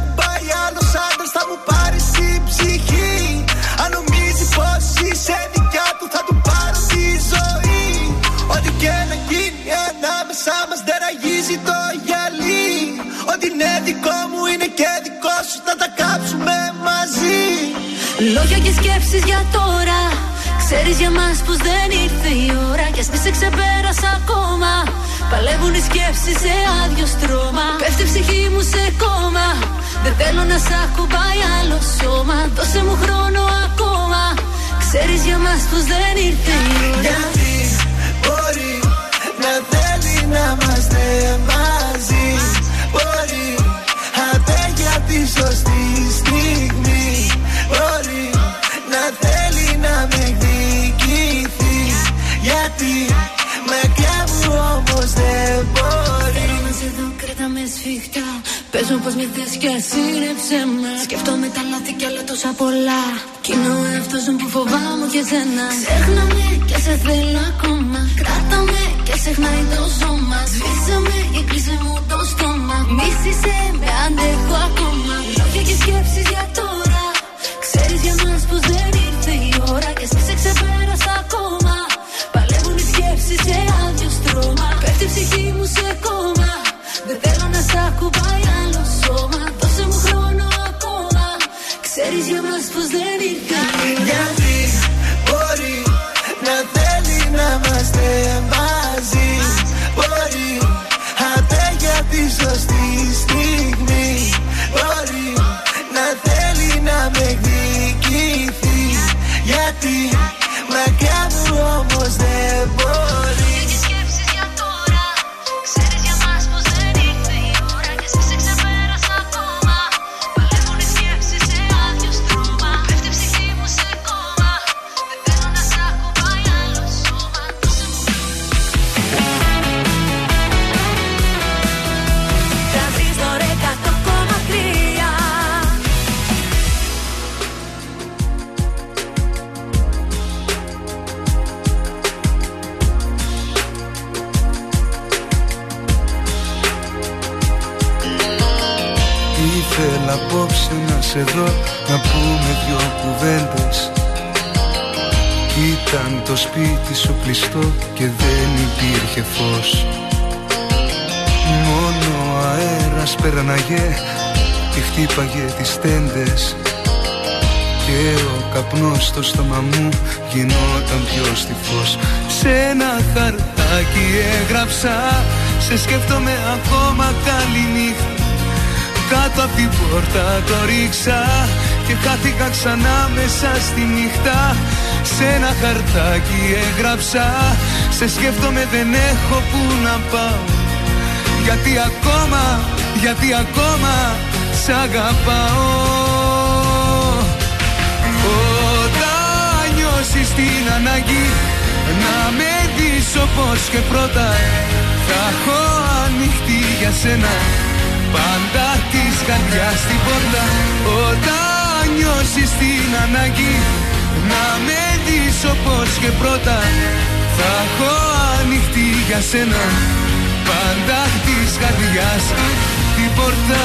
αγίζει το γυαλί. Ό,τι είναι δικό μου είναι και δικό σου. Θα τα κάψουμε μαζί. Λόγια και σκέψεις για τώρα. Ξέρεις για μας πως δεν ήρθε η ώρα. Κι ας μη σε ξεπέρασα ακόμα. Παλεύουν οι σκέψεις σε άδειο στρώμα. Πέφτει η ψυχή μου σε κόμμα. Δεν θέλω να σ' ακουμπάει άλλο σώμα. Δώσε μου χρόνο ακόμα. Ξέρεις για μας πως δεν ήρθε η ώρα. Γιατί μπορεί να θέλει να είμαστε Πες μου πως με θες και ασύρεψε με. Σκέφτομαι τα λάθη κι άλλα τόσα πολλά. Κι είναι ο εαυτός μου που φοβάμαι και σένα. Ξέχνα με και σε θέλω ακόμα. Κράτα με και ξεχνάει το σώμα. Σβήσε με και κλείσε μου το στόμα. Μίσησε με αντέχω ακόμα. Λόγια και σκέψεις για τώρα. Ξέρεις για μας πως δεν ήρθε η ώρα Και εσύ σε ξεπέρασα ακόμα. Παλεύουν οι σκέψεις σε άδειο στρώμα. Πέφτει η ψυχή μου σε κόμμα. Δεν θέλω να σ' ακουμπάει άλλο σώμα. Δώσε μου χρόνο ακόμα. Ξέρεις για μας πως δεν ήρθε το σπίτι σου κλειστό και δεν υπήρχε φως. Μόνο ο αέρας πέραναγε και χτύπαγε τις τέντες. Και ο καπνός στο στόμα μου γινόταν πιο στιφός. Σε ένα χαρτάκι έγραψα Σε σκέφτομαι ακόμα καλή νύχτα Κάτω από την πόρτα το ρίξα Και χάθηκα ξανά μέσα στη νύχτα Σε ένα χαρτάκι έγραψα Σε σκέφτομαι δεν έχω που να πάω Γιατί ακόμα, γιατί ακόμα Σ' αγαπάω. Όταν νιώσεις την ανάγκη Να με δεις όπως και πρώτα Θα έχω ανοιχτή για σένα Πάντα της καρδιάς στην πόρτα. Όταν νιώσεις την ανάγκη Να με δεις όπως και πρώτα. Θα έχω ανοιχτή για σένα Πάντα της καρδιάς την πόρτα.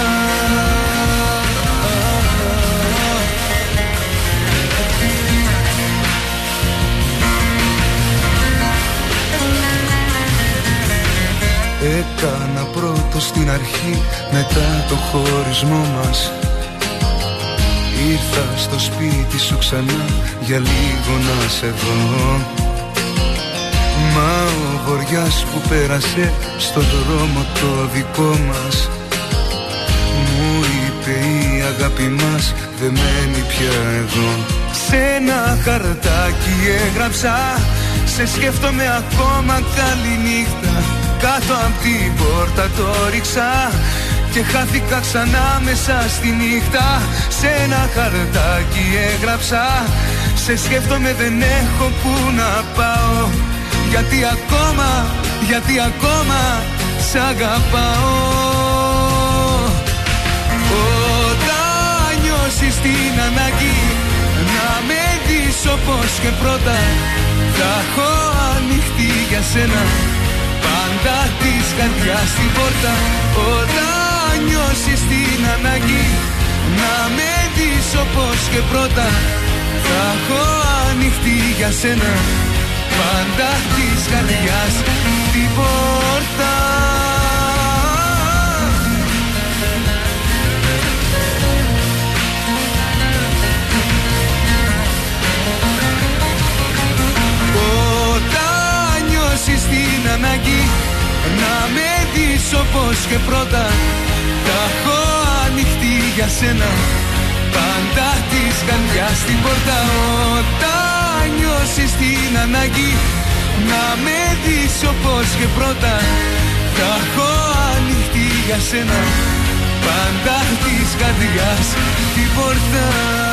Έκανα πρώτο στην αρχή μετά το χωρισμό μας Ήρθα στο σπίτι σου ξανά για λίγο να σε δω. Μα ο βοριάς που πέρασε στο δρόμο το δικό μας Μου είπε η αγάπη μας δεν μένει πια εδώ Σε ένα χαρτάκι έγραψα Σε σκέφτομαι ακόμα καλή νύχτα Κάτω απ' την πόρτα το ρίξα και χάθηκα ξανά μέσα στη νύχτα. Σε ένα χαρτάκι έγραψα. Σε σκέφτομαι δεν έχω που να πάω. Γιατί ακόμα, γιατί ακόμα Σ' αγαπάω. Όταν νιώσεις την ανάγκη Να με δεις όπως και πρώτα Θα έχω ανοιχτή για σένα. Πάντα της καρδιάς στην πόρτα. Όταν νιώσεις την ανάγκη Να με δεις όπως και πρώτα. Θα έχω ανοιχτή για σένα Πάντα της καρδιάς την πόρτα. Όταν νιώσεις την ανάγκη Να με δεις όπως και πρώτα Τα έχω ανοιχτή για σένα. Πάντα της καρδιάς την πόρτα. Όταν νιώσεις την ανάγκη Να με δεις όπως και πρώτα. Τα έχω ανοιχτή για σένα. Πάντα της καρδιάς την πόρτα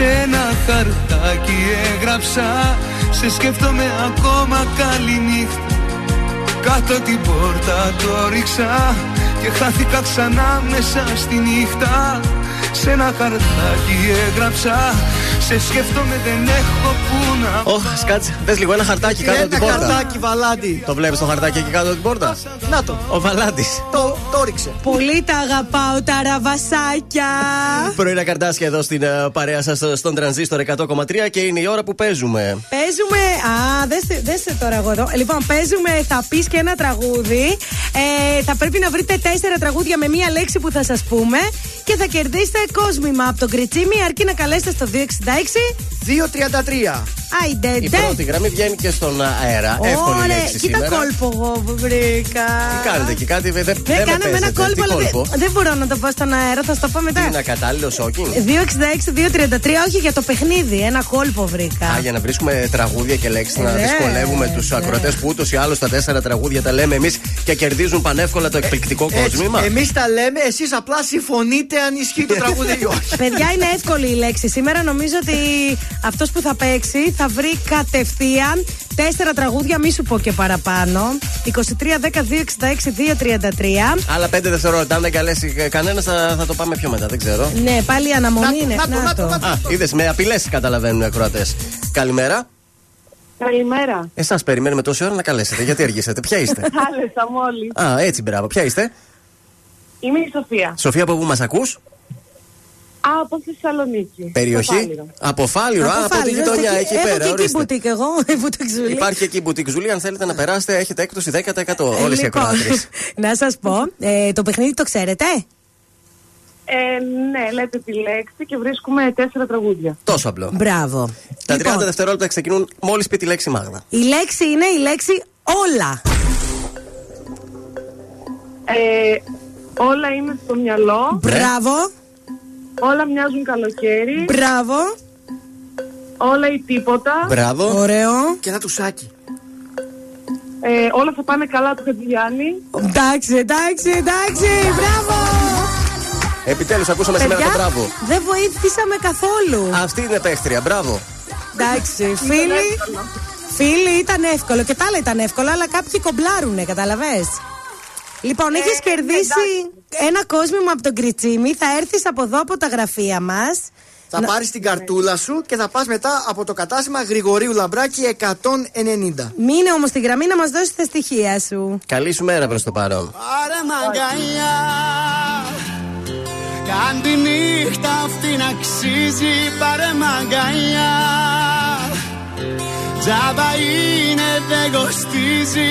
Σε ένα χαρτάκι έγραψα. Σε σκέφτομαι ακόμα καλή νύχτα. Κάτω την πόρτα το ρίξα Και χάθηκα ξανά μέσα στη νύχτα. Σε ένα χαρτάκι έγραψα Σε σκέφτομαι δεν έχω που να Ωχ, σκάτσε. Θε λίγο ένα χαρτάκι κάτω από την Ένα πόρτα. χαρτάκι βαλάντι. Το βλέπεις το χαρτάκι εκεί κάτω από την πόρτα; Να το. Ο Βαλάντης. Το, το ρίξε. Πολύ τα αγαπάω τα ραβασάκια. Πρωινά καρτάσια εδώ στην ε, παρέα σας στον τρανζίστορ 100,3 και είναι η ώρα που παίζουμε. Παίζουμε. Α, δέστε, δέστε τώρα εγώ εδώ. Λοιπόν, παίζουμε. Θα πεις και ένα τραγούδι. Ε, θα πρέπει να βρείτε τέσσερα τραγούδια με μία λέξη που θα σας πούμε. Και θα κερδίσετε κόσμημα από τον Κριτσίμι αρκεί να καλέσετε στο 266 233. Άιντε, Η ντε. πρώτη γραμμή βγαίνει και στον αέρα. Εύκολη Ωραία, λέξη κοίτα σήμερα. κόλπο εγώ που βρήκα. Τι κάνετε εκεί, κάτι δεν, δεν, Δεν με κάναμε ένα παίζετε. κόλπο, Τι αλλά κόλπο; δεν, δεν μπορώ να το πω στον αέρα, θα σου το πω μετά. Είναι ακατάλληλο σόκινγκ. 266-233, όχι για το παιχνίδι, ένα κόλπο βρήκα. Α, για να βρίσκουμε τραγούδια και λέξεις, να Ε, δυσκολεύουμε ναι, τους ναι. ακροτέ που ούτως ή άλλως τα τέσσερα τραγούδια τα λέμε εμείς και κερδίζουν πανεύκολα το εκπληκτικό κόσμημα. Εμείς τα λέμε, εσείς απλά συμφωνείτε αν ισχύει το τραγούδι ή όχι. Παιδιά, είναι εύκολη η λέξη. Σήμερα νομίζω ότι αυτός που θα παίξει θα βρει κατευθείαν τέσσερα τραγούδια, μη σου πω και παραπάνω. 23, 10, 2, 66, 2, 33. Άλλα πέντε δευτερόλεπτα. Αν δεν καλέσει κανένας, θα, θα το πάμε πιο μετά. Δεν ξέρω. Ναι, πάλι η αναμονή είναι. Να το, να το, να το. Α, είδες με απειλές καταλαβαίνουν οι ακροατές. Καλημέρα. Καλημέρα. Εσάς περιμένουμε τόση ώρα να καλέσετε. Γιατί αργήσατε, ποια είστε; [LAUGHS] Κάλεσα μόλι. Α, έτσι, μπράβο. Ποια είστε; Είμαι η Σοφία. Σοφία, από πού μας ακούς; Από Θεσσαλονίκη. Περιοχή. Στο Φάληρο. Από Φάληρο, α, από τη γειτονιά, εκεί Έχω πέρα. και εκεί ορίστε. μπουτίκ εγώ, [LAUGHS] μπουτικζούλη. Υπάρχει εκεί μπουτίκ ζουλή. Αν θέλετε να περάσετε, έχετε έκπτωση 10% όλες οι Λοιπόν, ακροάτριες. [LAUGHS] να σας πω, ε, το παιχνίδι το ξέρετε; Ε, ναι, λέτε τη λέξη και βρίσκουμε τέσσερα τραγούδια. Τόσο απλό. Μπράβο. Τα 30 Λοιπόν, δευτερόλεπτα ξεκινούν μόλις πει τη λέξη Μάγδα. η λέξη είναι η λέξη όλα. Ε, όλα είναι στο μυαλό. Μπράβο. Όλα μοιάζουν καλοκαίρι. Μπράβο. Όλα ή τίποτα. Μπράβο. Ωραίο. Και ένα τουσάκι. Ε, όλα θα πάνε καλά του Χατζηγιάννη. Εντάξει, εντάξει, εντάξει. Μπράβο. Επιτέλους, ακούσαμε σήμερα το Παιδιά, μπράβο. δεν βοήθησαμε καθόλου. Αυτή είναι παίχτρια, μπράβο. Εντάξει, φίλοι. Φίλοι ήταν εύκολο και τα άλλα ήταν εύκολα, αλλά κάποιοι κομπλάρουνε, καταλαβες. Λοιπόν, έχεις κερδίσει ένα κόσμημα από τον Κριτσίμη. Θα έρθεις από εδώ από τα γραφεία μας. Θα πάρεις την καρτούλα σου και θα πας μετά από το κατάστημα Γρηγορίου Λαμπράκη 190. Μείνε όμως στη γραμμή να μας δώσεις τα στοιχεία σου. Καλή σου μέρα προς το παρόν. Πάρε μαγκαλιά Κάν τη νύχτα αυτή να αξίζει Πάρε μαγκαλιά Τζάμπα είναι δεν κοστίζει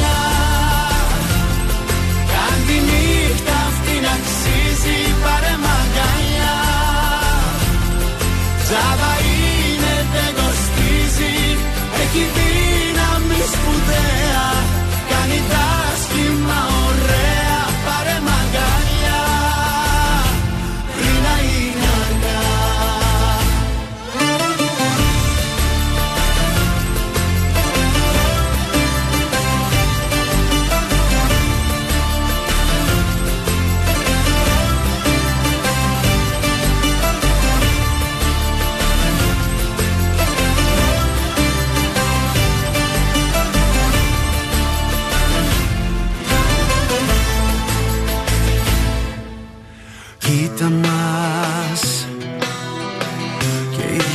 pensaba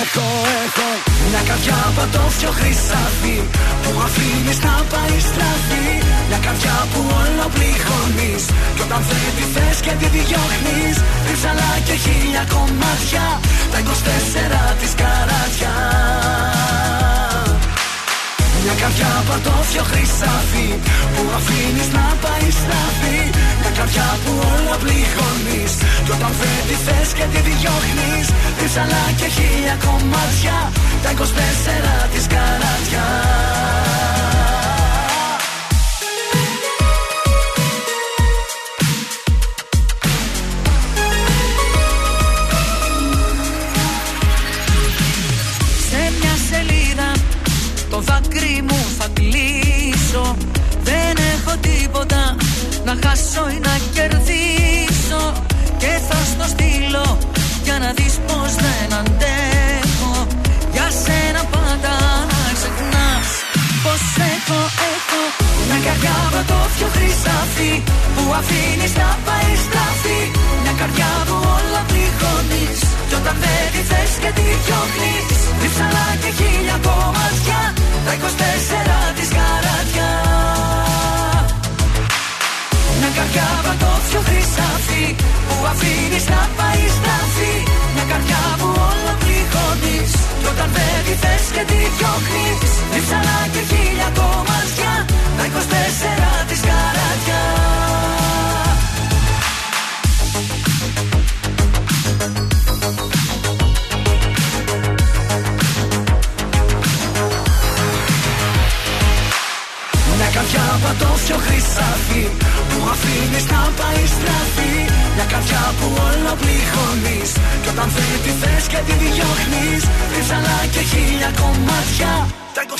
Έχω, έχω Μια καρδιά πατώφιο χρυσάφι Που αφήνεις να πάει στραφή. Μια καρδιά που όλο πληγώνεις Κι όταν δεν τη θες και τη διώχνεις Ρίψαλα και χίλια κομμάτια Τα 24 της καράτια μια καρδιά πατώφιο χρυσάφι Που αφήνεις να πάει στραφή. Μια καρδιά που όλα πληγώνεις Κι όταν δεν τη θες και τη διώχνεις. Ρίψαλα και χίλια κομμάτια Τα 24 της καράτια να χάσω ή να κερδίσω Και θα στο στείλω για να δεις πως δεν αντέχω. Για σένα πάντα να ξεχνάς πως έχω, έχω. Μια καρδιά πατώφιο χρυσάφι που αφήνεις να πάει στραφή. Μια καρδιά που όλα πληγώνεις κι όταν δεν τη θες και τη διώχνεις. Ρίψαλα και χίλια κομμάτια Τα 24 της καράτια Μια καρδιά πατώφιο χρυσάφι Που αφήνεις να πάει στραφή. Μια καρδιά που όλα πληγώνεις Κι όταν δεν τη θες και τη διώχνεις. Ρίψαλα και χίλια κομμάτια Τα 24 της καράτια Που αφήνεις να πάει στραφή Μια καρδιά που όλα πληγώνεις. Κι όταν δεν τη θες και τη διώχνεις Ρίψαλα και χίλια κομμάτια. Τα 24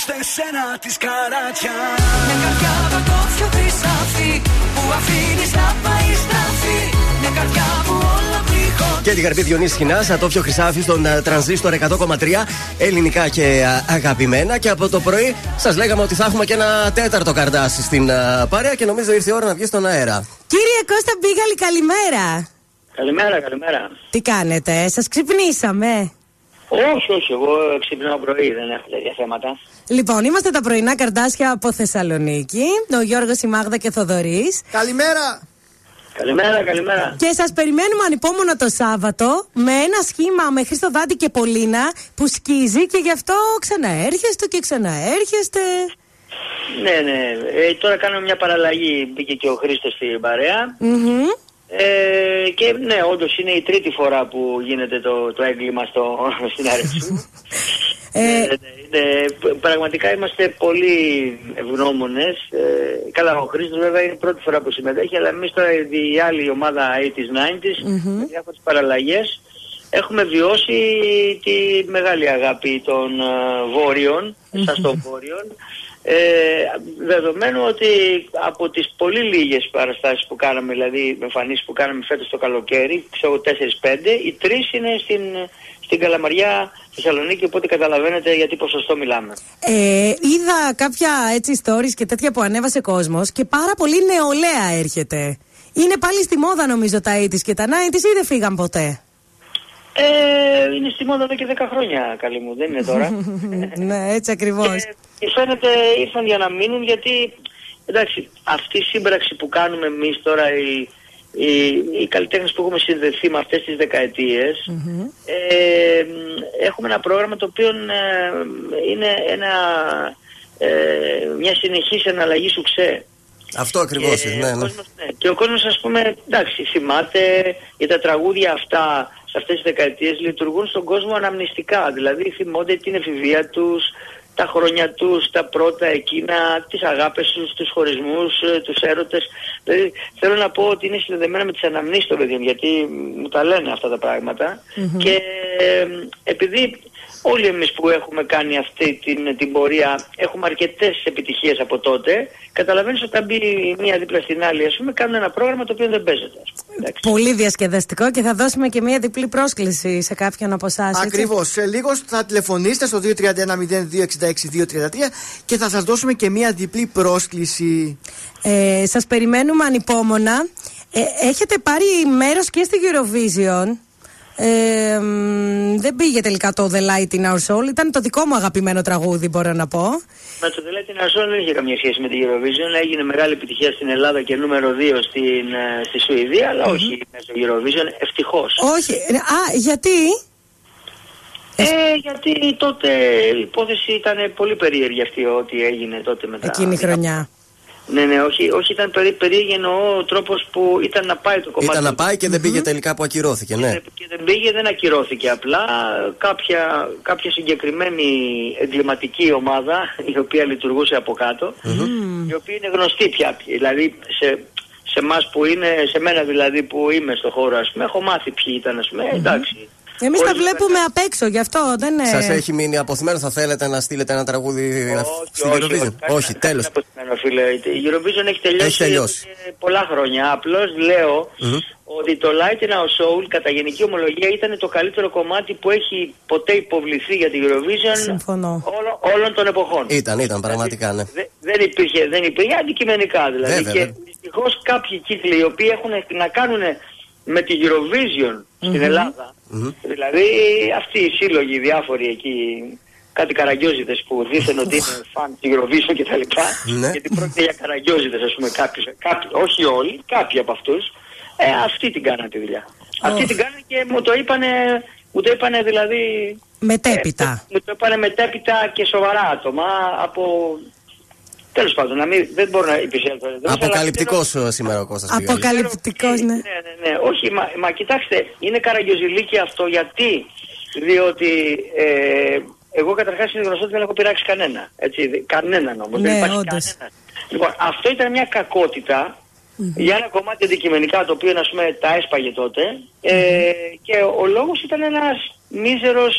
της καράτιας. Μια καρδιά πατώφιο χρυσάφι Που αφήνεις να πάει στραφή. Μια καρδιά που όλα πληγώνεις Και την καρπή Διονύσης Χινάς, ατόφιο χρυσάφι στον ε, τρανζίστορ 100,3 ελληνικά και α, αγαπημένα. Και από το πρωί σας λέγαμε ότι θα έχουμε και ένα τέταρτο καρδάσι στην α, παρέα και νομίζω ήρθε η ώρα να βγει στον αέρα. Κύριε Κώστα Μπίγαλη, καλημέρα. Καλημέρα, καλημέρα. Τι κάνετε, σας ξυπνήσαμε; Όχι, όχι, εγώ ξυπνάω πρωί, δεν έχω τέτοια θέματα. Λοιπόν, είμαστε τα πρωινά καρδάσια από Θεσσαλονίκη. Ο Γιώργος, η Μάγδα και Θοδωρής. Καλημέρα! Καλημέρα, καλημέρα. Και σας περιμένουμε ανυπόμονα το Σάββατο με ένα σχήμα με Χρήστο Δάντη και Πολίνα που σκίζει και γι' αυτό ξαναέρχεστε και ξαναέρχεστε. Ναι, ναι. Ε, τώρα κάνουμε μια παραλλαγή. Μπήκε και ο Χρήστος στην παρέα. Μμμ. Ε, και ναι, όντως είναι η τρίτη φορά που γίνεται το, το έγκλημα στο, [LAUGHS] στην άρεξη. Ε, Ναι, ναι, ναι. Πραγματικά είμαστε πολύ ευγνώμονες. Ε, καλά, ο Χρήστος βέβαια είναι η πρώτη φορά που συμμετέχει, αλλά εμείς τώρα η άλλη ομάδα 80s, 90s, Μμμ. με διάφορες παραλλαγές, έχουμε βιώσει τη μεγάλη αγάπη των ε, βόρειων, εσάς των βόρειων. Ε, δεδομένου ότι από τις πολύ λίγες παραστάσεις που κάναμε, δηλαδή εμφανίσεις που κάναμε φέτος το καλοκαίρι, ξέρω 4-5, οι τρεις είναι στην, στην Καλαμαριά Θεσσαλονίκη, οπότε καταλαβαίνετε γιατί ποσοστό μιλάμε. Ε, είδα κάποια έτσι stories και τέτοια που ανέβασε κόσμος και πάρα πολύ νεολαία έρχεται. Είναι πάλι στη μόδα νομίζω τα 80s και τα 90s ή δεν φύγαν ποτέ; Ε, είναι στη μόδα εδώ και 10 χρόνια, καλή μου, δεν είναι τώρα. [LAUGHS] ναι, έτσι ακριβώς. Και φαίνεται ήρθαν για να μείνουν γιατί εντάξει, αυτή η σύμπραξη που κάνουμε εμείς τώρα, οι, οι, οι καλλιτέχνες που έχουμε συνδεθεί με αυτές τις δεκαετίες ε, έχουμε ένα πρόγραμμα το οποίο ε, είναι ένα, ε, μια συνεχής εναλλαγή σου ξέ. Αυτό ακριβώς Και είναι. Ναι, ο ναι. κόσμος, ναι. Και ο κόσμος ας πούμε, εντάξει, θυμάται για τα τραγούδια αυτά σε αυτές τις δεκαετίες λειτουργούν στον κόσμο αναμνηστικά. Δηλαδή θυμόνται την εφηβεία τους, τα χρόνια τους, τα πρώτα εκείνα, τις αγάπες τους, τους χωρισμούς, ε, τους έρωτες. Δηλαδή θέλω να πω ότι είναι συνδεδεμένα με τις αναμνήσεις των παιδιών γιατί μου τα λένε αυτά τα πραγματα Και ε, επειδή όλοι εμείς που έχουμε κάνει αυτή την, την πορεία έχουμε αρκετές επιτυχίες από τότε, καταλαβαίνεις ότι όταν μπει μία δίπλα στην άλλη, ας πούμε, κάνουν ένα πρόγραμμα το οποίο δεν παίζεται. ας πούμε. Πολύ διασκεδαστικό και θα δώσουμε και μία διπλή πρόσκληση σε κάποιον από εσάς. Ακριβώς. Σε λίγο θα τηλεφωνήσετε στο 231-0266-233 και θα σας δώσουμε και μία διπλή πρόσκληση. Ε, σας περιμένουμε ανυπόμονα. Ε, έχετε πάρει μέρος και στη Eurovision. Ε, μ, δεν πήγε τελικά το The Light in Our Soul. Ήταν το δικό μου αγαπημένο τραγούδι, μπορώ να πω. Μα το Τελέτη Νασόν δεν είχε καμία σχέση με την Eurovision. Έγινε μεγάλη επιτυχία στην Ελλάδα και νούμερο 2 στην, ε, στη Σουηδία, αλλά όχι μέσω Eurovision. Ευτυχώς. Όχι. ε, Α, γιατί; Ε, γιατί τότε η υπόθεση ήταν πολύ περίεργη αυτή ό,τι έγινε τότε μετά. Εκείνη η χρονιά. Ναι, ναι, όχι, όχι ήταν περί, περίεργη εννοώ ο τρόπος που ήταν να πάει το κομμάτι. Ήταν να πάει και δεν πήγε τελικά που ακυρώθηκε, ναι. Και δεν πήγε, δεν ακυρώθηκε απλά. Κάποια, κάποια συγκεκριμένη εγκληματική ομάδα η οποία λειτουργούσε από κάτω, η οποία είναι γνωστή πια. Δηλαδή σε, σε εμά που είναι, σε μένα δηλαδή που είμαι στο χώρο, ας πούμε, έχω μάθει ποιοι ήταν, ας πούμε, εντάξει. Εμείς τα βλέπουμε απ' έξω, γι' αυτό δεν είναι. Σας έχει μείνει αποθυμένος, θα θέλετε να στείλετε ένα τραγούδι στην όχι, Eurovision; Όχι, τέλος. αποθυμένος, φίλε. Η Eurovision έχει τελειώσει, Έχει τελειώσει. ε, πολλά χρόνια. Απλώς λέω ότι το Light in Our Soul κατά γενική ομολογία ήταν το καλύτερο κομμάτι που έχει ποτέ υποβληθεί για την Eurovision Συμφωνώ. όλο- όλων των εποχών. Ήταν, ήταν, πραγματικά, ναι. Δε- δεν υπήρχε, δεν υπήρχε αντικειμενικά δηλαδή. Βέβαια, και βέβαια. δυστυχώς κάποιοι κύκλοι οι οποίοι έχουν να κάνουν με τη Eurovision στην Ελλάδα, δηλαδή αυτοί οι σύλλογοι διάφοροι εκεί, κάτι καραγκιόζητες που δίθεν ότι είναι φαν της Eurovision και τα λοιπά, Ναι. γιατί πρόκειται για καραγκιόζητες ας πούμε κάποιοι, κάποιοι, όχι όλοι, κάποιοι από αυτούς, ε, αυτοί την κάνανε τη δουλειά. Αυτοί την κάνανε και μου το είπανε, μου το είπανε δηλαδή Μετέπειτα. μου το είπανε μετέπειτα και σοβαρά άτομα από. Τέλος πάντων, να μην, δεν μπορώ να επισέλθω εδώ. Αποκαλυπτικός σήμερα ο Κώστας Πηγαλής. Αποκαλυπτικός, ναι. Ναι, ναι, ναι. Όχι, μα, μα κοιτάξτε, είναι καραγκιοζηλίκι αυτό γιατί; Διότι ε, εγώ καταρχάς είναι γνωστό ότι δεν έχω πειράξει κανένα. Έτσι, δε- κανέναν όμως. δεν Ναι, υπάρχει όντως. κανένα. Λοιπόν, αυτό ήταν μια κακότητα για ένα κομμάτι αντικειμενικά το οποίο ας πούμε τα έσπαγε τότε ε, και ο λόγος ήταν ένας μίζερος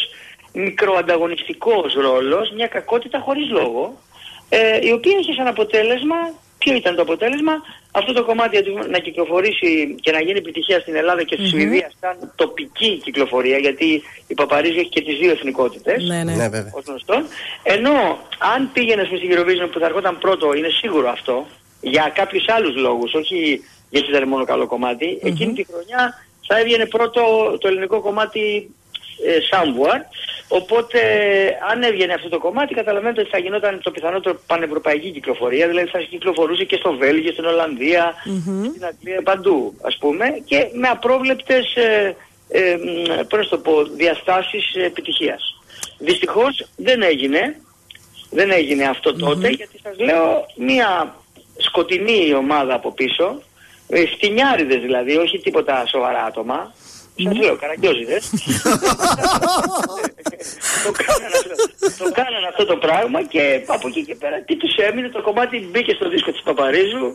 μικροανταγωνιστικός ρόλος, μια κακότητα χωρίς λόγο ε, η οποία είχε σαν αποτέλεσμα, ποιο ήταν το αποτέλεσμα, αυτό το κομμάτι αντί να κυκλοφορήσει και να γίνει επιτυχία στην Ελλάδα και στη Μμμ. Σουηδία σαν τοπική κυκλοφορία γιατί η Παπαρίζου έχει και τις δύο εθνικότητες Ναι, ναι. Ναι, βέβαια. ως γνωστόν. Ενώ αν πήγαινε στην Eurovision που θα ερχόταν πρώτο, είναι σίγουρο αυτό, για κάποιους άλλους λόγους, όχι γιατί ήταν μόνο καλό κομμάτι, εκείνη τη χρονιά θα έβγαινε πρώτο το ελληνικό κομμάτι ε, Somewhere. Οπότε, αν έβγαινε αυτό το κομμάτι, καταλαβαίνετε ότι θα γινόταν το πιθανότερο πανευρωπαϊκή κυκλοφορία. Δηλαδή, θα κυκλοφορούσε και στο Βέλγιο, στην Ολλανδία, στην Αγγλία, παντού, ας πούμε, και με απρόβλεπτες ε, ε, μ, πώς να το πω, διαστάσεις ε, επιτυχίας. Δυστυχώς δεν έγινε, δεν έγινε αυτό τότε, γιατί σας λέω μια σκοτεινή ομάδα από πίσω, ε, φτηνιάριδες δηλαδή, όχι τίποτα σοβαρά άτομα, σας λέω, καραγκιόζιδες. [LAUGHS] το, κάνανε αυτό, το κάνανε αυτό το πράγμα και από εκεί και πέρα τι τους έμεινε, το κομμάτι μπήκε στο δίσκο της Παπαρίζου,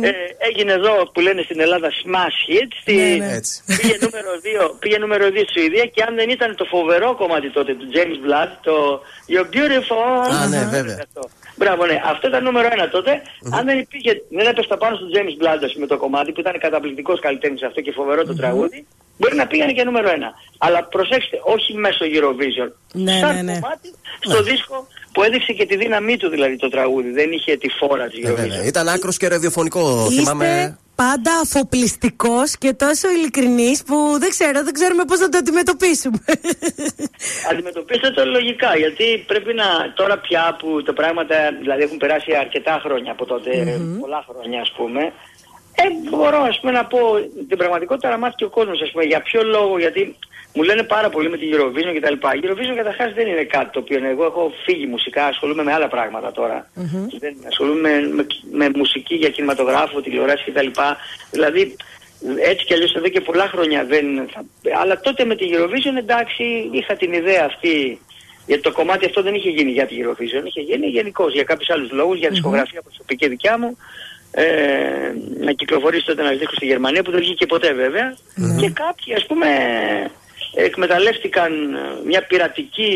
ε, έγινε εδώ που λένε στην Ελλάδα smash hit, στη, Ναι, ναι. Έτσι. πήγε, νούμερο 2, πήγε νούμερο 2 στη Σουηδία και αν δεν ήταν το φοβερό κομμάτι τότε του James Blood, το You're Beautiful. Α, ναι, βέβαια. Αυτό. Μπράβο, ναι. Αυτό ήταν νούμερο ένα τότε. Αν δεν υπήρχε, δεν έπεστα πάνω στο James Blunt ας πούμε, το κομμάτι που ήταν καταπληκτικός καλλιτέχνης αυτό και φοβερό το τραγούδι, μπορεί να πήγαινε και νούμερο ένα. Αλλά προσέξτε, όχι μέσω Eurovision. Ναι, σαν ναι, ναι. κομμάτι στο δίσκο που έδειξε και τη δύναμή του δηλαδή το τραγούδι. Δεν είχε τη φόρα της Ε, βέβαια. Eurovision. Ήταν άκρος και ραδιοφωνικό. Είστε Θυμάμαι. πάντα αφοπλιστικός και τόσο ειλικρινής που δεν ξέρω, δεν ξέρουμε πώς θα το αντιμετωπίσουμε. [LAUGHS] Αντιμετωπίστε το λογικά, γιατί πρέπει να τώρα πια που τα πράγματα δηλαδή έχουν περάσει αρκετά χρόνια από τότε, πολλά χρόνια ας πούμε, ε, μπορώ ας πούμε να πω την πραγματικότητα να μάθει και ο κόσμος ας πούμε για ποιο λόγο, γιατί μου λένε πάρα πολύ με την Eurovision και τα λοιπά. Η Eurovision καταρχάς δεν είναι κάτι το οποίο εγώ έχω φύγει μουσικά, ασχολούμαι με άλλα πράγματα τώρα. Δεν ασχολούμαι με, με, με μουσική για κινηματογράφο, τηλεόραση και τα λοιπά. Δηλαδή έτσι κι αλλιώς εδώ και πολλά χρόνια δεν θα... Αλλά τότε με την Eurovision εντάξει είχα την ιδέα αυτή γιατί το κομμάτι αυτό δεν είχε γίνει για την Eurovision, είχε γίνει γενικώς για κάποιους άλλους λόγους, για δισκογραφία προσωπική δικιά μου. Ε, να κυκλοφορήσει τότε ένας δίσκος στη Γερμανία που δεν βγήκε ποτέ βέβαια. Και κάποιοι ας πούμε εκμεταλλεύτηκαν ε, μια πειρατική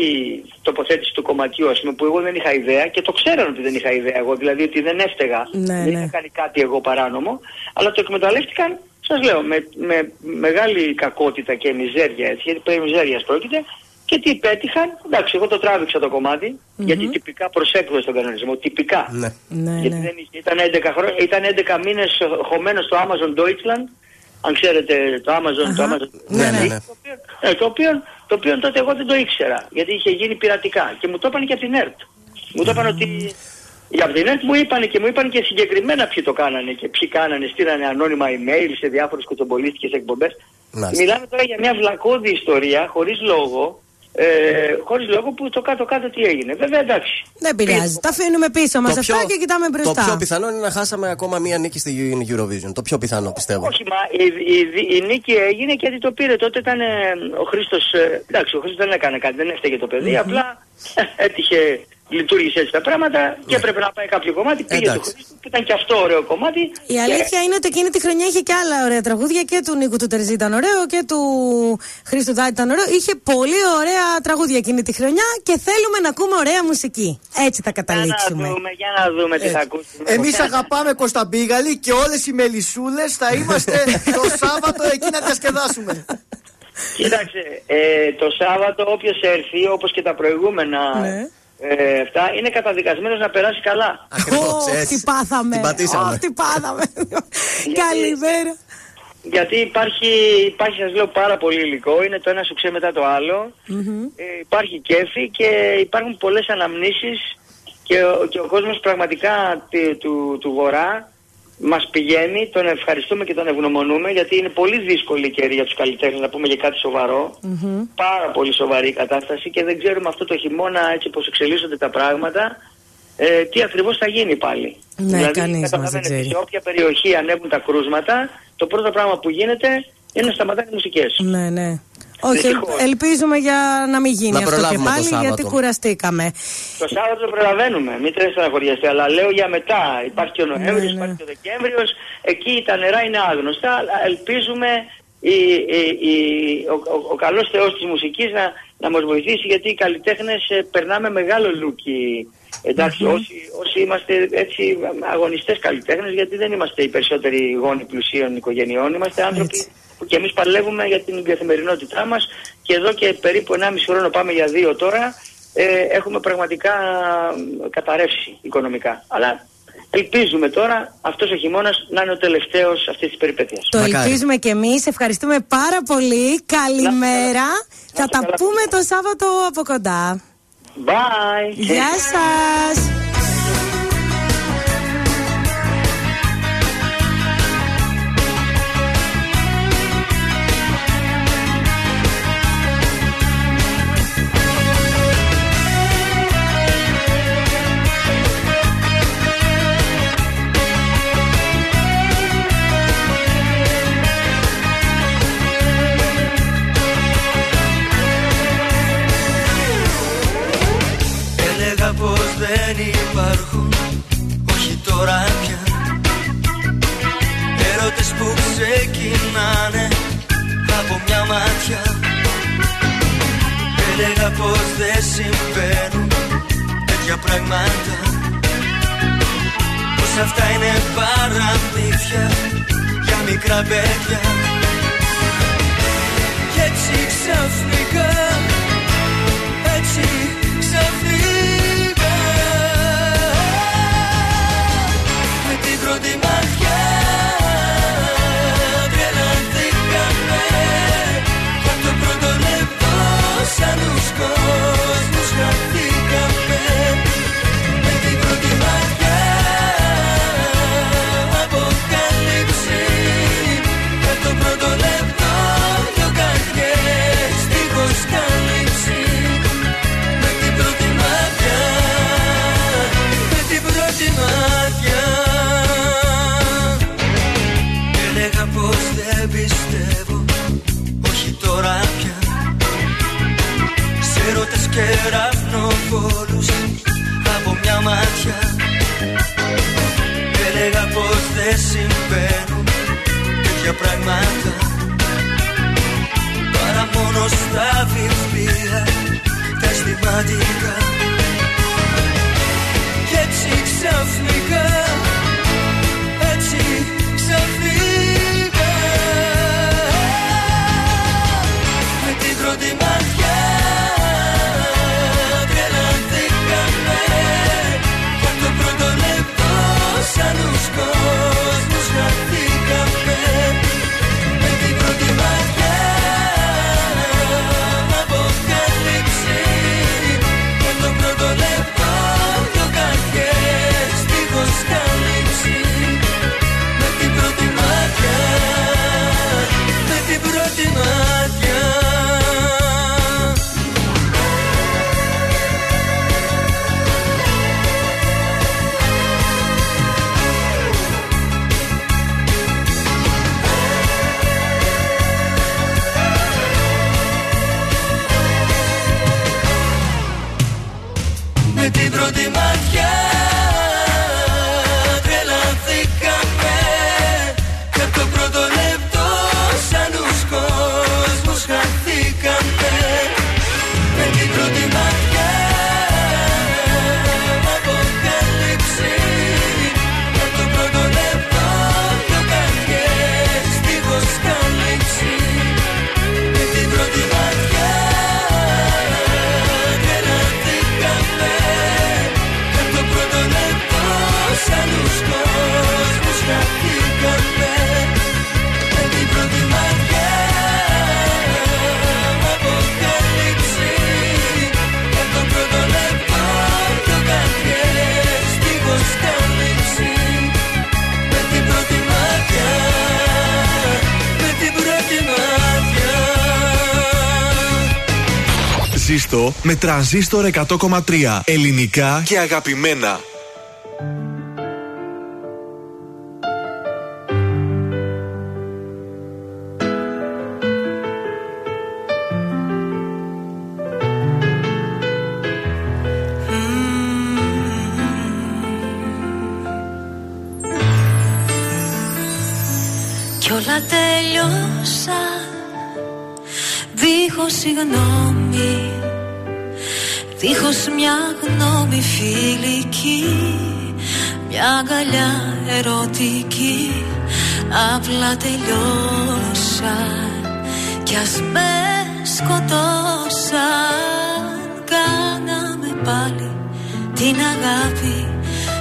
τοποθέτηση του κομματιού ας πούμε, που εγώ δεν είχα ιδέα και το ξέραν ότι δεν είχα ιδέα εγώ, δηλαδή ότι δεν έφταιγα, Ναι, δεν ναι. είχα κάνει κάτι εγώ παράνομο, αλλά το εκμεταλλεύτηκαν σας λέω, με, με μεγάλη κακότητα και μιζέρια έτσι, γιατί περί μιζέριας πρόκειται, και τι πέτυχαν, εντάξει, εγώ το τράβηξα το κομματι γιατί τυπικά προσέκρουε τον κανονισμό, τυπικά. Ναι. Ναι, Γιατί δεν είχε, ήταν 11, χρό- ήταν 11 μήνες χωμένος στο Amazon Deutschland, αν ξέρετε το Amazon, το Amazon Ναι, ναι, ναι. ε, το, οποίο, το οποίο τότε εγώ δεν το ήξερα, γιατί είχε γίνει πειρατικά. Και μου το είπαν και από την ΕΡΤ. Μου το είπαν ότι... Για από την ΕΡΤ μου είπαν και μου είπαν και συγκεκριμένα ποιοι το κάνανε και ποιοι κάνανε, στείλανε ανώνυμα email σε διάφορες κουτσομπολίστικες εκπομπές. Μάλιστα. Μιλάμε τώρα για μια βλακώδη ιστορία, χωρίς λόγο, ε, χωρίς λόγο που το κάτω-κάτω τι έγινε. Βέβαια εντάξει. Δεν πειράζει. Τα αφήνουμε πίσω μας Το αυτά πιο- και κοιτάμε Το μπροστά. πιο πιθανό είναι να χάσαμε ακόμα μία νίκη στη Eurovision. Το πιο πιθανό πιστεύω. Όχι, μα η, η, η νίκη έγινε γιατί το πήρε. Τότε ήταν ε, ο Χρήστος. εντάξει, ο Χρήστος δεν έκανε κάτι, δεν έφταιγε το παιδί. Απλά [LAUGHS] έτυχε, λειτουργήσε έτσι τα πράγματα και έπρεπε να πάει κάποιο κομμάτι. Πήγε το Εντάξει. Χρήστο που ήταν και αυτό ωραίο κομμάτι. Η αλήθεια είναι ότι εκείνη τη χρονιά είχε και άλλα ωραία τραγούδια και του Νίκου του Τερζή ήταν ωραίο και του Χρήστου Δάτη ήταν ωραίο. Είχε πολύ ωραία τραγούδια εκείνη τη χρονιά και θέλουμε να ακούμε ωραία μουσική. Έτσι θα Για να καταλήξουμε. δούμε, για να δούμε τι θα ακούσουμε. Εμείς αγαπάμε Κωνσταντίνγαλη και όλες οι μελισσούλες θα είμαστε το [LAUGHS] Σάββατο εκεί να διασκεδάσουμε. Κοίταξε, ε, το Σάββατο όποιος έρθει, όπως και τα προηγούμενα Ναι. Ε, αυτά, είναι καταδικασμένος να περάσει καλά. Ακριβώς, Ωχ, έτσι. τι πάθαμε. Την πατήσαμε. Ωχ, τι πάθαμε. Καλημέρα. Γιατί υπάρχει, υπάρχει σας λέω πάρα πολύ υλικό, είναι το ένα σου μετά το άλλο. Ε, υπάρχει κέφι και υπάρχουν πολλές αναμνήσεις και, ο- και ο κόσμος πραγματικά τη- του, του Βορρά μας πηγαίνει, τον ευχαριστούμε και τον ευγνωμονούμε γιατί είναι πολύ δύσκολη η καιρή για τους καλλιτέχνες να πούμε για κάτι σοβαρό. Πάρα πολύ σοβαρή η κατάσταση και δεν ξέρουμε αυτό το χειμώνα έτσι πως εξελίσσονται τα πράγματα ε, τι ακριβώς θα γίνει πάλι. Ναι, κανείς μας δεν καταλαβαίνετε, ξέρει. σε όποια περιοχή ανέβουν τα κρούσματα, το πρώτο πράγμα που γίνεται είναι να σταματάνε οι μουσικές. Ναι, ναι. Όχι, Δυστυχώς. ελπίζουμε για να μην γίνει Να αυτό και προλάβουμε το πάλι Σάββατο. γιατί κουραστήκαμε. Το Σάββατο το προλαβαίνουμε, μην τρέχετε να χωριαστεί, αλλά λέω για μετά. Υπάρχει και ο Νοέμβριος, ναι. υπάρχει και ο Δεκέμβριος, εκεί τα νερά είναι άγνωστα, αλλά ελπίζουμε η, η, η, ο, ο, ο καλός Θεός της μουσικής να, να μας βοηθήσει, γιατί οι καλλιτέχνες ε, περνάμε μεγάλο λούκι. Εντάξει, όσοι, όσοι είμαστε έτσι αγωνιστές καλλιτέχνες, γιατί δεν είμαστε οι περισσότεροι γόνοι πλουσίων οικογενειών, είμαστε άνθρωποι Έτσι. Που και εμείς παλεύουμε για την καθημερινότητά μας και εδώ και περίπου 1,5 χρόνο πάμε για δύο τώρα ε, έχουμε πραγματικά ε, καταρρεύσει οικονομικά. Αλλά ελπίζουμε τώρα αυτός ο χειμώνας να είναι ο τελευταίος αυτής της περιπέτειας. Το Μακάρι. ελπίζουμε και εμείς. Ευχαριστούμε πάρα πολύ. Καλημέρα. Θα είστε τα καλά. πούμε το Σάββατο από κοντά. Bye! Γεια σας. Υπάρχουν Όχι τώρα πια. Έρωτες που ξεκινάνε Από μια μάτια Έλεγα πως δεν συμβαίνουν Τέτοια πράγματα. Πως αυτά είναι παραμύθια Για μικρά παιδιά. Κι έτσι ξαφνικά έτσι Με κεραυνοπόλους από μια μάτια. Έλεγα πως δεν συμβαίνουν τέτοια πράγματα. Παρά μόνο στα βιβλία τα αισθηματικά. Κι έτσι ξαφνικά, έτσι ξαφνικά. Με την πρώτη μάτια με τρανζίστορ 100,3 ελληνικά και αγαπημένα. Κι όλα τέλειωσαν Δίχως συγγνώμη Δίχως μια γνώμη φιλική Μια αγκαλιά ερωτική Απλά τελειώσαν Κι ας με σκοτώσαν. Κάναμε πάλι την αγάπη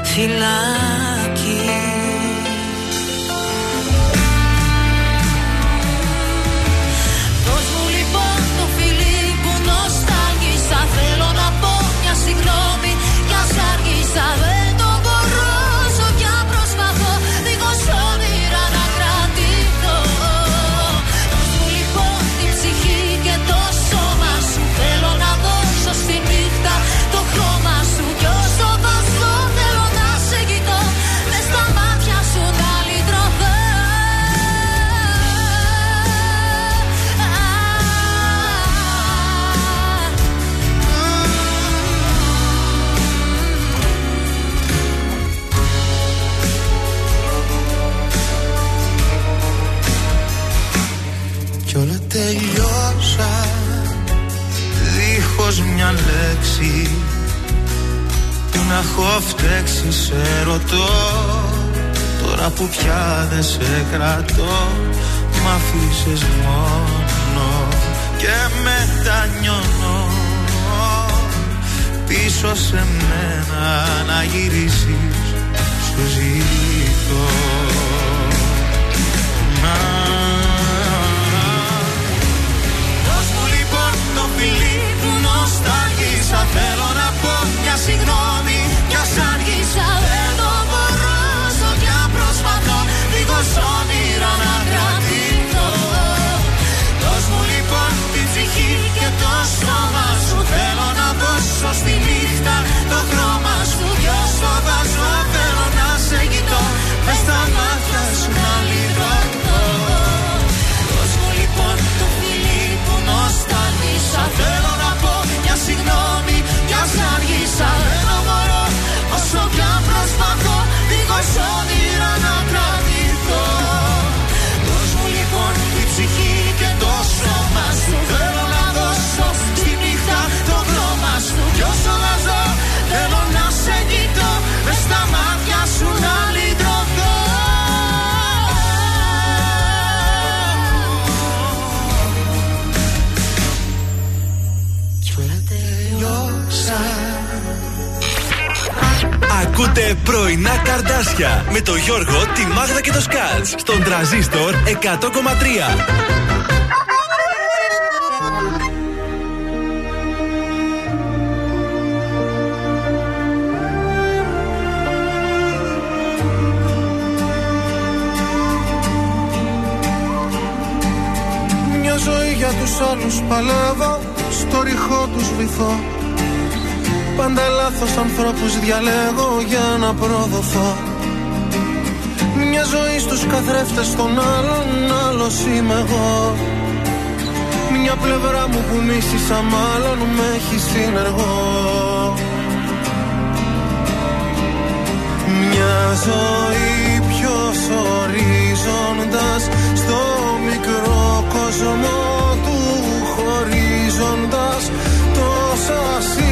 φυλάκι έχω φταίξει σε ρωτώ. Τώρα που πια δεν σε κρατώ Μ' αφήσες μόνο. Και μετανιώνω Πίσω σε μένα να γυρίσεις Σου ζητώ Να. Δώσ' μου λοιπόν το φιλί που νοσταλγήσα Θέλω να πω μια συγγνώμη Μια άργησα δεν το μπορώ Όσο κι αν προσπαθώ. Δίχως όνειρα να κρατηθώ. Δώσ' μου λοιπόν την ψυχή και το σώμα σου. Θέλω να δώσω στη νύχτα το χρώμα σου. Κι όσο βάζω θέλω να σε κοιτώ. Μες στα μάτια σου να λυτρωθώ Δώσ' μου λοιπόν το φιλί που νοσταλγήσα Θέλω να πω μια συγγνώμη, μια άργησα Δεν Δίχως όνειρα Ακούτε πρωινά καρδάσια με το Γιώργο, τη Μάγδα και το Σκάτς στον τραζίστορ 100,3. Μια ζωή για τους άλλους παλεύω Στο ρηχό τους βυθώ Πάντα λάθος ανθρώπους διαλέγω για να προδοθώ. Μια ζωή στους καθρέφτες των άλλων Άλλος είμαι εγώ. Μια πλευρά μου που μίσησα μάλλον Με έχει συνεργό. Μια ζωή ποιος ορίζοντας Στο μικρό κόσμο του χωρίζοντας Τόσα σύννεφα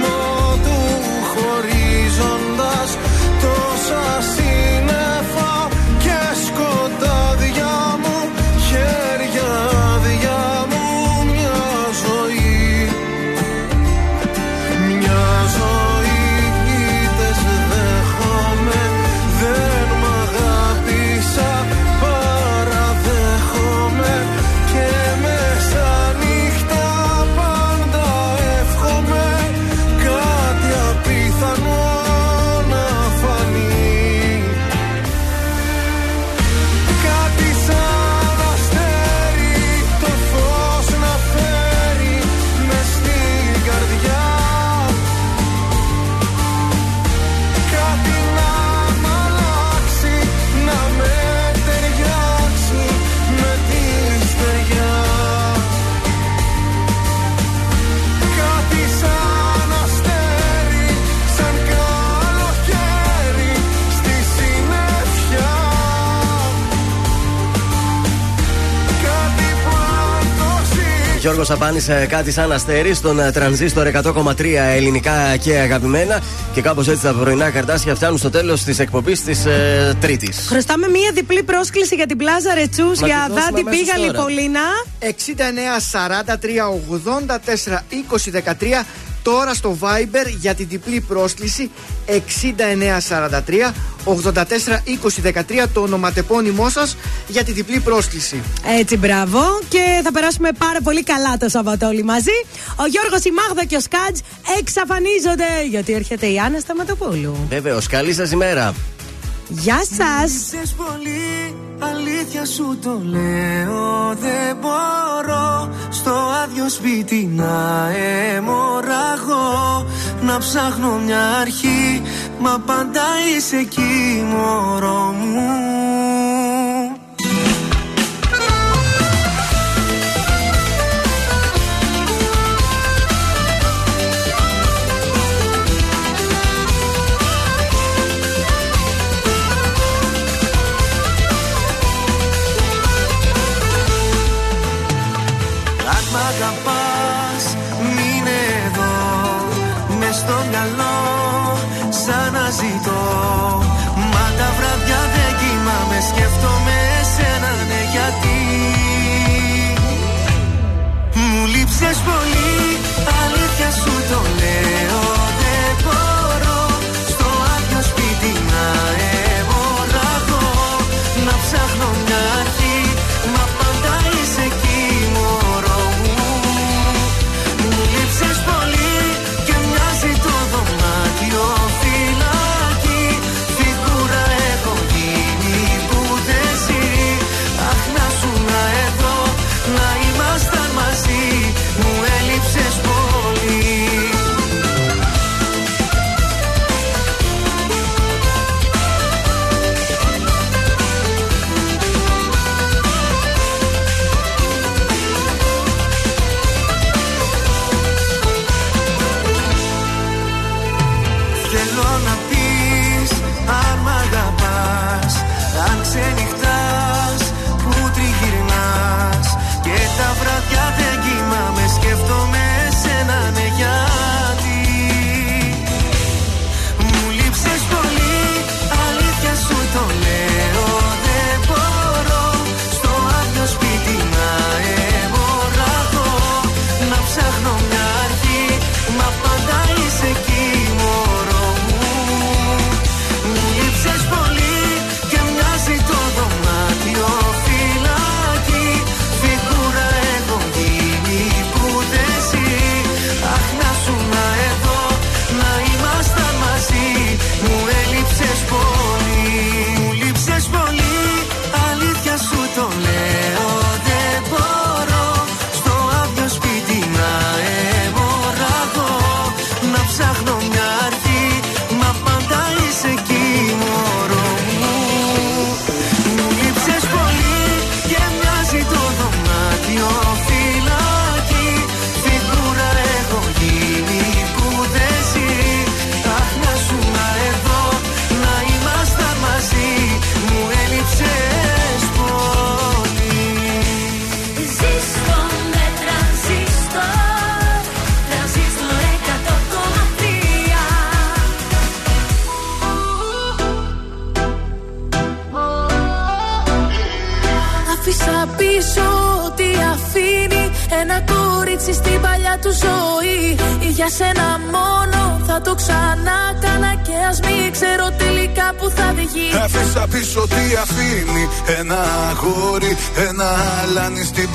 Γιώργος Σαπάνη, ε, κάτι σαν αστέρι στον ε, τρανζίστορ 100,3 ελληνικά και αγαπημένα. Και κάπως έτσι τα πρωινά καρτάσια φτάνουν στο τέλος της εκπομπής της ε, Τρίτης. Χρωστάμε μία διπλή πρόσκληση για την πλάζα Ρετσούς Μα για τη δώσουμε Δάντη αμέσως Πήγαλη τώρα. Πολίνα. 69 43 84 20 13 τώρα στο Viber για την διπλή πρόσκληση 69 43 84 20 13 το ονοματεπώνυμό σας για την διπλή πρόσκληση. Έτσι, μπράβο. Και θα περάσουμε πάρα πολύ καλά το Σαββατό όλοι μαζί. Ο Γιώργος, η Μάγδα και ο Σκάτζ εξαφανίζονται γιατί έρχεται η Άννα Σταματοπούλου. Βεβαίω, καλή σας ημέρα. Γεια σας! Μίλησες πολύ, αλήθεια σου το λέω Δεν μπορώ. Στο άδειο σπίτι να αιμορραγώ. Να ψάχνω μια αρχή, μα πάντα είσαι εκεί μωρό μου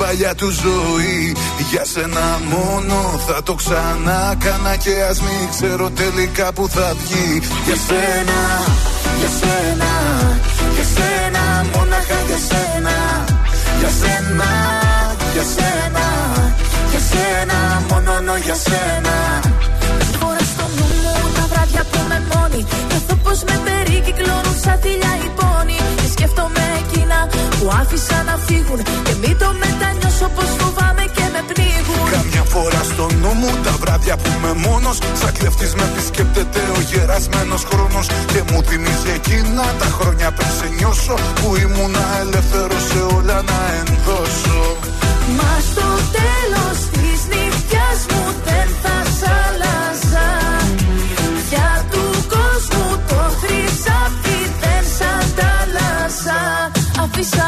παλιά του ζωή. Για σένα μόνο θα το ξανά κάνα Και ας μην ξέρω τελικά που θα βγει. Για σένα, για σένα, για σένα Μόναχα για σένα. Για σένα, για σένα, για σένα Μόνο για σένα. Φοράς στο νου μου τα βράδια που με μόνη. Νιώθω πως με περικυκλώνουν σαν θηλιά οι πόνοι Και σκέφτομαι εκείνα που άφησα να φύγουν Και μην το μετανιώσω πως φοβάμαι και με πνίγουν. Καμιά φορά στο νου μου τα βράδια που είμαι μόνος. Σαν κλεφτής με επισκέπτεται ο γερασμένος χρόνος. Και μου θυμίζει εκείνα τα χρόνια πριν σε νιώσω Που ήμουνα ελεύθερος σε όλα να ενδώσω. Μα στο τέλος της νύχτιας μου δεν θα σ' άλλαζα. Για του κόσμου το χρυσάφι δεν σ' αντάλλαζα. Αφήσα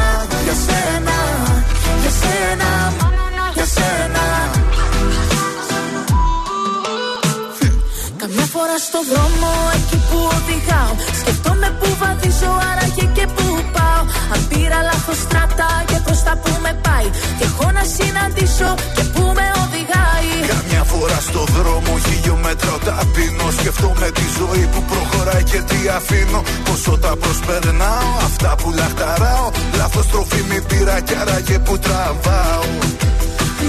πήρα λάθος στράτα και προς τα που με πάει. Και έχω να συναντήσω και που με οδηγάει. Καμιά φορά στο δρόμο χιλιόμετρα ταπεινώ Σκεφτόμαι τη ζωή που προχωράει και τι αφήνω. Πόσο τα προσπερνάω, αυτά που λαχταράω. Λάθος τροφή μη πήρα κι άραγε που τραβάω.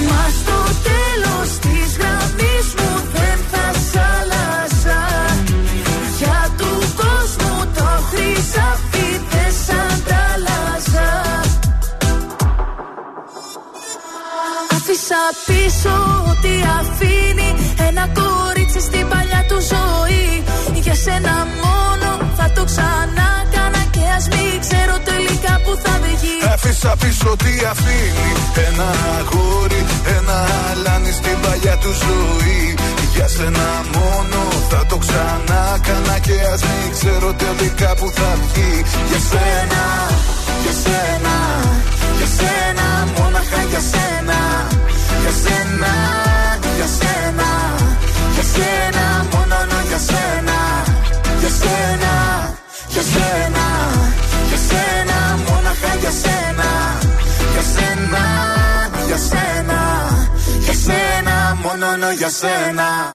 Μα στο τέλος της πίσω ότι αφήνει ένα κορίτσι στην παλιά του ζωή. Για σένα μόνο θα το ξανά κάνα και ας μην ξέρω τελικά που θα βγει Άφησα πίσω τι αφήνει Ένα αγόρι, ένα αλάνι στην παλιά του ζωή. Για σένα μόνο θα το ξανά κάνα Και ας μην ξέρω τελικά που θα βγει. Για σένα, για σένα, για σένα Μόναχα για σένα. Για σένα, για σένα, για σένα Μόνο για σένα. Για σένα, για σένα, για σένα Μόναχα για σένα. Για σένα, για σένα, για σένα Μόνο για σένα